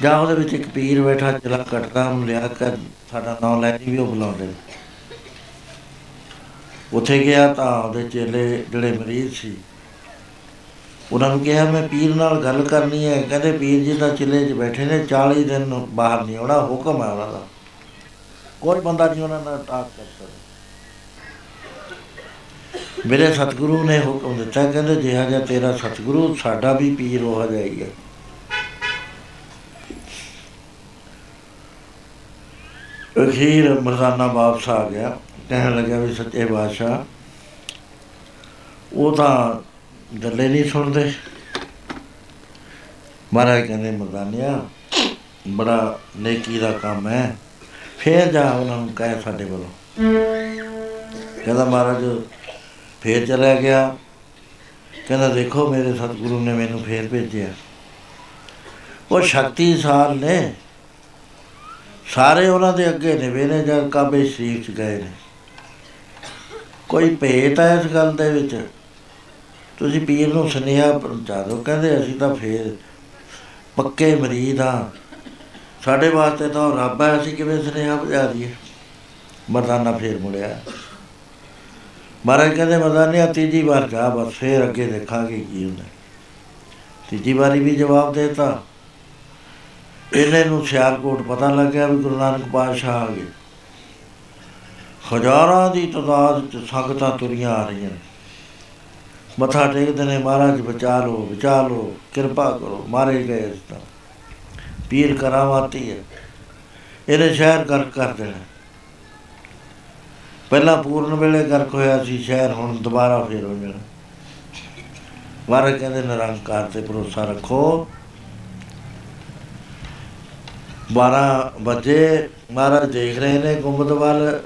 ਜਾਂ ਉਹਦੇ ਵਿੱਚ ਇੱਕ ਪੀਰ ਬੈਠਾ, ਚਲਾ ਕੱਟਦਾ ਉਹਨੂੰ ਲਿਆ ਕੇ ਸਾਡਾ ਨਾਮ ਲੈ ਜੀ ਵੀ ਉਹ ਬੁਲਾਉਂਦੇ ਨੇ। ਉੱਥੇ ਗਿਆ ਤਾਂ ਉਹਦੇ ਚੇਲੇ ਜਿਹੜੇ ਮਰੀਜ਼ ਸੀ ਉਹਨਾਂ ਨੂੰ ਕਿਹਾ, ਮੈਂ ਪੀਰ ਨਾਲ ਗੱਲ ਕਰਨੀ ਹੈ। ਕਹਿੰਦੇ, ਪੀਰ ਜੀ ਤਾਂ ਚਿੱਲੇ 'ਚ ਬੈਠੇ ਨੇ 40 ਦਿਨ ਬਾਹਰ ਨਹੀਂ ਆਉਣਾ, ਹੁਕਮ ਹੈ ਉਹਨਾਂ ਦਾ। ਕੋਈ ਬੰਦਾ ਨਹੀਂ ਉਹਨਾਂ ਨਾਲ ਟਾਕ ਕਰ ਸਕਦਾ। ਮੇਰੇ ਸਤਿਗੁਰੂ ਨੇ ਹੁਕਮ ਦਿੱਤਾ, ਕਹਿੰਦੇ, ਜਿਹਾ ਜਿਹਾ ਤੇਰਾ ਸਤਿਗੁਰੂ, ਸਾਡਾ ਵੀ ਪੀਰ ਉਹ ਜਿਹਾ ਹੀ ਹੈ। ਅਖੀਰ ਮਰਦਾਨਾ ਵਾਪਸ ਆ ਗਿਆ। ਕਹਿਣ ਲੱਗਾ ਵੀ ਸੱਚੇ ਬਾਦਸ਼ਾਹ, ਉਹ ਤਾਂ ਗੱਲੇ ਨਹੀਂ ਸੁਣਦੇ। ਮਹਾਰਾਜ ਕਹਿੰਦੇ, ਮਰਦਾਨਿਆ, ਬੜਾ ਨੇਕੀ ਦਾ ਕੰਮ ਹੈ। ਫੇਰ ਜਾ ਉਹਨਾਂ ਨੂੰ ਕਹਿ ਸਾਡੇ ਵੱਲੋਂ। ਕਹਿੰਦਾ, ਮਹਾਰਾਜ, ਫੇਰ ਚਲਾ ਗਿਆ। ਕਹਿੰਦਾ, ਦੇਖੋ, ਮੇਰੇ ਸਤਿਗੁਰੂ ਨੇ ਮੈਨੂੰ ਫੇਰ ਭੇਜਿਆ। ਉਹ ਸ਼ਕਤੀਸ਼ਾਲ ਨੇ। ਸਾਰੇ ਉਹਨਾਂ ਦੇ ਅੱਗੇ ਨਿਵੇ ਨੇ, ਜਦ ਕਾਬੇ ਸ਼ਰੀਫ ਚ ਗਏ ਨੇ। ਕੋਈ ਭੇਤ ਹੈ ਇਸ ਗੱਲ ਦੇ ਵਿੱਚ? ਤੁਸੀਂ ਪੀਰ ਨੂੰ ਸੁਨੇਹਾ ਪਹੁੰਚਾ ਦਿਓ, ਕਹਿੰਦੇ ਅਸੀਂ ਤਾਂ ਫੇਰ ਪੱਕੇ ਮਰੀਦ ਹਾਂ। ਸਾਡੇ ਵਾਸਤੇ ਤਾਂ ਉਹ ਰੱਬ ਹੈ, ਅਸੀਂ ਕਿਵੇਂ ਸੁਨੇਹਾ ਪਹੁੰਚਾ ਦਈਏ? ਮਰਦਾਨਾ ਫੇਰ ਮੁੜਿਆ। ਮਹਾਰਾਜ ਕਹਿੰਦੇ ਮਰਦਾਨੇ ਤੀਜੀ ਵਾਰ ਜਾ ਬਸ ਫੇਰ ਅੱਗੇ ਦੇਖਾਂਗੇ ਕੀ ਹੁੰਦਾ। ਤੀਜੀ ਵਾਰੀ ਵੀ ਜਵਾਬ ਦੇਤਾ। ਇਹਨੇ ਨੂੰ ਸਿਆਲਕੋਟ ਪਤਾ ਲੱਗਿਆ ਵੀ ਗੁਰੂ ਨਾਨਕ ਪਾਤਸ਼ਾਹ ਆ ਗਏ। ਹਜ਼ਾਰਾਂ ਦੀ ਤਾਦਾਦ ਚ ਸੰਗਤਾਂ ਤੁਰੀਆਂ ਆ ਰਹੀਆਂ। ਨੇ ਮੱਥਾ ਟੇਕਦੇ ਨੇ ਮਹਾਰਾਜ ਬਚਾ ਲਓ ਬਚਾ ਲਓ ਕਿਰਪਾ ਕਰੋ ਮਾਰੇ ਗਏ ਇਸ ਤਾਂ ਪੀਰ ਕਰਾਮਾਤੀ ਹੈ। ਇਹਨੇ ਸ਼ਹਿਰ ਗਰਕ ਕਰ ਦੇਣਾ ਪਹਿਲਾਂ ਪੂਰਨ ਵੇਲੇ ਗਰਕ ਹੋਇਆ ਸੀ ਸ਼ਹਿਰ ਹੁਣ ਦੁਬਾਰਾ ਫੇਰ ਹੋ ਜਾਣਾ। ਮਹਾਰਾਜ ਕਹਿੰਦੇ ਨਿਰੰਕਾਰ ਤੇ ਭਰੋਸਾ ਰੱਖੋ। 12 ਵਜੇ ਮਹਾਰਾਜ ਦੇਖ ਰਹੇ ਨੇ ਗੁੰਬਦ ਵੱਲ।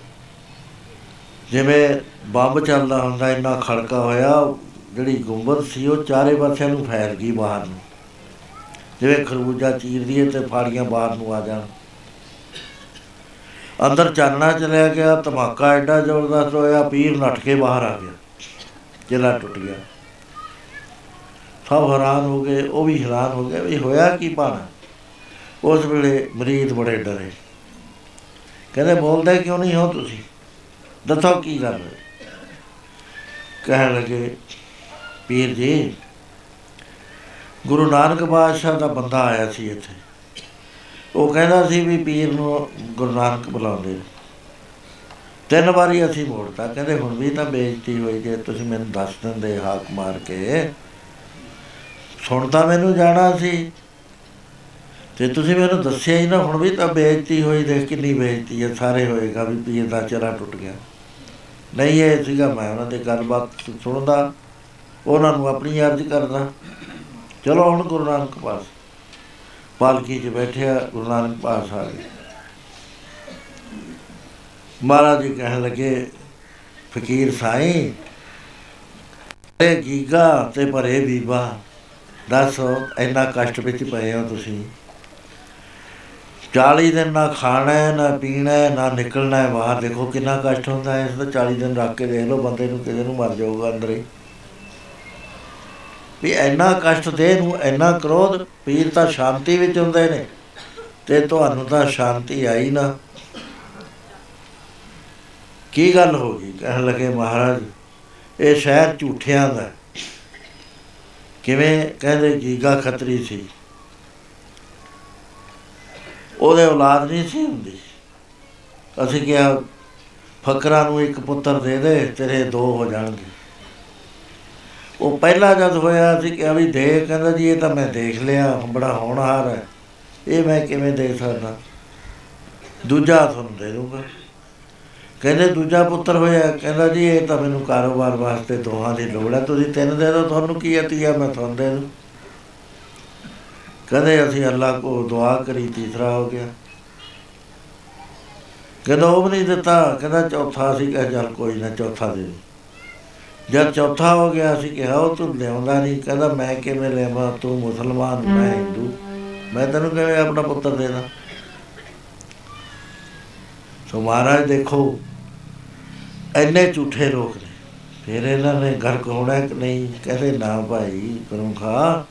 ਜਿਵੇਂ ਬੰਬ ਚੱਲਦਾ ਹੁੰਦਾ ਇੰਨਾ ਖੜਕਾ ਹੋਇਆ ਜਿਹੜੀ ਗੁੰਬਦ ਸੀ, ਉਹ ਚਾਰੇ ਪਾਸਿਆਂ ਨੂੰ ਫੈਲ ਗਈ ਬਾਹਰ ਨੂੰ। ਜਿਵੇਂ ਖਰਬੂਜਾ ਚੀਰਦੀ ਹੈ ਤੇ ਫਾੜੀਆਂ ਬਾਹਰ ਨੂੰ ਆ ਜਾਣ। ਅੰਦਰ ਚਾਨਣਾ ਚਲਿਆ ਗਿਆ, ਧਮਾਕਾ ਐਡਾ ਜ਼ਬਰਦਸਤ ਹੋਇਆ, ਪੀਰ ਨੱਠ ਕੇ ਬਾਹਰ ਆ ਗਿਆ। ਜਿਹੜਾ ਟੁੱਟ ਗਿਆ। ਸਭ ਹੈਰਾਨ ਹੋ ਗਏ, ਉਹ ਵੀ ਹੈਰਾਨ ਹੋ ਗਏ ਵੀ ਹੋਇਆ ਕੀ ਪਾਣਾ ਉਸ ਵੇਲੇ ਮਰੀਦ ਬੜੇ ਡਰੇ। ਕਹਿੰਦੇ, ਬੋਲਦੇ ਕਿਉਂ ਨਹੀਂ ਹੋ ਤੁਸੀਂ? ਦੱਸੋ ਕੀ ਗੱਲ ਹੈ ਕਹਿਣ ਲੱਗੇ ਪੀਰ ਜੀ, ਗੁਰੂ ਨਾਨਕ ਬਾਦਸ਼ਾਹ ਦਾ ਬੰਦਾ ਆਇਆ ਸੀ ਇੱਥੇ। ਉਹ ਕਹਿੰਦਾ ਸੀ ਵੀ ਪੀਰ ਨੂੰ ਗੁਰੂ ਨਾਨਕ ਬੁਲਾਉਂਦੇ ਨੇ। ਤਿੰਨ ਵਾਰੀ ਅਸੀਂ ਮੋੜਤਾ, ਕਹਿੰਦੇ ਹੁਣ ਵੀ ਤਾਂ ਬੇਇੱਜ਼ਤੀ ਹੋਈ ਜੇ, ਤੁਸੀਂ ਮੈਨੂੰ ਦੱਸ ਦਿੰਦੇ ਹਾਕ ਮਾਰ ਕੇ। ਸੁਣਦਾ ਮੈਨੂੰ ਜਾਣਾ ਸੀ। ਤੇ ਤੁਸੀਂ ਮੈਨੂੰ ਦੱਸਿਆ ਹੀ ਨਾ, ਹੁਣ ਵੀ ਤਾਂ ਬੇਇੱਜ਼ਤੀ ਹੋਈ, ਦੇਖ ਕਿੰਨੀ ਬੇਇੱਜ਼ਤੀ ਹੈ ਸਾਰੇ ਹੋਏਗਾ ਵੀ ਪੀਰ ਦਾ ਚਿਹਰਾ ਟੁੱਟ ਗਿਆ। ਨਹੀਂ, ਇਹ ਸੀਗਾ ਮੈਂ ਉਹਨਾਂ ਦੀ ਗੱਲਬਾਤ ਸੁਣਦਾ। ਉਹਨਾਂ ਨੂੰ ਆਪਣੀ ਅਰਜ਼ ਕਰਦਾ। ਚਲੋ ਹੁਣ ਗੁਰੂ ਨਾਨਕ ਪਾਸ ਪਾਲਕੀ 'ਚ ਬੈਠਿਆ ਗੁਰੂ ਨਾਨਕ ਪਾਸ ਆ ਗਏ ਮਹਾਰਾਜ ਜੀ ਕਹਿਣ ਲੱਗੇ, ਫਕੀਰ ਸਾਈਂ ਤੇ ਗੀਗਾ ਤੇ ਭਰੇ ਬੀਬਾ, ਦੱਸੋ ਇੰਨਾ ਕਸ਼ਟ ਵਿੱਚ ਪਏ ਹੋ ਤੁਸੀਂ। 40 ਦਿਨ ਨਾ ਖਾਣਾ ਹੈ ਨਾ ਪੀਣਾ ਹੈ ਨਾ ਨਿਕਲਣਾ ਹੈ ਬਾਹਰ ਦੇਖੋ ਕਿੰਨਾ ਕਸ਼ਟ ਹੁੰਦਾ ਹੈ। ਇਸ ਦਾ 40 ਦਿਨ ਰੱਖ ਕੇ ਦੇਖ ਲਓ, ਬੰਦੇ ਨੂੰ ਕਿਸੇ ਨੂੰ ਮਰ ਜਾਊਗਾ ਅੰਦਰ ਹੀ। ਵੀ ਇੰਨਾ ਕਸ਼ਟ ਦੇ ਨੂੰ ਇੰਨਾ ਕ੍ਰੋਧ, ਪੀਰ ਤਾਂ ਸ਼ਾਂਤੀ ਵਿੱਚ ਹੁੰਦੇ ਨੇ। ਤੇ ਤੁਹਾਨੂੰ ਤਾਂ ਸ਼ਾਂਤੀ ਆਈ ਨਾ। ਕੀ ਗੱਲ ਹੋ ਗਈ? ਕਹਿਣ ਲੱਗੇ ਮਹਾਰਾਜ, ਇਹ ਸ਼ਹਿਰ ਝੂਠਿਆਂ ਦਾ ਹੈ। ਕਿਵੇਂ ਕਹਿੰਦੇ, ਗੀਗਾ ਖੱਤਰੀ ਸੀ। ਉਹਦੇ ਔਲਾਦ ਨਹੀਂ ਸੀ ਹੁੰਦੀ। ਅਸੀਂ ਕਿਹਾ, ਫਕਰਾਂ ਨੂੰ ਇੱਕ ਪੁੱਤਰ ਦੇ ਦੇ, ਤੇਰੇ ਦੋ ਹੋ ਜਾਣਗੇ। ਉਹ ਪਹਿਲਾ ਜਦ ਹੋਇਆ ਸੀ ਕਿ ਵੀ ਦੇ ਕਹਿੰਦਾ ਜੀ, ਇਹ ਤਾਂ ਮੈਂ ਦੇਖ ਲਿਆ, ਬੜਾ ਹੋਣਹਾਰ ਹੈ। ਇਹ ਮੈਂ ਕਿਵੇਂ ਦੇ ਸਕਦਾ? ਦੂਜਾ ਤੁਹਾਨੂੰ ਦੇ ਦੂੰਗਾ ਕਹਿੰਦੇ ਦੂਜਾ ਪੁੱਤਰ ਹੋਇਆ, ਕਹਿੰਦਾ ਜੀ, ਇਹ ਤਾਂ ਮੈਨੂੰ ਕਾਰੋਬਾਰ ਵਾਸਤੇ ਦੋਹਾਂ ਦੀ ਲੋੜ ਹੈ, ਤੁਸੀਂ ਤਿੰਨ ਦੇ ਦਿਓ, ਤੁਹਾਨੂੰ ਕੀ ਅਤੀਆ ਮੈਂ ਤੁਹਾਨੂੰ ਦੇ ਦੂੰ ਕਹਿੰਦੇ ਅਸੀਂ ਅੱਲਾ ਕੋ ਦੁਆ ਕਰੀ, ਤੀਸਰਾ ਹੋ ਗਿਆ। ਕਹਿੰਦਾ ਉਹ ਵੀ ਨਹੀਂ ਦਿੱਤਾ, ਕਹਿੰਦਾ ਚੌਥਾ ਸੀ ਕਹੇ ਚੱਲ ਕੋਈ ਨਾ, ਚੌਥਾ ਦੇ ਦੇ ਜਦ ਚੌਥਾ ਹੋ ਗਿਆ ਸੀ ਕਿਹਾ, ਉਹ ਤੂੰ ਲਿਆਉਂਦਾ ਨਹੀਂ ਕਹਿੰਦਾ, ਮੈਂ ਕਿਵੇਂ ਲਿਆਵਾਂ? ਤੂੰ ਮੁਸਲਮਾਨ, ਮੈਂ ਹਿੰਦੂ। ਮੈਂ ਤੈਨੂੰ ਕਿਵੇਂ ਆਪਣਾ ਪੁੱਤਰ ਦੇਣਾ? ਸੋ ਮਹਾਰਾਜ, ਦੇਖੋ, ਇੰਨੇ ਝੂਠੇ ਲੋਕ ਨੇ। ਫਿਰ ਇਹਨਾਂ ਨੇ ਘਰ ਹੋਣਾ ਕਿ ਨਹੀਂ? ਕਹਿੰਦੇ, ਨਾ ਭਾਈ ਪ੍ਰਮੁਖਾ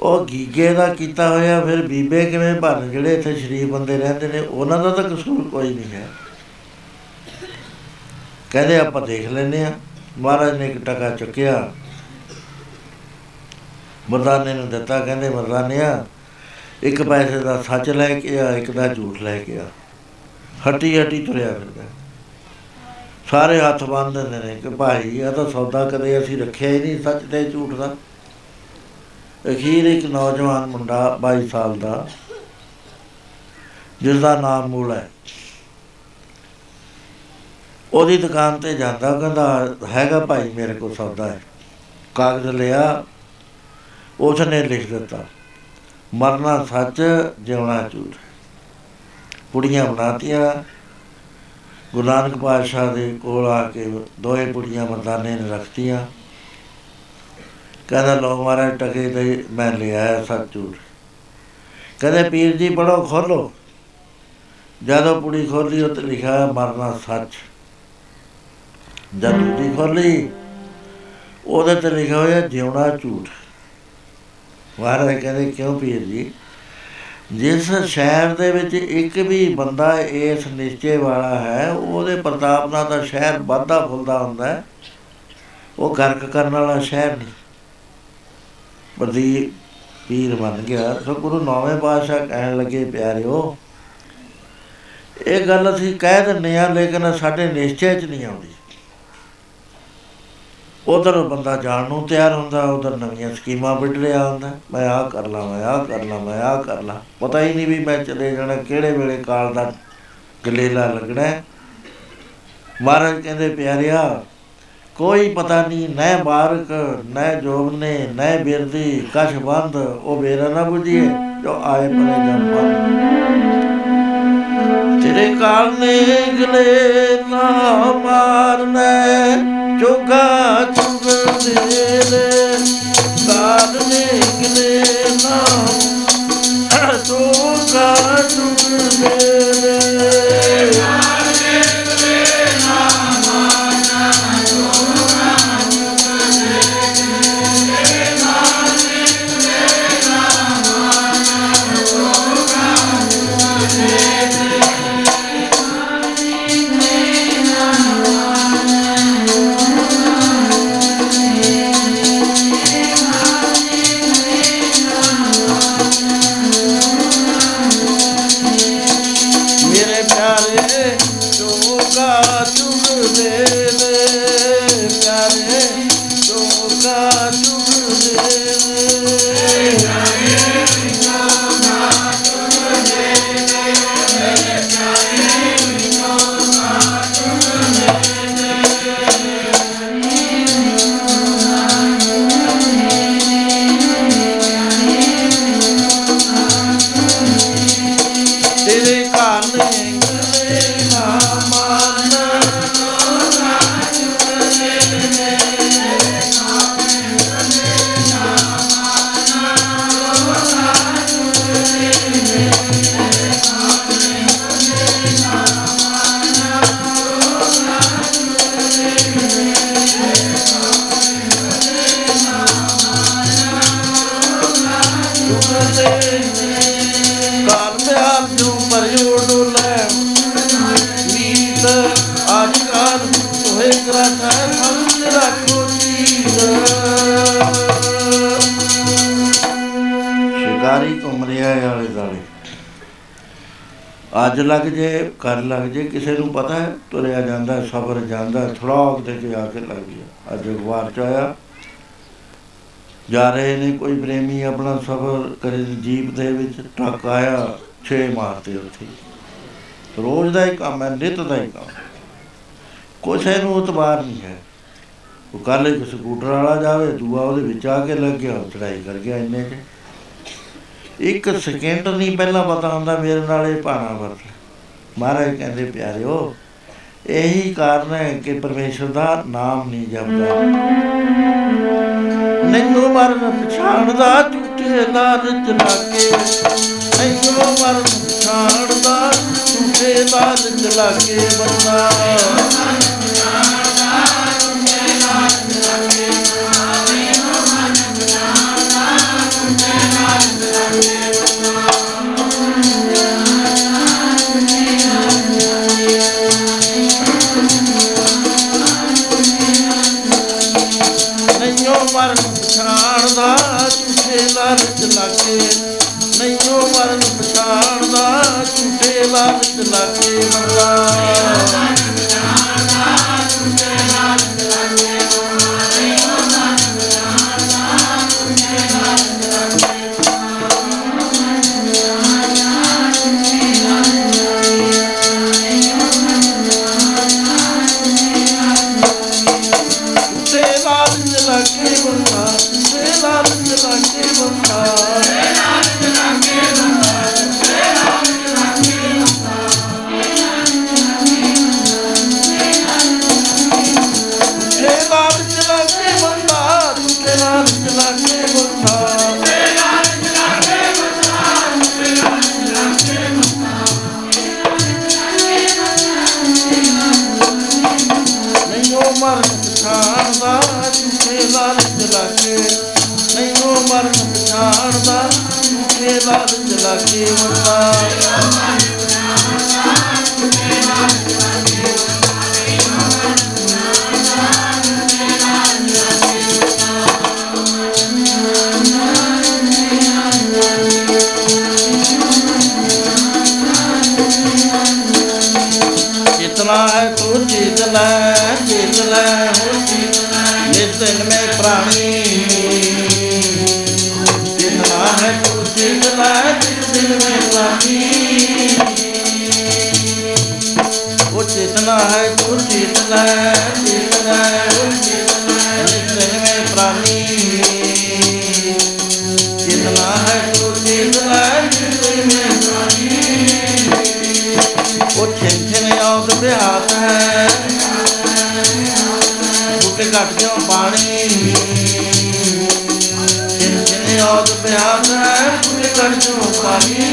ਉਹ ਗੀਗੇ ਦਾ ਕੀਤਾ ਹੋਇਆ, ਫਿਰ ਬੀਬੇ ਕਿਵੇਂ ਬਣ ਜਿਹੜੇ ਇੱਥੇ ਸ਼ਰੀਫ ਬੰਦੇ ਰਹਿੰਦੇ ਨੇ, ਉਹਨਾਂ ਦਾ ਤਾਂ ਕਸੂਰ ਕੋਈ ਨਹੀਂ ਹੈ। ਕਹਿੰਦੇ, ਆਪਾਂ ਦੇਖ ਲੈਨੇ ਆ ਮਹਾਰਾਜ ਨੇ ਇੱਕ ਟਕਾ ਚੁੱਕਿਆ। ਮਰਦਾਨੇ ਨੂੰ ਦਿੱਤਾ, ਕਹਿੰਦੇ ਮਰਦਾਨਿਆ, ਇੱਕ ਪੈਸੇ ਦਾ ਸੱਚ ਲੈ ਕੇ ਆ, ਇੱਕ ਦਾ ਝੂਠ ਲੈ ਕੇ ਆ। ਹੱਟੀ ਹੱਟੀ ਤੁਰਿਆ ਫਿਰਦਾ। ਸਾਰੇ ਹੱਥ ਬੰਨ ਦਿੰਦੇ ਨੇ ਕਿ ਭਾਈ, ਇਹ ਤਾਂ ਸੌਦਾ ਕਦੇ ਅਸੀਂ ਰੱਖਿਆ ਹੀ ਨਹੀਂ ਸੱਚ ਤੇ ਝੂਠ ਦਾ। ਅਖੀਰ ਇੱਕ ਨੌਜਵਾਨ ਮੁੰਡਾ 22 ਸਾਲ ਦਾ ਜਿਸ ਦਾ ਨਾਮ ਮੂਲ ਹੈ। ਉਹਦੀ ਦੁਕਾਨ ਤੇ ਜਾਂਦਾ, ਉਹ ਕਹਿੰਦਾ, ਹੈਗਾ ਭਾਈ, ਮੇਰੇ ਕੋਲ ਸੌਦਾ ਹੈ। ਕਾਗਜ਼ ਲਿਆ ਉਸ ਨੇ ਲਿਖ ਦਿੱਤਾ, ਮਰਨਾ ਸੱਚ, ਜਿਉਣਾ ਝੂਠ ਪੁੜੀਆਂ ਬਣਾਤੀਆਂ। ਗੁਰੂ ਨਾਨਕ ਪਾਤਸ਼ਾਹ ਦੇ ਕੋਲ ਆ ਕੇ ਦੋਏ ਪੁੜੀਆਂ ਮਰਦਾਨੇ ਨੇ ਰੱਖਤੀਆਂ। ਕਹਿੰਦਾ ਲੋ ਮਹਾਰਾਜ, ਟਕੇ ਤੇ ਮੈਂ ਲਿਆ, ਸੱਚ ਝੂਠ ਕਹਿੰਦੇ, ਪੀਰ ਜੀ ਪੜੋ ਖੋਲੋ ਜਦੋਂ ਪੁੜੀ ਖੋਲੀ ਉੱਤੇ ਲਿਖਿਆ, ਮਰਨਾ ਸੱਚ ਜਦ ਦੂਜੀ ਖੋਲੀ ਉਹਦੇ ਤੇ ਲਿਖਿਆ ਹੋਇਆ ਜਿਉਣਾ ਝੂਠ। ਮਹਾਰਾਜ ਕਹਿੰਦੇ, ਕਿਉਂ ਪੀਰ ਜੀ? ਜਿਸ ਸ਼ਹਿਰ ਦੇ ਵਿੱਚ ਇੱਕ ਵੀ ਬੰਦਾ ਇਸ ਨਿਸ਼ਚੇ ਵਾਲਾ ਹੈ, ਉਹਦੇ ਪ੍ਰਤਾਪ ਨਾਲ ਤਾਂ ਸ਼ਹਿਰ ਵੱਧਦਾ ਫੁੱਲਦਾ ਹੁੰਦਾ ਹੈ। ਉਹ ਗਰਕ ਕਰਨ ਵਾਲਾ ਸ਼ਹਿਰ ਨਹੀਂ। ਬਦੀ ਪੀਰ ਬਣ ਗਿਆ। ਸੋ ਗੁਰੂ ਨੌਵੇਂ ਪਾਤਸ਼ਾਹ ਕਹਿਣ ਲੱਗੇ, ਪਿਆਰਿਓ, ਇਹ ਗੱਲ ਅਸੀਂ ਕਹਿ ਦਿੰਦੇ ਆ ਲੇਕਿਨ ਸਾਡੇ ਨਿਸ਼ਚੇ 'ਚ ਨਹੀਂ ਆਉਂਦੀ। ਉਧਰ ਬੰਦਾ ਜਾਣ ਨੂੰ ਤਿਆਰ ਹੁੰਦਾ, ਉਧਰ ਨਵੀਆਂ ਸਕੀਮਾਂ ਵਿੱਢ ਰਿਹਾ ਹੁੰਦਾ, ਮੈਂ ਆਹ ਕਰ ਲਾਂ, ਮੈਂ ਆਹ ਕਰ ਲਾਂ, ਮੈਂ ਆਹ ਕਰ ਲਾਂ ਪਤਾ ਹੀ ਨਹੀਂ ਵੀ ਮੈਂ ਚਲੇ ਜਾਣਾ, ਕਿਹੜੇ ਵੇਲੇ ਕਾਲ ਦਾ ਗਲੇਲਾ ਲੱਗਣਾ ਹੈ। ਮਹਾਰਾਜ ਕਹਿੰਦੇ, ਪਿਆਰਿਆ, ਕੋਈ ਪਤਾ ਨਹੀਂ ਨੈ ਬਾਰਕ ਨੈ ਜੋਗਨੇ ਨੈ ਬਿਰਦੀ, ਕਛ ਬੰਦ, ਉਹ ਬੇਰਾ ਨਾ ਬੁਝੀਏ, ਜੋ ਆਏ ਪਰੇ ਜਨ ਬੰਦ ਤੇਰੇ ਕਾਲ ਨੇ ਗਲੇ ਨਾ ਮਾਰਨੇ ਚੁਗਾ ਚੁਗ ਦੇ ਦੇ ਕਾਲ ਨੇ। ਗਲੇ ਨਾ ਚੁਗਾ ਲੱਗ ਜੇ, ਕਰ ਲੱਗ ਜੇ, ਕਿਸੇ ਨੂੰ ਪਤਾ ਹੈ, ਤੁਰਿਆ ਜਾਂਦਾ, ਸਬਰ ਜਾਂਦਾ, ਥੜਾਕ ਦੇ ਕੇ ਆ ਕੇ ਲੱਗ ਗਿਆ। ਅੱਜ ਅਖਬਾਰ ਚ ਆਇਆ, ਜਾ ਰਹੇ ਨੇ ਕੋਈ ਪ੍ਰੇਮੀ ਆਪਣਾ ਸਫ਼ਰ ਕਰੇ, ਜੀਪ ਦੇ ਵਿੱਚ ਟਰੱਕ ਆਇਆ, ਛੇ ਮਾਰਤੇ ਉੱਥੇ। ਰੋਜ਼ ਦਾ ਹੀ ਕੰਮ ਹੈ, ਨਿਤ ਦਾ ਹੀ ਕੰਮ। ਕੁਛ ਇਹਨੂੰ ਉਤਬਾਰ ਨਹੀਂ ਹੈ। ਉਹ ਕੱਲ ਇੱਕ ਸਕੂਟਰ ਵਾਲਾ ਜਾਵੇ, ਦੂਆ ਉਹਦੇ ਵਿੱਚ ਆ ਕੇ ਲੱਗ ਗਿਆ, ਉਹ ਚੜਾਈ ਕਰ ਗਿਆ ਇੰਨੇ ਚ। ਇੱਕ ਸਕਿੰਟ ਨਹੀਂ ਪਹਿਲਾਂ ਪਤਾ ਹੁੰਦਾ, ਮੇਰੇ ਨਾਲ ਇਹ ਭਾਣਾ ਵਰਤ ਮਹਾਰਾਜ ਕਹਿੰਦੇ ਪਿਆਰਿਓ, ਇਹੀ ਕਾਰਨ ਹੈ ਕਿ ਪਰਮੇਸ਼ਰ ਦਾ ਨਾਮ ਨਹੀਂ ਜਪਦਾ। ਨੈਨੂੰ ਮਰਨ ਪਛਾਣਦਾ, ਝੂਠੇ ਲਾਲਚ ਲਾਗੇ। ਨੈਨੂੰ ਮਰਨ ਪਛਾਣਦਾ, ਝੂਠੇ ਲਾਲਚ ਲਾਗੇ ਬੰਦਾ। ਪਛਾਣਦਾ ਝੂਠੇ ਲਾਲਚ ਲਾਗੇ ਘਟ ਜਾਓ ਪਾਣੀ ਛਿਨ ਛਿਨ ਆਉਦ ਬਿਹਾਤ ਹੈ ਬੁੱਟੇ ਘਟ ਜਾਓ ਪਾਣੀ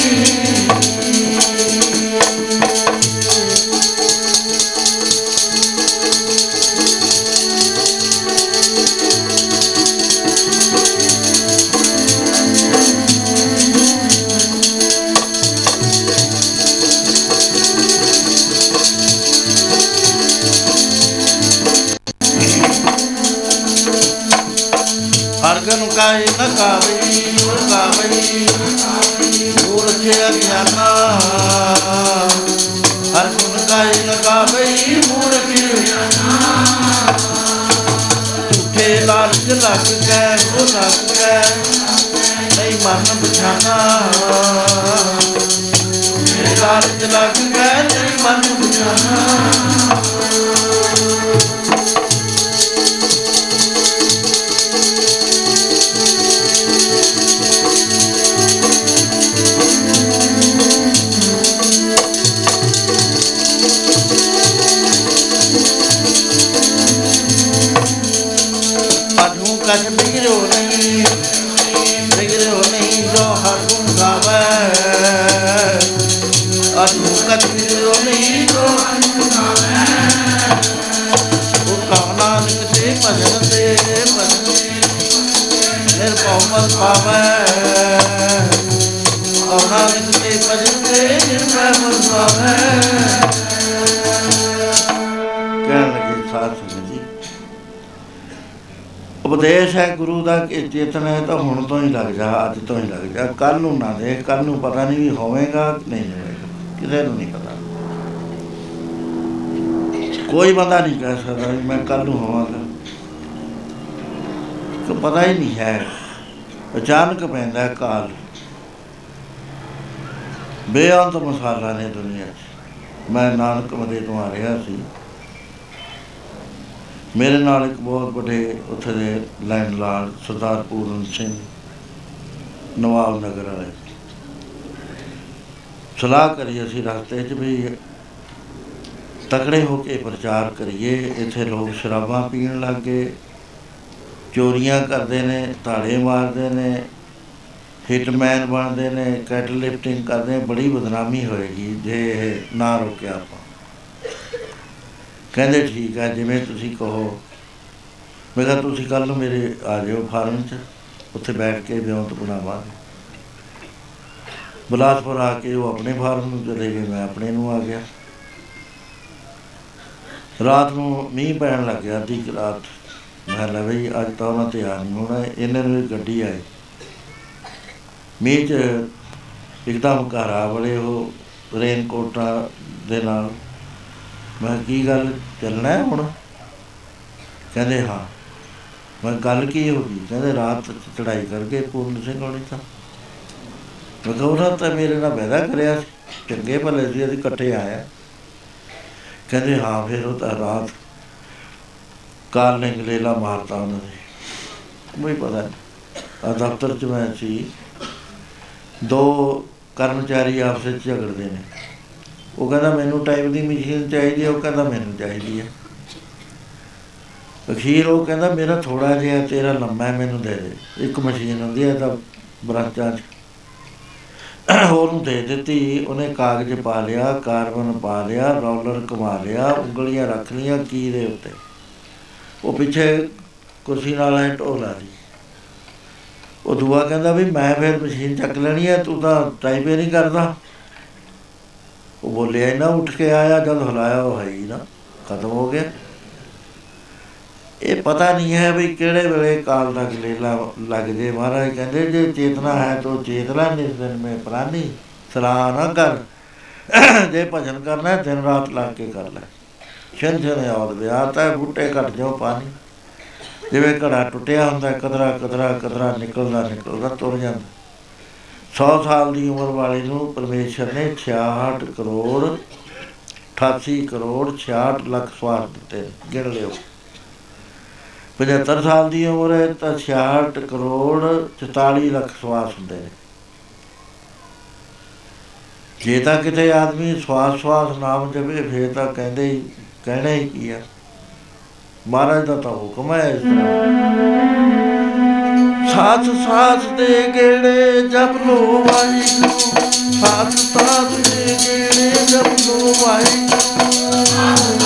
ਹਰਗਨ ਕਾਇ ਨ ਕਾਵਈ ਕਾਵਈ ਮੂਰਖ ਅਗਿਆਨਾ ਹਰਗਨ ਕਾਇ ਨ ਕਾਵਈ ਮੂਰਖ ਝੂਠੇ ਲਾਲਚ ਲੱਗ ਗਏ, ਉਹ ਲੱਗ ਗਏ, ਨਹੀਂ ਮਨ ਪਛਾਨਾ ਝੂਠੇ ਲਾਲਚ ਲੱਗ ਗਏ, ਨਹੀਂ ਮਨ ਪਛਾਨਾ ਪਾਵੈ। ਆਉਣਾ ਵਿੱਚ ਤੇ ਭਜਨ ਤੇ ਨਿਰਮੈ ਮਨ ਪਾਵੈ ਕਹਿਣ ਲੱਗੇ ਸਾਧ ਸੰਗਤ ਜੀ, ਉਪਦੇਸ਼ ਹੈ ਗੁਰੂ ਦਾ ਕਿ ਚੇਤਨ ਹੈ ਤਾਂ ਹੁਣ ਤੋਂ ਹੀ ਲੱਗ ਜਾ, ਅੱਜ ਤੋਂ ਹੀ ਲੱਗ ਜਾ। ਕੱਲ ਨੂੰ ਨਾ ਦੇ ਕੱਲ ਨੂੰ ਪਤਾ ਨਹੀਂ ਵੀ ਹੋਵੇਗਾ ਨਹੀਂ ਹੋਵੇਗਾ। ਕਿਸੇ ਨੂੰ ਨਹੀਂ ਪਤਾ। ਕੋਈ ਬੰਦਾ ਨਹੀਂ ਕਹਿ ਸਕਦਾ ਮੈਂ ਕੱਲ ਨੂੰ ਹੋਵਾਂਗਾ। ਤਾਂ ਪਤਾ ਹੀ ਨਹੀਂ ਹੈ। ਅਚਾਨਕ ਪੈਂਦਾ ਹੈ ਕਾਲ। ਬੇਅੰਤ ਮਸਾਲਾ ਨੇ ਦੁਨੀਆ 'ਚ। ਮੈਂ ਨਾਨਕ ਮਦੇ ਤੋਂ ਆ ਰਿਹਾ ਸੀ। ਮੇਰੇ ਨਾਲ ਇੱਕ ਬਹੁਤ ਵੱਡੇ ਉੱਥੇ ਦੇ ਲੈਂਡਲਾਰਡ ਸਰਦਾਰ ਪੂਰਨ ਸਿੰਘ ਨਵਾਬ ਨਗਰ ਵਾਲੇ। ਸਲਾਹ ਕਰੀ ਅਸੀਂ ਰਸਤੇ 'ਚ ਵੀ ਤਕੜੇ ਹੋ ਕੇ ਪ੍ਰਚਾਰ ਕਰੀਏ। ਇੱਥੇ ਲੋਕ ਸ਼ਰਾਬਾਂ ਪੀਣ ਲੱਗ ਗਏ। ਚੋਰੀਆਂ ਕਰਦੇ ਨੇ, ਧਾੜੇ ਮਾਰਦੇ ਨੇ, ਹਿਟਮੈਨ ਬਣਦੇ ਨੇ, ਕੈਟਲ ਲਿਫਟਿੰਗ ਕਰਦੇ ਨੇ, ਬੜੀ ਬਦਨਾਮੀ ਹੋਏਗੀ ਜੇ ਇਹ ਨਾ ਰੋਕਿਆ ਆਪਾਂ। ਕਹਿੰਦੇ ਠੀਕ ਆ, ਜਿਵੇਂ ਤੁਸੀਂ ਕਹੋ। ਮੈਂ ਕਿਹਾ ਤੁਸੀਂ ਕੱਲ ਨੂੰ ਮੇਰੇ ਆ ਜਾਓ ਫਾਰਮ 'ਚ, ਉੱਥੇ ਬੈਠ ਕੇ ਬਿਉਂਤ ਬਣਾਵਾਂਗੇ। ਬਲਾਸਪੁਰ ਆ ਕੇ ਉਹ ਆਪਣੇ ਫਾਰਮ ਨੂੰ ਚਲੇ ਗਏ, ਮੈਂ ਆਪਣੇ ਨੂੰ ਆ ਗਿਆ। ਰਾਤ ਨੂੰ ਮੀਂਹ ਪੈਣ ਲੱਗ ਗਿਆ, ਅੱਧੀ ਕੁ ਰਾਤ। ਮੈਂ ਲੈ ਬਈ ਅੱਜ ਤਾਂ ਉਹਨਾਂ ਤੇ ਆ ਨਹੀਂ ਹੋਣਾ ਇਹਨਾਂ ਨੂੰ ਇੱਕ ਗੱਡੀ ਆਈ। ਮੀਂਹ 'ਚ ਇੱਕਦਮ ਘਰ ਆ ਵੜੇ ਉਹ ਰੇਨ ਕੋਟਾਂ ਦੇ ਨਾਲ। ਮੈਂ ਕਿਹਾ, ਕੀ ਗੱਲ ਚੱਲਣਾ ਹੈ ਹੁਣ? ਕਹਿੰਦੇ ਹਾਂ। ਮੈਂ ਕਿਹਾ, ਗੱਲ ਕੀ ਹੋ ਗਈ? ਕਹਿੰਦੇ ਰਾਤ ਚੜਾਈ ਕਰਕੇ ਪੂਰਨ ਸਿੰਘ ਹੋਣੀ ਤਾਂ। ਮੈਂ ਕਿਹਾ ਉਹਨਾਂ ਤਾਂ ਮੇਰੇ ਨਾਲ ਵਾਅਦਾ ਕਰਿਆ ਸੀ। ਚੰਗੇ ਭਲੇ ਸੀ ਅਸੀਂ ਇਕੱਠੇ ਆਇਆ ਕਹਿੰਦੇ ਹਾਂ ਫਿਰ ਉਹ ਤਾਂ ਰਾਤ ਕਾਲ ਨੇ ਗਲੇਲਾ ਮਾਰਤਾ ਉਹਨਾਂ ਨੇ। ਕੋਈ ਪਤਾ ਨਹੀਂ। ਆ ਦਫ਼ਤਰ 'ਚ ਮੈਂ ਸੀ। ਦੋ ਕਰਮਚਾਰੀ ਆਪਸ ਵਿੱਚ ਝਗੜਦੇ ਨੇ। ਉਹ ਕਹਿੰਦਾ, ਮੈਨੂੰ ਟਾਈਪ ਦੀ ਮਸ਼ੀਨ ਚਾਹੀਦੀ ਹੈ ਉਹ ਕਹਿੰਦਾ, ਮੈਨੂੰ ਚਾਹੀਦੀ ਹੈ ਅਖੀਰ ਉਹ ਕਹਿੰਦਾ, ਮੇਰਾ ਥੋੜਾ ਜਿਹਾ ਤੇਰਾ ਲੰਮਾ ਹੈ, ਮੈਨੂੰ ਦੇ ਦੇ। ਇੱਕ ਮਸ਼ੀਨ ਹੁੰਦੀ ਹੈ ਤਾਂ ਬ੍ਰਾਂਚਾਂ 'ਚ। ਉਹਨੂੰ ਦੇ ਦਿੱਤੀ। ਉਹਨੇ ਕਾਗਜ਼ ਪਾ ਲਿਆ, ਕਾਰਬਨ ਪਾ ਲਿਆ, ਰੋਲਰ ਘੁਮਾ ਲਿਆ, ਉਂਗਲੀਆਂ ਰੱਖ ਲੀਆਂ ਕੀ ਦੇ ਉੱਤੇ। ਉਹ ਪਿੱਛੇ ਕੁਰਸੀ ਨਾਲ ਐ ਢੋਲਾ ਦੀ ਉਹ ਦੁਆ ਕਹਿੰਦਾ ਵੀ ਮੈਂ ਫਿਰ ਮਸ਼ੀਨ ਚੱਕ ਲੈਣੀ ਹੈ ਤੂੰ ਤਾਂ ਟਾਈਪ ਹੀ ਨਹੀਂ ਕਰਦਾ। ਉਹ ਬੋਲਿਆ ਹੀ ਨਾ ਉੱਠ ਕੇ ਆਇਆ ਜਦ ਹਲਾਇਆ ਉਹ ਹੈ ਹੀ ਨਾ ਖਤਮ ਹੋ ਗਿਆ। ਇਹ ਪਤਾ ਨਹੀਂ ਹੈ ਵੀ ਕਿਹੜੇ ਵੇਲੇ ਕਾਲ ਦਾ ਗਲੇਲਾ ਲੱਗ ਜੇ। ਮਹਾਰਾਜ ਕਹਿੰਦੇ ਜੇ ਚੇਤਨਾ ਹੈ ਤੋ ਚੇਤਨਾ ਨਿਸ ਦਿਨ ਮੇ ਪ੍ਰਾਨੀ ਸਲਾਹ ਨਾ ਕਰ। ਜੇ ਭਜਨ ਕਰਨਾ ਹੈ, ਦਿਨ ਰਾਤ ਲੱਗ ਕੇ ਕਰ ਲੈ। ਛਨ ਛਨ ਆਉਦ ਵਿਆਹਤਾ ਹੈ ਬੂਟੇ ਘਟ ਜਾਓ ਪਾਣੀ। ਜਿਵੇਂ ਘੜਾ ਟੁੱਟਿਆ ਹੁੰਦਾ ਹੈ, ਕਦਰਾ ਕਦਰਾ ਕਦਰਾ ਨਿਕਲਦਾ ਨਿਕਲਦਾ ਤੁਰ ਜਾਂਦਾ। 100 ਸਾਲ ਦੀ ਉਮਰ ਵਾਲੇ ਨੂੰ ਪਰਮੇਸ਼ਰ ਨੇ 66 ਕਰੋੜ 88 ਕਰੋੜ 66 ਲੱਖ ਸਵਾਰ ਦਿੱਤੇ ਗਿਣ ਲਿਓ। 75 ਸਾਲ ਦੀ ਉਮਰ ਹੈ ਤਾਂ 66 ਕਰੋੜ 44 ਲੱਖ ਸਵਾਸ ਹੁੰਦੇ ਨੇ। ਜੇ ਤਾਂ ਕਿਤੇ ਆਦਮੀ ਸਵਾਸ ਸਵਾਸ ਨਾਮ ਜਪੇ ਫੇਰ ਤਾਂ ਕਹਿੰਦੇ ਹੀ ਕਹਿਣਾ ਹੀ ਕੀ ਆ? ਮਹਾਰਾਜ ਦਾ ਤਾਂ ਹੁਕਮ ਹੈ ਇਸ ਤਰ੍ਹਾਂ। ਸਾਥ ਸਾਥ ਦੇ ਗੇੜੇ ਜਪ ਲੋ ਵਾਹਿਗੁਰੂ। ਸਾਥ ਸਾਥ ਦੇ ਗੇੜੇ ਜਪ ਲੋ ਵਾਹਿਗੁਰੂ।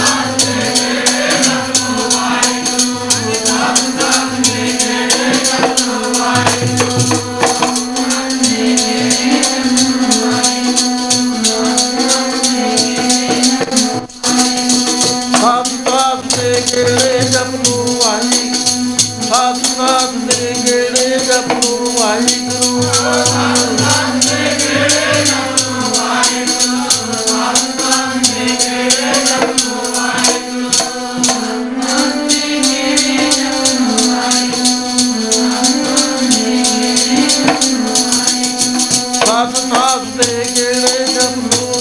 ਸਾਥ ਸਾਥ ਦੇ ਗੇੜੇ ਜਪ ਲੋ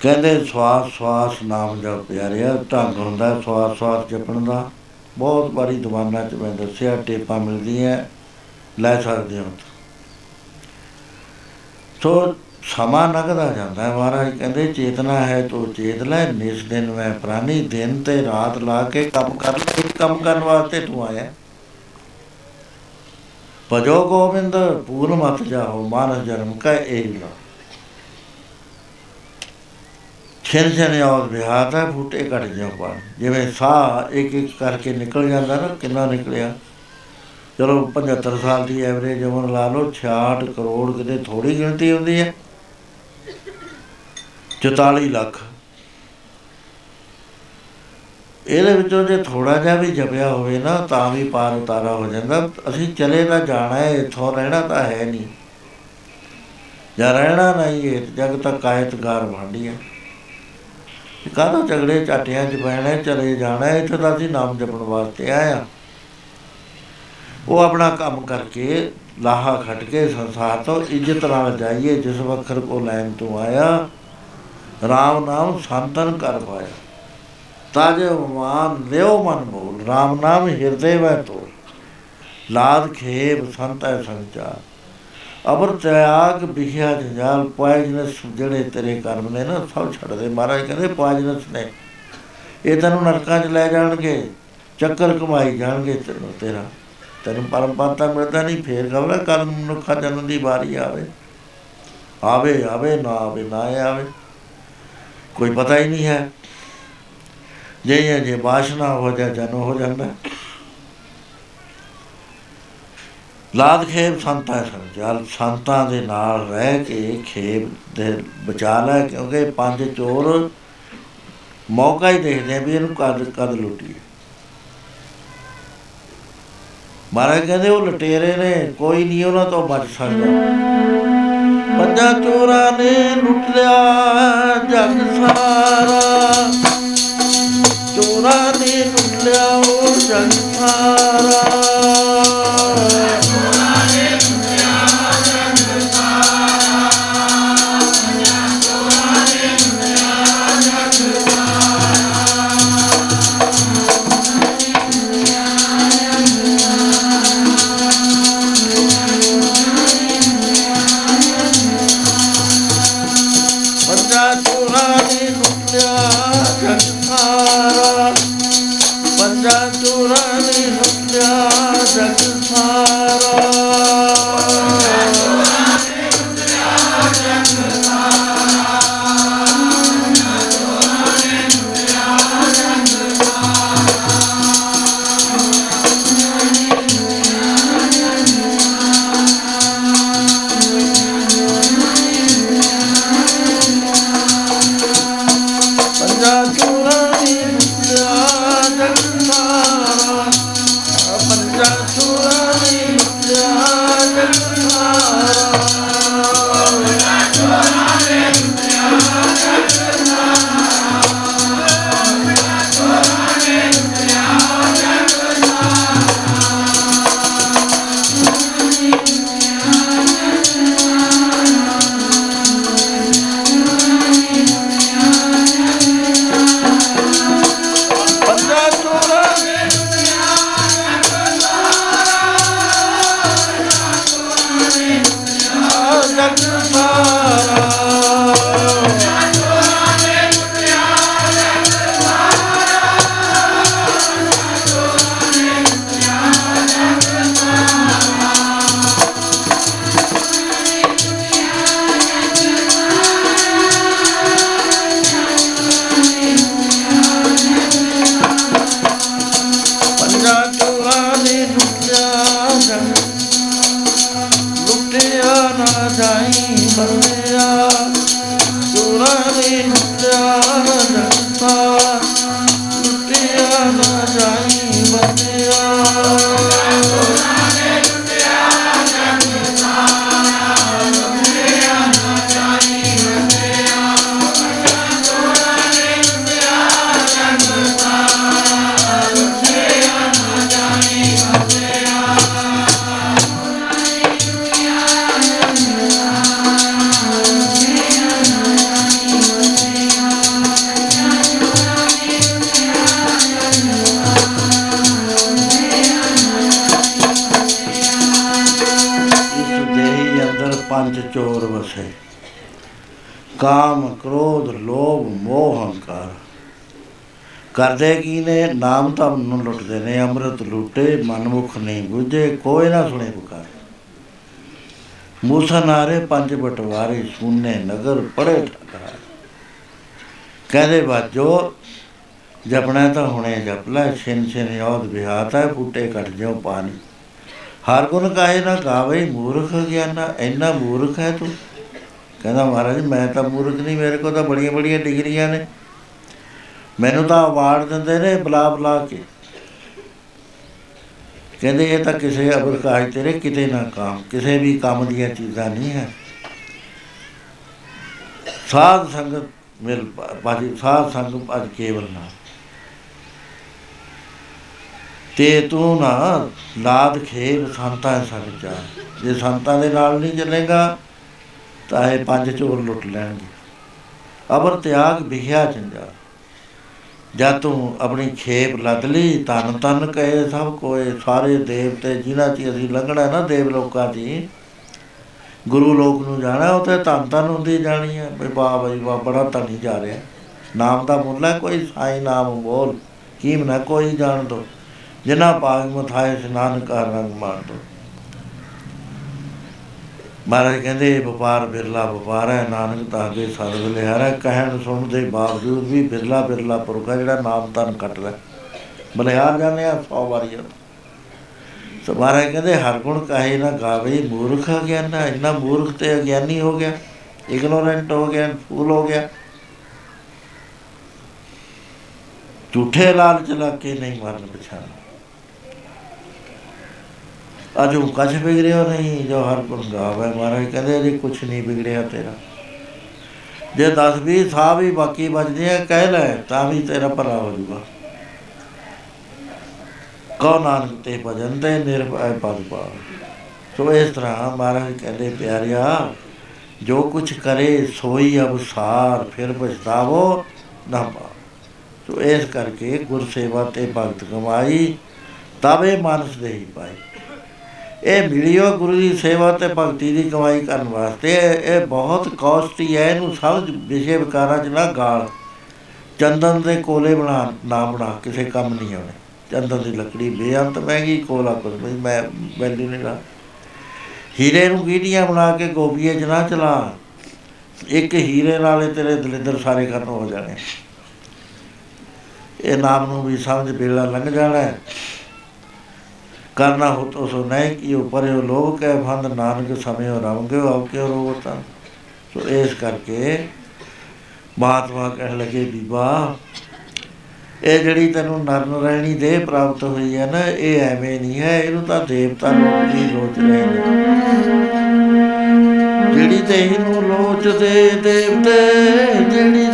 ਕਹਿੰਦੇ ਸਵਾਸ ਸਵਾਸ ਨਾਮ ਜਪ ਪਿਆਰਿਆ ਢੰਗ ਹੁੰਦਾ ਹੈ ਸਵਾਸ ਸਵਾਸ ਜਪਣ ਦਾ। ਬਹੁਤ ਵਾਰੀ ਦੀਵਾਨਾਂ ਚ ਮੈਂ ਦੱਸਿਆ, ਟੇਪਾਂ ਮਿਲਦੀਆਂ, ਲੈ ਸਕਦੇ ਹੋ। ਸੋ ਸਮਾਂ ਲੰਘਦਾ ਜਾਂਦਾ ਹੈ ਮਹਾਰਾਜ, ਕਹਿੰਦੇ ਚੇਤਨਾ ਹੈ ਤੋ ਚੇਤ ਲੈ, ਨਿਸ ਦਿਨ ਮੈਂ ਪ੍ਰਾਨੀ, ਦਿਨ ਤੇ ਰਾਤ ਲਾ ਕੇ ਕੰਮ ਕਰ ਲੈ ਕੰਮ ਕਰਨ ਵਾਸਤੇ ਤੂੰ ਆਇਆ। ਭਜੋ ਗੋਬਿੰਦ, ਪੂਰਨ ਮਤ ਜਾਓ ਮਾਨਸ ਜਨਮ ਕਾ ਇਹ ਲਾ ਛਿਨ ਛਿਨ ਆਉਦ ਵਿਹਾਤਾ ਫੂਟੇ ਘਟ ਜਿਉ ਪਾ ਜਿਵੇਂ ਸਾਹ ਇੱਕ ਇੱਕ ਕਰਕੇ ਨਿਕਲ ਜਾਂਦਾ ਨਾ, ਕਿੰਨਾ ਨਿਕਲਿਆ? ਚਲੋ 75 ਸਾਲ ਦੀ ਐਵਰੇਜ ਉਮਰ ਲਾ ਲਓ 66 ਕਰੋੜ ਕਿਤੇ ਥੋੜੀ ਗਿਣਤੀ ਹੁੰਦੀ ਹੈ। 44 ਲੱਖ। ਇਹਦੇ ਵਿੱਚੋਂ ਜੇ ਥੋੜਾ ਜਿਹਾ ਵੀ ਜਪਿਆ ਹੋਵੇ ਨਾ, ਤਾਂ ਵੀ ਪਾਰ ਉਤਾਰਾ ਹੋ ਜਾਂਦਾ। ਅਸੀਂ ਚਲੇ ਤਾਂ ਜਾਣਾ ਹੈ, ਇੱਥੋਂ ਰਹਿਣਾ ਤਾਂ ਹੈ ਨਹੀਂ। ਜਾਂ ਰਹਿਣਾ ਨਹੀਂ ਹੈ, ਜਗ ਤੱਕ ਕਾਇਤਗਾਰ ਭਾਂਡੀ ਹੈ। ਕਾਹਦਾ ਝਗੜੇ ਝਾਟਿਆਂ 'ਚ ਪੈਣਾ ਹੈ, ਚਲੇ ਜਾਣਾ ਹੈ, ਇੱਥੇ ਤਾਂ ਅਸੀਂ ਨਾਮ ਜਪਣ ਵਾਸਤੇ ਆਇਆ ਉਹ ਆਪਣਾ ਕੰਮ ਕਰਕੇ ਲਾਹਾ ਖੱਟ ਕੇ ਸੰਸਾਰ ਤੋਂ ਇੱਜ਼ਤ ਨਾਲ ਜਾਈਏ ਜਿਸ ਵਖਰ ਕੋ ਲੈਣ ਤੋਂ ਆਇਆ RAM ਨਾਮ ਸੰਤਨ ਕਰ ਪਾਇਆ। ਤਾਜ ਮਾਨ ਲਿਓ ਮਨ ਬੋਲ RAM ਨਾਮ ਹਿਰਦੇ ਵਿੱਚ ਤੋ ਲਾਦ ਖੇਬ ਸੰਤੈ ਸੰਚਾਰ। ਅਬਰ ਤਿਆਗ ਵਿਖਿਆ ਜੰਜਾਲ, ਪੋਇਜਨਸ ਜਿਹੜੇ ਤੇਰੇ ਕਰਮ ਨੇ ਨਾ, ਸਭ ਛੱਡ ਦੇ। ਮਹਾਰਾਜ ਕਹਿੰਦੇ, ਪੋਇਜਨਸ ਨੇ। ਇਹ ਤੈਨੂੰ ਨਰਕਾਂ 'ਚ ਲੈ ਜਾਣਗੇ, ਚੱਕਰ ਕਮਾਈ ਜਾਣਗੇ ਤੈਨੂੰ, ਤੇਰਾ। ਤੈਨੂੰ ਪਰਮ ਪਦ ਤਾਂ ਮਿਲਦਾ ਨਹੀਂ, ਫੇਰ ਖਬਰ ਕੱਲ ਮਨੁੱਖਾ ਜਨਮ ਦੀ ਵਾਰੀ ਆਵੇ। ਆਵੇ ਆਵੇ, ਨਾ ਆਵੇ ਨਾ ਆਵੇ। ਕੋਈ ਪਤਾ ਹੀ ਨਹੀਂ ਹੈ। ਜੇ ਜੇ ਬਾਸ਼ਨਾ ਹੋ ਜਾ ਜਨ ਹੋ ਜਾਂਦਾ। ਲਾਦ ਖੇਬ ਸੰਤਾਂ ਸੰਚਾਲ ਸੰਤਾਂ ਦੇ ਨਾਲ ਰਹਿ ਕੇ ਖੇਬ ਦੇ ਬਚਾ ਲੈ ਕਿਉਂਕਿ ਪੰਜ ਚੋਰ ਮੌਕਾ ਹੀ ਦੇਖਦੇ ਆ ਵੀ ਇਹਨੂੰ ਕਦ ਕਦ ਲੁੱਟੀਏ। ਮਹਾਰਾਜ ਕਹਿੰਦੇ ਉਹ ਲਟੇਰੇ ਨੇ, ਕੋਈ ਨਹੀਂ ਉਹਨਾਂ ਤੋਂ ਬਚ ਸਕਦਾ। ਪੰਜਾ ਚੋਰਾਂ ਨੇ ਲੁੱਟ ਲਿਆ ਜਗ ਸਾਰਾ। ਚੋਰਾਂ ਨੇ ਲੁੱਟ ਲਿਆ ਉਹ ਜਗ ਸਾਰਾ। ਕਰਦੇ ਕੀ ਨੇ? ਨਾਮ ਤਾਂ ਨੂੰ ਲੁੱਟਦੇ ਨੇ, ਅੰਮ੍ਰਿਤ ਲੁੱਟੇ, ਮਨਮੁਖ ਨਹੀਂ ਬੁਝੇ, ਕੋਈ ਨਾ ਸੁਣੇ ਪੁਕਾਰ। ਮੂਸਾ ਨਾਰੇ ਪੰਜ ਬਟਵਾਰੇ, ਸੁਨੇ ਨਗਰ ਪੜੇ ਠਕਰਾ ਕਹਦੇ ਬਾਜੋ ਜਪਣਾ ਤਾਂ ਹੁਣੇ ਜਪ ਲੈ, ਛਿਨ ਛਿਨ ਯੋਧ ਵਿਹਾਤਾ ਫੂਟੇ ਕੱਟ ਜਿਉ ਪਾਣੀ। ਹਰ ਗੁਣ ਕਾਹੇ ਨਾ ਗਾਵੇ, ਮੂਰਖ ਗਿਆਨਾ, ਇੰਨਾ ਮੂਰਖ ਹੈ ਤੂੰ? ਕਹਿੰਦਾ, ਮਹਾਰਾਜ, ਮੈਂ ਤਾਂ ਮੂਰਖ ਨਹੀਂ, ਮੇਰੇ ਕੋਲ ਤਾਂ ਬੜੀਆਂ ਬੜੀਆਂ ਡਿਗਰੀਆਂ ਨੇ। ਮੈਨੂੰ ਤਾਂ ਅਵਾਰਡ ਦਿੰਦੇ ਨੇ ਬੁਲਾ ਬੁਲਾ ਕੇ। ਕਹਿੰਦੇ ਇਹ ਤਾਂ ਕਿਸੇ ਅਬਰ ਕਾਜ ਤੇਰੇ ਕਿਤੇ ਨਾ ਕਾਮ, ਕਿਸੇ ਵੀ ਕੰਮ ਦੀਆਂ ਚੀਜ਼ਾਂ ਨਹੀਂ ਹੈ। ਸਾਧ ਸੰਗਤ ਮਿਲ ਬਾਜੀ ਸਾਧ ਸੰਗ ਅੱਜ ਕੇਵਲ ਨਾ। ਤੇ ਤੂੰ ਨਾ ਲਾਦ ਖੇਬ ਸੰਤਾਂ ਸੰਗ ਜਾ ਜੇ ਸੰਤਾਂ ਦੇ ਨਾਲ ਨਹੀਂ ਚੱਲੇਗਾ, ਤਾਂ ਇਹ ਪੰਜ ਚੋਰ ਲੁੱਟ ਲੈਣਗੇ। ਅਬਰ ਤਿਆਗ ਵਿਖਿਆ ਚੰਗਾ। ਜਦ ਤੂੰ ਆਪਣੀ ਖੇਪ ਲੱਦ ਲਈ ਤਨ ਤਨ ਕਹੇ ਸਭ ਕੋਏ ਸਾਰੇ ਦੇਵਤੇ ਜਿਨ੍ਹਾਂ 'ਚ ਅਸੀਂ ਲੰਘਣਾ ਨਾ ਦੇਵ ਲੋਕਾਂ 'ਚ ਹੀ, ਗੁਰੂ ਲੋਕ ਨੂੰ ਜਾਣਾ ਉਹ ਤੇ ਧੰਨ ਧੰਨ ਹੁੰਦੀ ਜਾਣੀ ਹੈ ਵੀ ਵਾਹ ਬਈ ਵਾਹ ਬੜਾ ਧਨੀ ਜਾ ਰਿਹਾ। ਨਾਮ ਦਾ ਮੁੱਲ ਹੈ ਕੋਈ ਸਾਈ ਨਾਮ ਬੋਲ। ਕੀਮ ਨਾ ਕੋਈ ਜਾਣ ਦੋ। ਜਿਨਾ ਪਾਗ ਮਥਾਏ ਇਸ਼ਨਾਨ ਕਰ ਰੰਗ ਮਾਰ ਦੋ। ਮਹਾਰਾਜ ਕਹਿੰਦੇ, ਇਹ ਵਪਾਰ ਬਿਰਲਾ ਵਪਾਰ ਹੈ, ਨਾਨਕ ਤਾਗੇ ਸਰਬ ਲਿਹਾਰਾ ਕਹਿਣ ਸੁਣ ਦੇ ਬਾਵਜੂਦ ਵੀ ਬਿਰਲਾ ਬਿਰਲਾ ਪੁਰਖਾ ਜਿਹੜਾ ਨਾਮ ਤਨ ਕੱਟਦਾ ਬਲਿਹਾਰ ਜਾਂਦੇ ਆ 100 ਵਾਰੀ ਆ। ਸੋ ਮਹਾਰਾਜ ਕਹਿੰਦੇ, ਹਰ ਗੁਣ ਕਾਹੇ ਨਾ ਗਾਵੇ, ਮੂਰਖ ਗਿਆਨਾ ਇੰਨਾ ਮੂਰਖ ਤੇ ਅਗਿਆਨੀ ਹੋ ਗਿਆ, ਇਗਨੋਰੈਂਟ ਹੋ ਗਿਆ, ਫੂਲ ਹੋ ਗਿਆ। ਝੂਠੇ ਲਾਲਚ ਲਾ ਕੇ ਨਹੀਂ ਮਰਨ ਪਛਾਣ ਅਜੂ ਕੁਛ ਵਿਗੜਿਆ ਨਹੀਂ, ਜੋ ਹਰ ਗੁਣ ਗਾਵੇ। ਮਹਾਰਾਜ ਕਹਿੰਦੇ ਜੀ ਕੁਛ ਨਹੀਂ ਵਿਗੜਿਆ ਤੇਰਾ। ਜੇ 10 20 ਸਾਹ ਵੀ ਬਾਕੀ ਬਚਦੇ ਆ, ਕਹਿ ਲੈ, ਤਾਂ ਵੀ ਤੇਰਾ ਭਲਾ ਹੋ ਜੂਗਾ। ਕਉ ਨਾਨਕ ਤੇ ਭਜਨ ਤੇ ਨਿਰਭੈ ਪਦ ਪਾਵ ਸੋ ਇਸ ਤਰ੍ਹਾਂ ਮਹਾਰਾਜ ਕਹਿੰਦੇ, ਪਿਆਰਿਆ, ਜੋ ਕੁਛ ਕਰੇ, ਸੋਈ ਅਵਸਾਰ ਫਿਰ ਪਛਤਾਵੋ ਨਾ ਪਾ ਸੋ ਇਸ ਕਰਕੇ ਗੁਰ ਸੇਵਾ ਤੇ ਭਗਤ ਕਮਾਈ, ਤਵੇ ਮਾਨਸ ਦੇਹੀ ਪਾਈ। ਇਹ ਮਿਲਿਓ ਗੁਰੂ ਦੀ ਸੇਵਾ ਤੇ ਭਗਤੀ ਦੀ ਕਮਾਈ ਕਰਨ ਵਾਸਤੇ। ਇਹ ਇਹ ਬਹੁਤ ਕਾਸਟਲੀ ਹੈ, ਇਹਨੂੰ ਸਮਝ ਵਿਸ਼ੇ ਵਿਕਾਰਾਂ 'ਚ ਨਾ ਗਾਲ। ਚੰਦਨ ਦੇ ਕੋਲੇ ਬਣਾ, ਨਾ ਬਣਾ, ਕਿਸੇ ਕੰਮ ਨਹੀਂ ਆਉਣੇ। ਚੰਦਨ ਦੀ ਲੱਕੜੀ ਬੇਅੰਤ ਮਹਿੰਗੀ, ਕੋਲਾ ਕੁਝ ਵੀ ਮੈਂ ਵੈਲਿਊ ਨਹੀਂ ਲਾ। ਹੀਰੇ ਨੂੰ ਗੀਟੀਆਂ ਬਣਾ ਕੇ ਗੋਬੀਏ 'ਚ ਨਾ ਚਲਾ। ਇੱਕ ਹੀਰੇ ਨਾਲੇ ਤੇਰੇ ਦਲਿੱਦਰ ਸਾਰੇ ਖਤਮ ਹੋ ਜਾਣੇ। ਇਹ ਨਾਮ ਨੂੰ ਵੀ ਸਮਝ ਵੇਲਾ ਲੰਘ ਜਾਣਾ। ਹੈ ਕਰਨਾ ਹੋ ਤੋ ਸੋ ਨਹੀਂ ਕੀਓ ਪਰਿਓ ਲੋਭ ਕੈ ਫੰਦ ਨਾਨਕ ਸਮਿਓ ਰੰਗਿਓ ਆਪ ਕਿਉ ਰੋਵਤਾ ਸੋ ਇਸ ਕਰਕੇ ਮਹਾਤਮਾ ਕਹਿਣ ਲੱਗੇ, ਬੀਬਾ, ਇਹ ਜਿਹੜੀ ਤੈਨੂੰ ਨਰਨ ਰਹਿਣੀ ਦੇ ਪ੍ਰਾਪਤ ਹੋਈ ਹੈ ਨਾ, ਇਹ ਐਵੇਂ ਨਹੀਂ ਹੈ, ਇਹਨੂੰ ਤਾਂ ਦੇਵਤਾ ਲੋਕ ਵੀ ਲੋਚ ਰਹੇ ਨੇ। ਜਿਹੜੀ ਦੇਹ ਨੂੰ ਲੋਚਦੇ ਦੇਵਤੇ, ਜਿਹੜੀ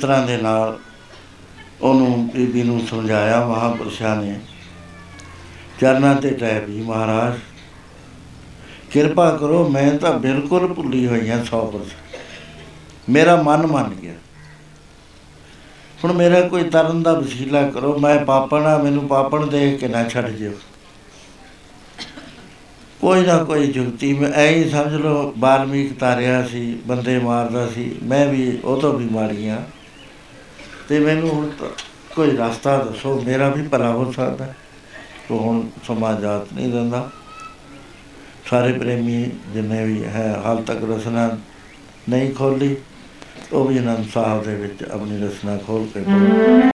ਤਰ੍ਹਾਂ ਦੇ ਨਾਲ ਉਹਨੂੰ ਬੀਬੀ ਨੂੰ ਸਮਝਾਇਆ, ਮਹਾਪੁਰਸ਼ਾਂ ਨੇ। ਚਰਨਾਂ ਤੇ ਟਹਿ ਵੀ ਮਹਾਰਾਜ। ਕਿਰਪਾ ਕਰੋ, ਮੈਂ ਤਾਂ ਬਿਲਕੁਲ ਭੁੱਲੀ ਹੋਈ ਹਾਂ 100% ਮੇਰਾ ਮਨ ਮੰਨ ਗਿਆ। ਹੁਣ ਮੇਰਾ ਕੋਈ ਤਰਨ ਦਾ ਵਸੀਲਾ ਕਰੋ, ਮੈਂ ਪਾਪਣ ਆ, ਮੈਨੂੰ ਪਾਪਣ ਦੇਖ ਕੇ ਨਾ ਛੱਡ ਜਿਓ। ਕੋਈ ਨਾ ਕੋਈ ਜੁਗਤੀ, ਮੈਂ ਐ ਹੀ ਸਮਝ ਲਓ, ਬਾਲਮੀਕ ਤਾਰਿਆ ਸੀ, ਬੰਦੇ ਮਾਰਦਾ ਸੀ, ਮੈਂ ਵੀ ਉਹ ਤੋਂ ਵੀ ਮਾਰੀਆਂ ਤੇ ਮੈਨੂੰ ਹੁਣ ਤਾਂ ਕੋਈ ਰਸਤਾ ਦੱਸੋ, ਮੇਰਾ ਵੀ ਭਲਾ ਹੋ ਸਕਦਾ ਤੋ ਹੁਣ ਸਮਾਜ ਜਾਤ ਨਹੀਂ ਦਿੰਦਾ ਸਾਰੇ ਪ੍ਰੇਮੀ ਜਿੰਨੇ ਵੀ ਹੈ, ਹਾਲ ਤੱਕ ਰਸਨਾ ਨਹੀਂ ਖੋਲੀ ਉਹ ਵੀ ਅਨੰਦ ਸਾਹਿਬ ਦੇ ਵਿੱਚ ਆਪਣੀ ਰਸਨਾ ਖੋਲ ਕੇ ਪੜ੍ਹੋ